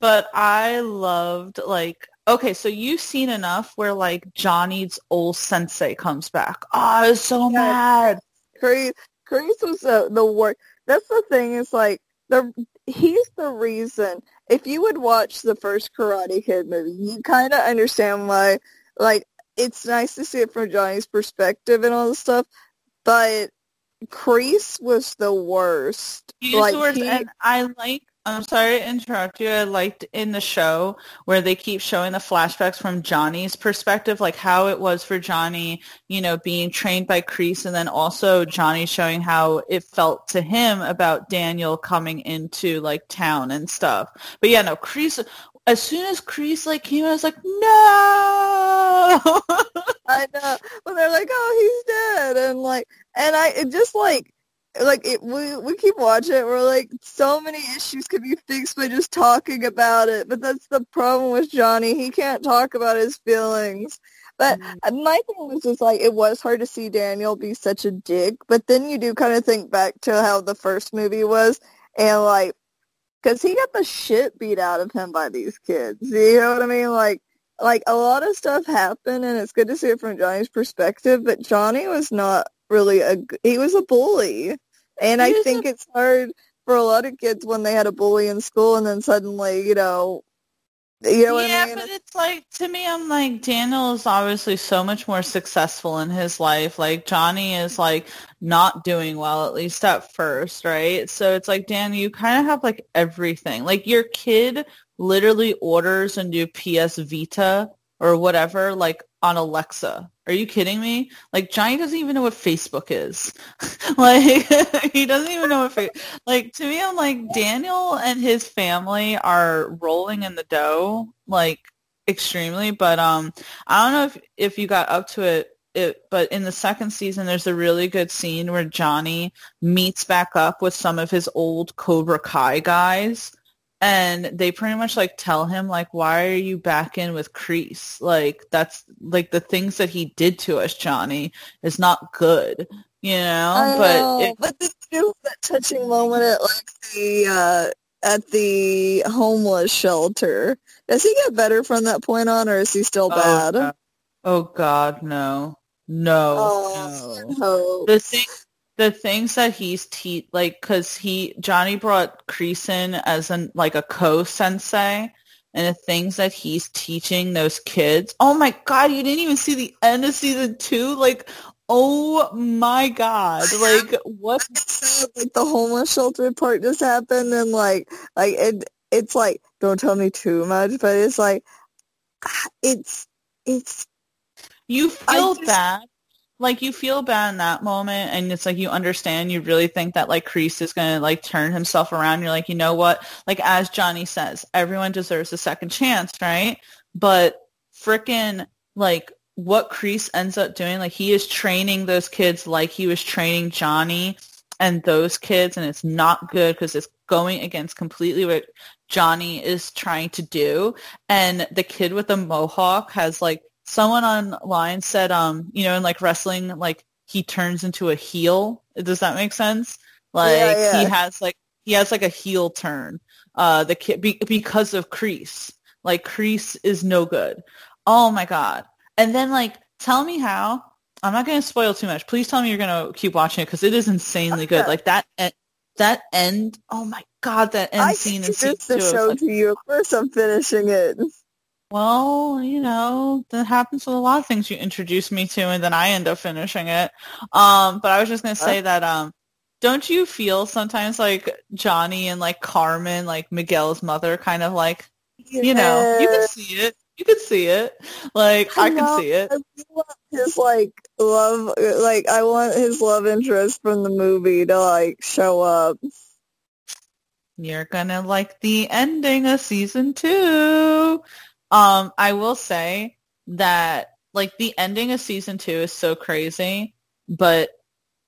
But I loved like okay, so you've seen enough where like Johnny's old sensei comes back. Oh, I was so yes. mad. Kreese, Kreese was the the worst. That's the thing. Is like the he's the reason. If you would watch the first Karate Kid movie, you kind of understand why. Like, it's nice to see it from Johnny's perspective and all this stuff, but Kreese was the worst. He like, the worst, he, and I like I'm sorry to interrupt you. I liked in the show where they keep showing the flashbacks from Johnny's perspective, like how it was for Johnny, you know, being trained by Kreese, and then also Johnny showing how it felt to him about Daniel coming into like town and stuff. But yeah, no, Kreese. As soon as Kreese like came, I was like, no. I know. But they're like, oh, he's dead, and like, and I it just like like it, we we keep watching it. We're like, so many issues could be fixed by just talking about it. But that's the problem with Johnny. He can't talk about his feelings. But mm. my thing was just like it was hard to see Daniel be such a dick. But then you do kind of think back to how the first movie was, and like, because he got the shit beat out of him by these kids. You know what I mean? Like, like a lot of stuff happened, and it's good to see it from Johnny's perspective. But Johnny was not really a he was a bully, and I think it's hard for a lot of kids when they had a bully in school and then suddenly you know. You know yeah, I mean? but it's like to me, I'm like Daniel is obviously so much more successful in his life. Like Johnny is like not doing well, at least at first, right? So it's like Dan, you kind of have like everything. Like your kid literally orders a new PS Vita or whatever, like on Alexa. Are you kidding me? Like Johnny doesn't even know what Facebook is. like he doesn't even know what fa- like to me I'm like Daniel and his family are rolling in the dough like extremely, but um I don't know if if you got up to it it, but in the second season, there's a really good scene where Johnny meets back up with some of his old Cobra Kai guys, and they pretty much like tell him like why are you back in with Kreese? Like that's like the things that he did to us Johnny is not good you know? I but know, it, but the that touching moment at like the uh at the homeless shelter. Does he get better from that point on or is he still oh, bad? god. oh god no. No, oh, no. the thing the things that he's te like because he Johnny brought Kreese in as an like a co-sensei and the things that he's teaching those kids. Oh my god, you didn't even see the end of season two? Like, oh my god. Like what like the homeless shelter part just happened and like like it it's like don't tell me too much, but it's like ah, it's it's you feel just, bad like you feel bad in that moment and it's like you understand you really think that like Kreese is going to like turn himself around. You're like you know what? Like as Johnny says everyone deserves a second chance right? But freaking like what Kreese ends up doing like he is training those kids like he was training Johnny and those kids and it's not good because it's going against completely what Johnny is trying to do. And the kid with the mohawk has like someone online said, um, you know, in like wrestling, like he turns into a heel. Does that make sense? Like yeah, yeah. he has like he has like a heel turn. Uh, the kid be, because of Kreese. Like Kreese is no good. Oh my god! And then like, tell me how. I'm not going to spoil too much. Please tell me you're going to keep watching it because it is insanely good. Like that. that end. Oh my god! That end I scene in season two. show like, to you. First, I'm finishing it. Well, you know, that happens with a lot of things you introduce me to and then I end up finishing it. Um, but I was just going to say that, um, don't you feel sometimes like Johnny and like Carmen, like Miguel's mother, kind of like, yeah. you know, you can see it. You can see it. Like I, I can see it. his like love, like I want his love interest from the movie to like show up. You're gonna like the ending of season two. Um, I will say that like the ending of season two is so crazy, but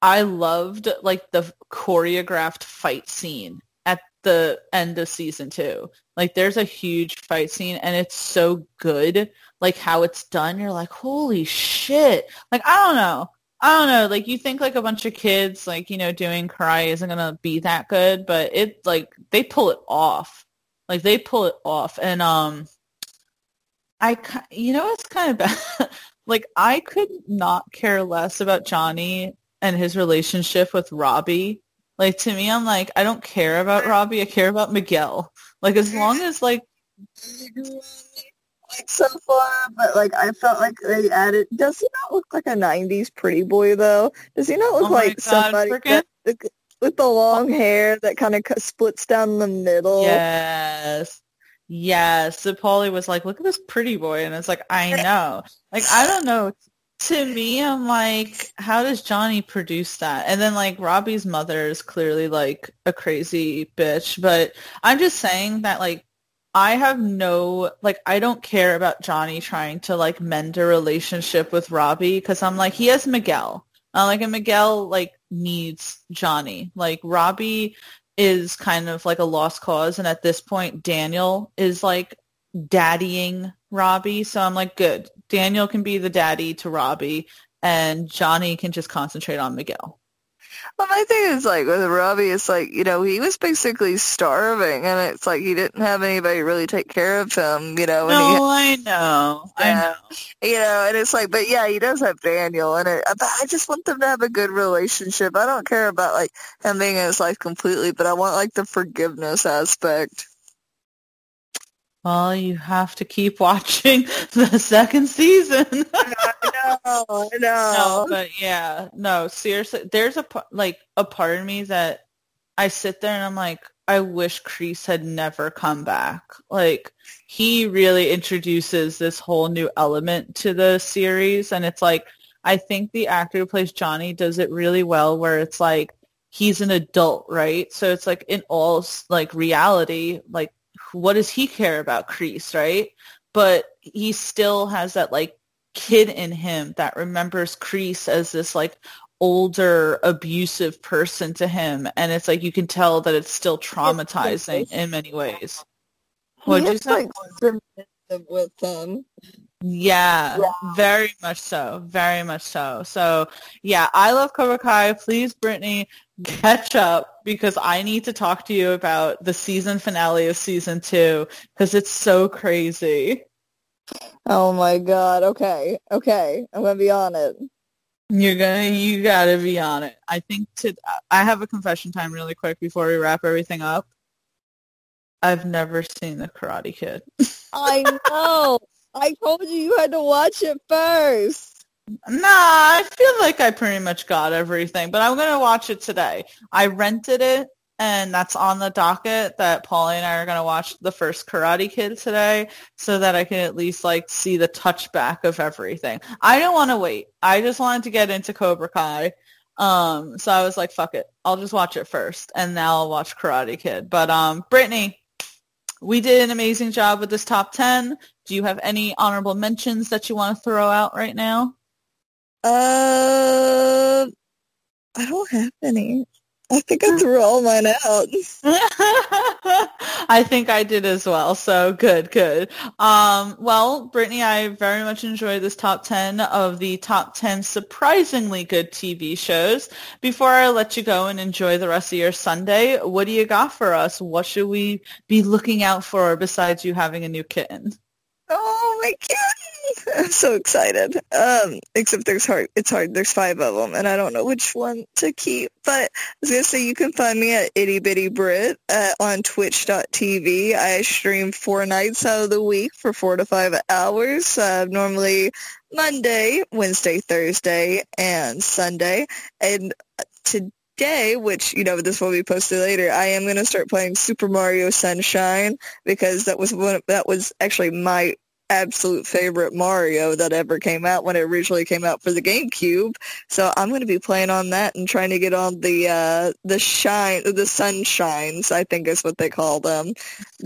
I loved like the choreographed fight scene at the end of season two. Like there's a huge fight scene and it's so good. Like how it's done. You're like, holy shit. Like, I don't know. I don't know. Like you think like a bunch of kids like, you know, doing karate isn't going to be that good, but it like they pull it off. Like they pull it off. And, um, I, you know, it's kind of bad. like I could not care less about Johnny and his relationship with Robbie. Like to me, I'm like, I don't care about Robbie. I care about Miguel. Like as long as like, like so far, but like I felt like they added. Does he not look like a '90s pretty boy though? Does he not look oh like God, somebody that, with the long hair that kind of splits down the middle? Yes. Yes, so Paulie was like, "Look at this pretty boy," and it's like, "I know." Like, I don't know. To me, I'm like, how does Johnny produce that? And then like Robbie's mother is clearly like a crazy bitch, but I'm just saying that like I have no like I don't care about Johnny trying to like mend a relationship with Robbie because I'm like he has Miguel. Uh, like and Miguel like needs Johnny. Like Robbie is kind of like a lost cause. And at this point, Daniel is like daddying Robbie. So I'm like, good. Daniel can be the daddy to Robbie and Johnny can just concentrate on Miguel. Well, my thing is like with Robbie, it's like you know he was basically starving, and it's like he didn't have anybody really take care of him. You know. No, he, I know. I know. You know, and it's like, but yeah, he does have Daniel, and it, but I just want them to have a good relationship. I don't care about like him being in his life completely, but I want like the forgiveness aspect. Well, you have to keep watching the second season. I know, I know. No, but yeah, no, seriously, there's a like a part of me that I sit there and I'm like, I wish Kreese had never come back. Like he really introduces this whole new element to the series, and it's like I think the actor who plays Johnny does it really well, where it's like he's an adult, right? So it's like in all like reality, like what does he care about Kreese, right? But he still has that like kid in him that remembers Kreese as this like older abusive person to him and it's like you can tell that it's still traumatizing in many ways. What'd you say? Like, with them. Yeah, yeah, very much so. Very much so. So yeah, I love Cobra Kai. Please, Brittany, catch up because I need to talk to you about the season finale of season two because it's so crazy. Oh my god. Okay. Okay. I'm gonna be on it. You're gonna, you gotta be on it. I think to, I have a confession time really quick before we wrap everything up. I've never seen the Karate Kid. I know. I told you you had to watch it first. Nah, I feel like I pretty much got everything, but I'm gonna watch it today. I rented it and that's on the docket that Paulie and I are going to watch the first Karate Kid today so that I can at least like see the touchback of everything. I don't want to wait. I just wanted to get into Cobra Kai. Um, so I was like, fuck it. I'll just watch it first and now I'll watch Karate Kid. But um, Brittany, we did an amazing job with this top 10. Do you have any honorable mentions that you want to throw out right now? Uh, I don't have any. I think I threw all mine out. I think I did as well. So good, good. Um, well, Brittany, I very much enjoyed this top 10 of the top 10 surprisingly good TV shows. Before I let you go and enjoy the rest of your Sunday, what do you got for us? What should we be looking out for besides you having a new kitten? Oh, my kitten! I'm so excited. Um, except there's hard. It's hard. There's five of them, and I don't know which one to keep. But I was gonna say you can find me at Itty Bitty Brit uh, on Twitch.tv. I stream four nights out of the week for four to five hours. Uh, normally Monday, Wednesday, Thursday, and Sunday. And today, which you know this will be posted later, I am going to start playing Super Mario Sunshine because that was one that was actually my absolute favorite Mario that ever came out when it originally came out for the GameCube. So I'm going to be playing on that and trying to get on the uh, the shine, the sunshines, I think is what they call them.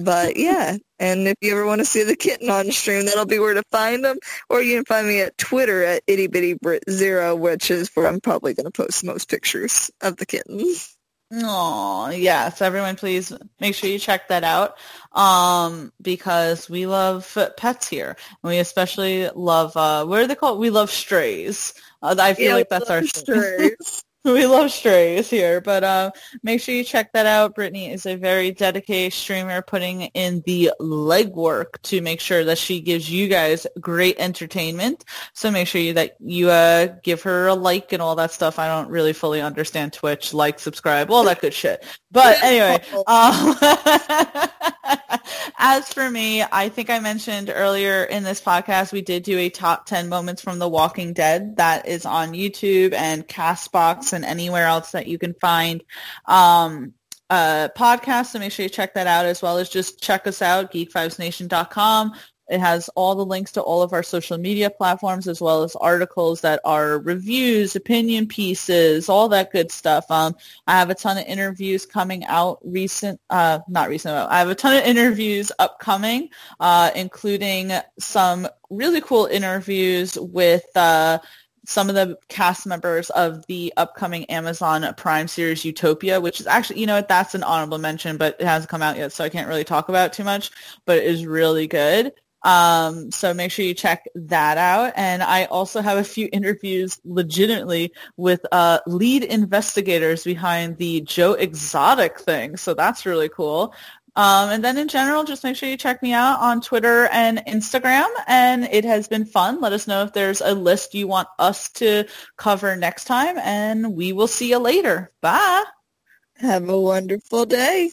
But yeah, and if you ever want to see the kitten on stream, that'll be where to find them. Or you can find me at Twitter at itty bitty brit zero, which is where I'm probably going to post most pictures of the kittens. Oh, yes. Everyone, please make sure you check that out um, because we love pets here. And we especially love, uh, what are they called? We love strays. Uh, I feel Yeah, like that's our strays. we love strays here, but uh, make sure you check that out. Brittany is a very dedicated streamer putting in the legwork to make sure that she gives you guys great entertainment. So make sure you, that you uh, give her a like and all that stuff. I don't really fully understand Twitch, like, subscribe, all that good shit. But anyway, um, as for me, I think I mentioned earlier in this podcast, we did do a top 10 moments from The Walking Dead that is on YouTube and Castbox and anywhere else that you can find um, podcasts. So make sure you check that out as well as just check us out, geek5snation.com. It has all the links to all of our social media platforms as well as articles that are reviews, opinion pieces, all that good stuff. Um, I have a ton of interviews coming out recent, uh, not recent, I have a ton of interviews upcoming, uh, including some really cool interviews with, uh, some of the cast members of the upcoming Amazon Prime series Utopia, which is actually, you know, that's an honorable mention, but it hasn't come out yet, so I can't really talk about it too much, but it is really good. Um, so make sure you check that out. And I also have a few interviews legitimately with uh, lead investigators behind the Joe Exotic thing. So that's really cool. Um, and then in general, just make sure you check me out on Twitter and Instagram. And it has been fun. Let us know if there's a list you want us to cover next time. And we will see you later. Bye. Have a wonderful day.